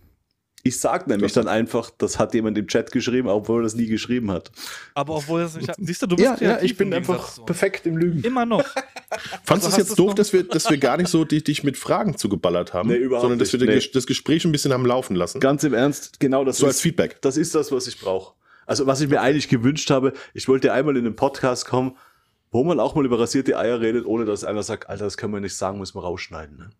Speaker 2: Ich sag nämlich
Speaker 3: Das-
Speaker 2: dann einfach, das hat jemand im Chat geschrieben, obwohl er das nie geschrieben hat.
Speaker 1: aber obwohl es nicht. Siehst du, du bist
Speaker 2: Ja, ja, ich bin einfach
Speaker 1: uns.
Speaker 2: perfekt im Lügen.
Speaker 1: Immer noch.
Speaker 3: Fandest
Speaker 1: Also
Speaker 3: du es jetzt doof, dass wir, dass wir gar nicht so dich, dich mit Fragen zugeballert haben,
Speaker 2: Nee, überhaupt
Speaker 3: sondern dass wir
Speaker 2: nicht,
Speaker 3: den das Gespräch ein bisschen haben laufen lassen?
Speaker 2: Ganz im Ernst, genau das
Speaker 3: so als
Speaker 2: ist,
Speaker 3: Feedback.
Speaker 2: das ist das, was ich brauche. Also was ich mir eigentlich gewünscht habe, ich wollte einmal in einen Podcast kommen, wo man auch mal über rasierte Eier redet, ohne dass einer sagt, Alter, das können wir nicht sagen, müssen wir rausschneiden. Ne?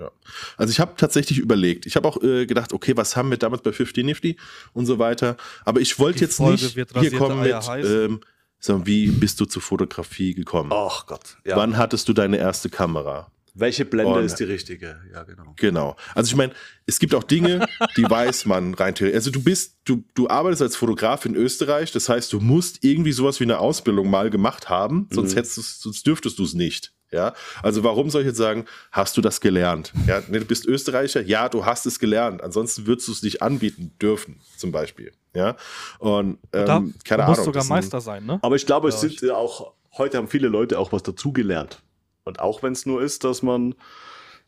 Speaker 3: Ja. Also ich habe tatsächlich überlegt. Ich habe auch äh, gedacht, okay, was haben wir damals bei 50 Nifty und so weiter. Aber ich wollte jetzt
Speaker 1: Folge
Speaker 3: nicht hier kommen mit,
Speaker 1: Eier heißen.
Speaker 3: ähm, sagen, wie bist du zur Fotografie gekommen?
Speaker 2: Ach Gott. Ja.
Speaker 3: Wann hattest du deine erste Kamera?
Speaker 2: Welche Blende
Speaker 3: Und-
Speaker 2: ist die richtige? Ja, genau.
Speaker 3: Genau. Also ich meine, es gibt auch Dinge, die weiß man rein theoretisch. Also du bist, du, du arbeitest als Fotograf in Österreich, das heißt, du musst irgendwie sowas wie eine Ausbildung mal gemacht haben, sonst
Speaker 2: Mhm.
Speaker 3: hättest du's, sonst dürftest du es nicht. Ja, also warum soll ich jetzt sagen, hast du das gelernt? Ja, ne, du bist Österreicher, ja, du hast es gelernt. Ansonsten würdest du es nicht anbieten dürfen, zum Beispiel. Ja, und ähm,
Speaker 1: da,
Speaker 3: keine
Speaker 1: du
Speaker 3: Ahnung.
Speaker 1: musst sogar Meister sein, ne?
Speaker 2: Aber ich glaube, es
Speaker 1: Ja,
Speaker 2: sind ja auch, heute haben viele Leute auch was dazugelernt. Und auch wenn es nur ist, dass man,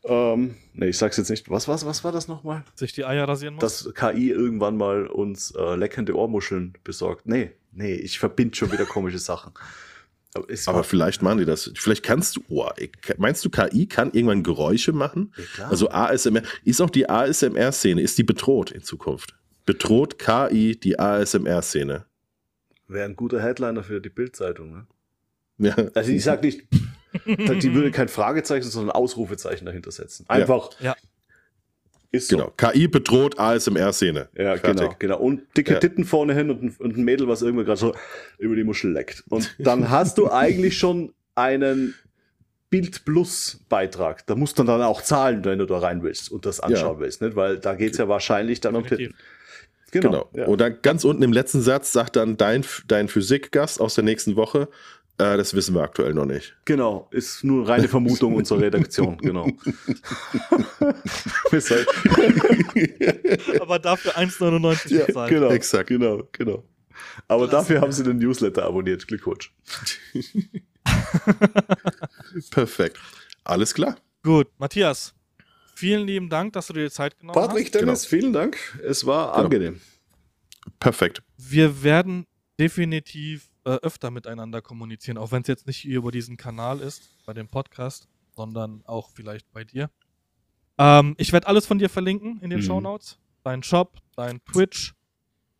Speaker 2: ähm, nee, ich sag's jetzt nicht, was, was, was war das nochmal?
Speaker 1: Sich die Eier rasieren muss.
Speaker 2: Dass KI irgendwann mal uns äh, leckende Ohrmuscheln besorgt. Nee, nee, ich verbinde schon wieder komische Sachen.
Speaker 3: Aber, aber vielleicht machen die das. Vielleicht kannst du, oh, meinst du, KI kann irgendwann Geräusche machen? Ja, also ASMR, ist auch die ASMR-Szene, ist die bedroht in Zukunft? Bedroht KI die ASMR-Szene?
Speaker 2: Wäre ein guter Headliner für die Bildzeitung, ne? Ja. Also ich sag nicht, die würde kein Fragezeichen, sondern ein Ausrufezeichen dahinter setzen. Einfach.
Speaker 1: Ja.
Speaker 3: Ist so. Genau. KI bedroht ASMR-Szene.
Speaker 2: Ja, Fertig. genau, genau. Und dicke ja. Titten vorne hin und ein, und ein Mädel, was irgendwie gerade so über die Muschel leckt. Und dann hast du eigentlich schon einen Bild Plus Beitrag. Da musst du dann auch zahlen, wenn du da rein willst und das anschauen ja. willst, nicht? Weil da geht es ja wahrscheinlich dann um Titten.
Speaker 3: Genau. genau. Ja. Und dann ganz unten im letzten Satz sagt dann dein, dein Physikgast aus der nächsten Woche, äh, das wissen wir aktuell noch nicht.
Speaker 2: Genau, ist nur reine Vermutung unserer Redaktion, genau.
Speaker 1: Aber dafür 1,99
Speaker 2: ja, bezahlt. Genau, exakt, genau, genau. Aber Klasse. dafür haben sie den Newsletter abonniert. Glückwunsch.
Speaker 3: Perfekt. Alles klar.
Speaker 1: Gut, Matthias, vielen lieben Dank, dass du dir die Zeit genommen
Speaker 2: Patrick, hast. Patrick, Dennis, genau. vielen Dank. Es war genau. angenehm.
Speaker 3: Perfekt.
Speaker 1: Wir werden definitiv äh, öfter miteinander kommunizieren, auch wenn es jetzt nicht über diesen Kanal ist, bei dem Podcast, sondern auch vielleicht bei dir. Ähm, ich werde alles von dir verlinken in den mhm. Show Notes. Dein Shop, dein Twitch.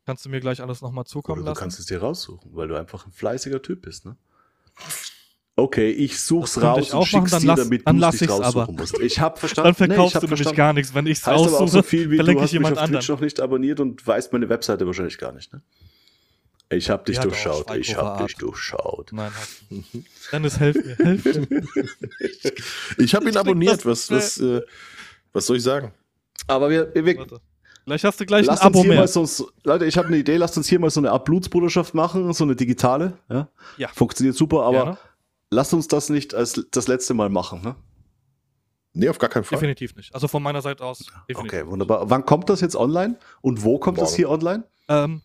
Speaker 1: Kannst du mir gleich alles nochmal zukommen Oder
Speaker 2: du lassen? Du kannst es dir raussuchen, weil du einfach ein fleißiger Typ bist, ne? Okay, ich such's raus
Speaker 1: ich auch machen, dann lass, damit dann lass ich's aber.
Speaker 2: Musst. Ich habe verstanden.
Speaker 1: Dann verkaufst nee, du nämlich gar nichts, wenn ich's heißt raussuche. Aber auch
Speaker 2: so viel wie du hast mich auf anderen. Twitch noch nicht abonniert und weißt meine Webseite wahrscheinlich gar nicht, ne? Ich habe dich durchschaut. Ich habe dich durchschaut. Nein,
Speaker 1: Dennis, helf mir, helf mir.
Speaker 3: ich habe ihn abonniert. Was, was, äh, was soll ich sagen?
Speaker 2: Aber wir, wir
Speaker 1: Vielleicht hast du gleich ein Abo mehr.
Speaker 2: So, Leute, ich habe eine Idee. Lasst uns hier mal so eine Art Blutsbruderschaft machen, so eine digitale. Ja, ja. funktioniert super. Aber Gerne. lasst uns das nicht als das letzte Mal machen. Ne?
Speaker 3: Nee, auf gar keinen Fall.
Speaker 1: Definitiv nicht. Also von meiner Seite aus.
Speaker 2: Okay, wunderbar. Wann kommt das jetzt online? Und wo kommt Morgen. das hier online?
Speaker 1: Ähm,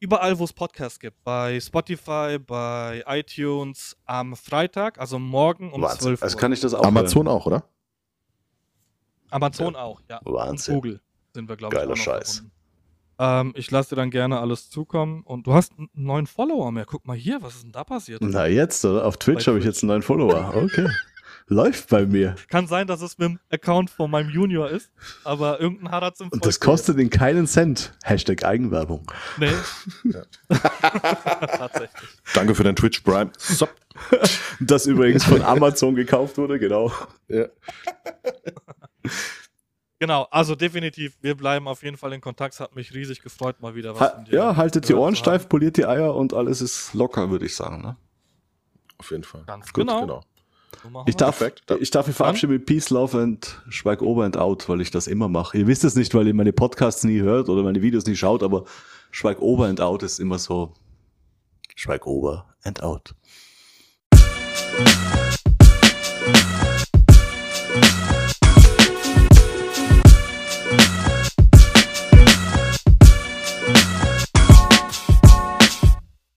Speaker 1: überall, wo es Podcasts gibt. Bei Spotify, bei iTunes am Freitag, also morgen um Wahnsinn. 12
Speaker 2: Uhr. Also kann ich das auch
Speaker 3: Amazon hören. auch, oder?
Speaker 1: Amazon ja. auch, ja.
Speaker 2: Wahnsinn.
Speaker 1: Und Google sind wir, glaube
Speaker 2: ich, Geiler Scheiß.
Speaker 1: Ähm, ich lasse dir dann gerne alles zukommen. Und du hast einen neuen Follower mehr. Guck mal hier, was ist denn da passiert?
Speaker 2: Na jetzt, oder? Auf Twitch habe ich jetzt einen neuen Follower. Okay. Läuft bei mir.
Speaker 1: Kann sein, dass es mit dem Account von meinem Junior ist, aber irgendein hat er zum
Speaker 2: Und das kostet ihn keinen Cent. Hashtag Eigenwerbung.
Speaker 1: Nee. Ja.
Speaker 3: Tatsächlich. Danke für dein Twitch Prime. So.
Speaker 2: Das übrigens von Amazon gekauft wurde, genau.
Speaker 3: Ja.
Speaker 1: Genau, also definitiv, wir bleiben auf jeden Fall in Kontakt. Es hat mich riesig gefreut, mal wieder was
Speaker 2: ha Ja, haltet die Ohren steif, poliert die Eier und alles ist locker, würde ich sagen. Ne?
Speaker 3: Auf jeden Fall.
Speaker 1: Ganz Gut, genau. genau.
Speaker 2: Ich darf, ich darf mich verabschieden mit Peace, Love and Schweig Ober and Out, weil ich das immer mache. Ihr wisst es nicht, weil ihr meine Podcasts nie hört oder meine Videos nie schaut, aber Schweig Ober and Out ist immer so Schweig Ober and Out.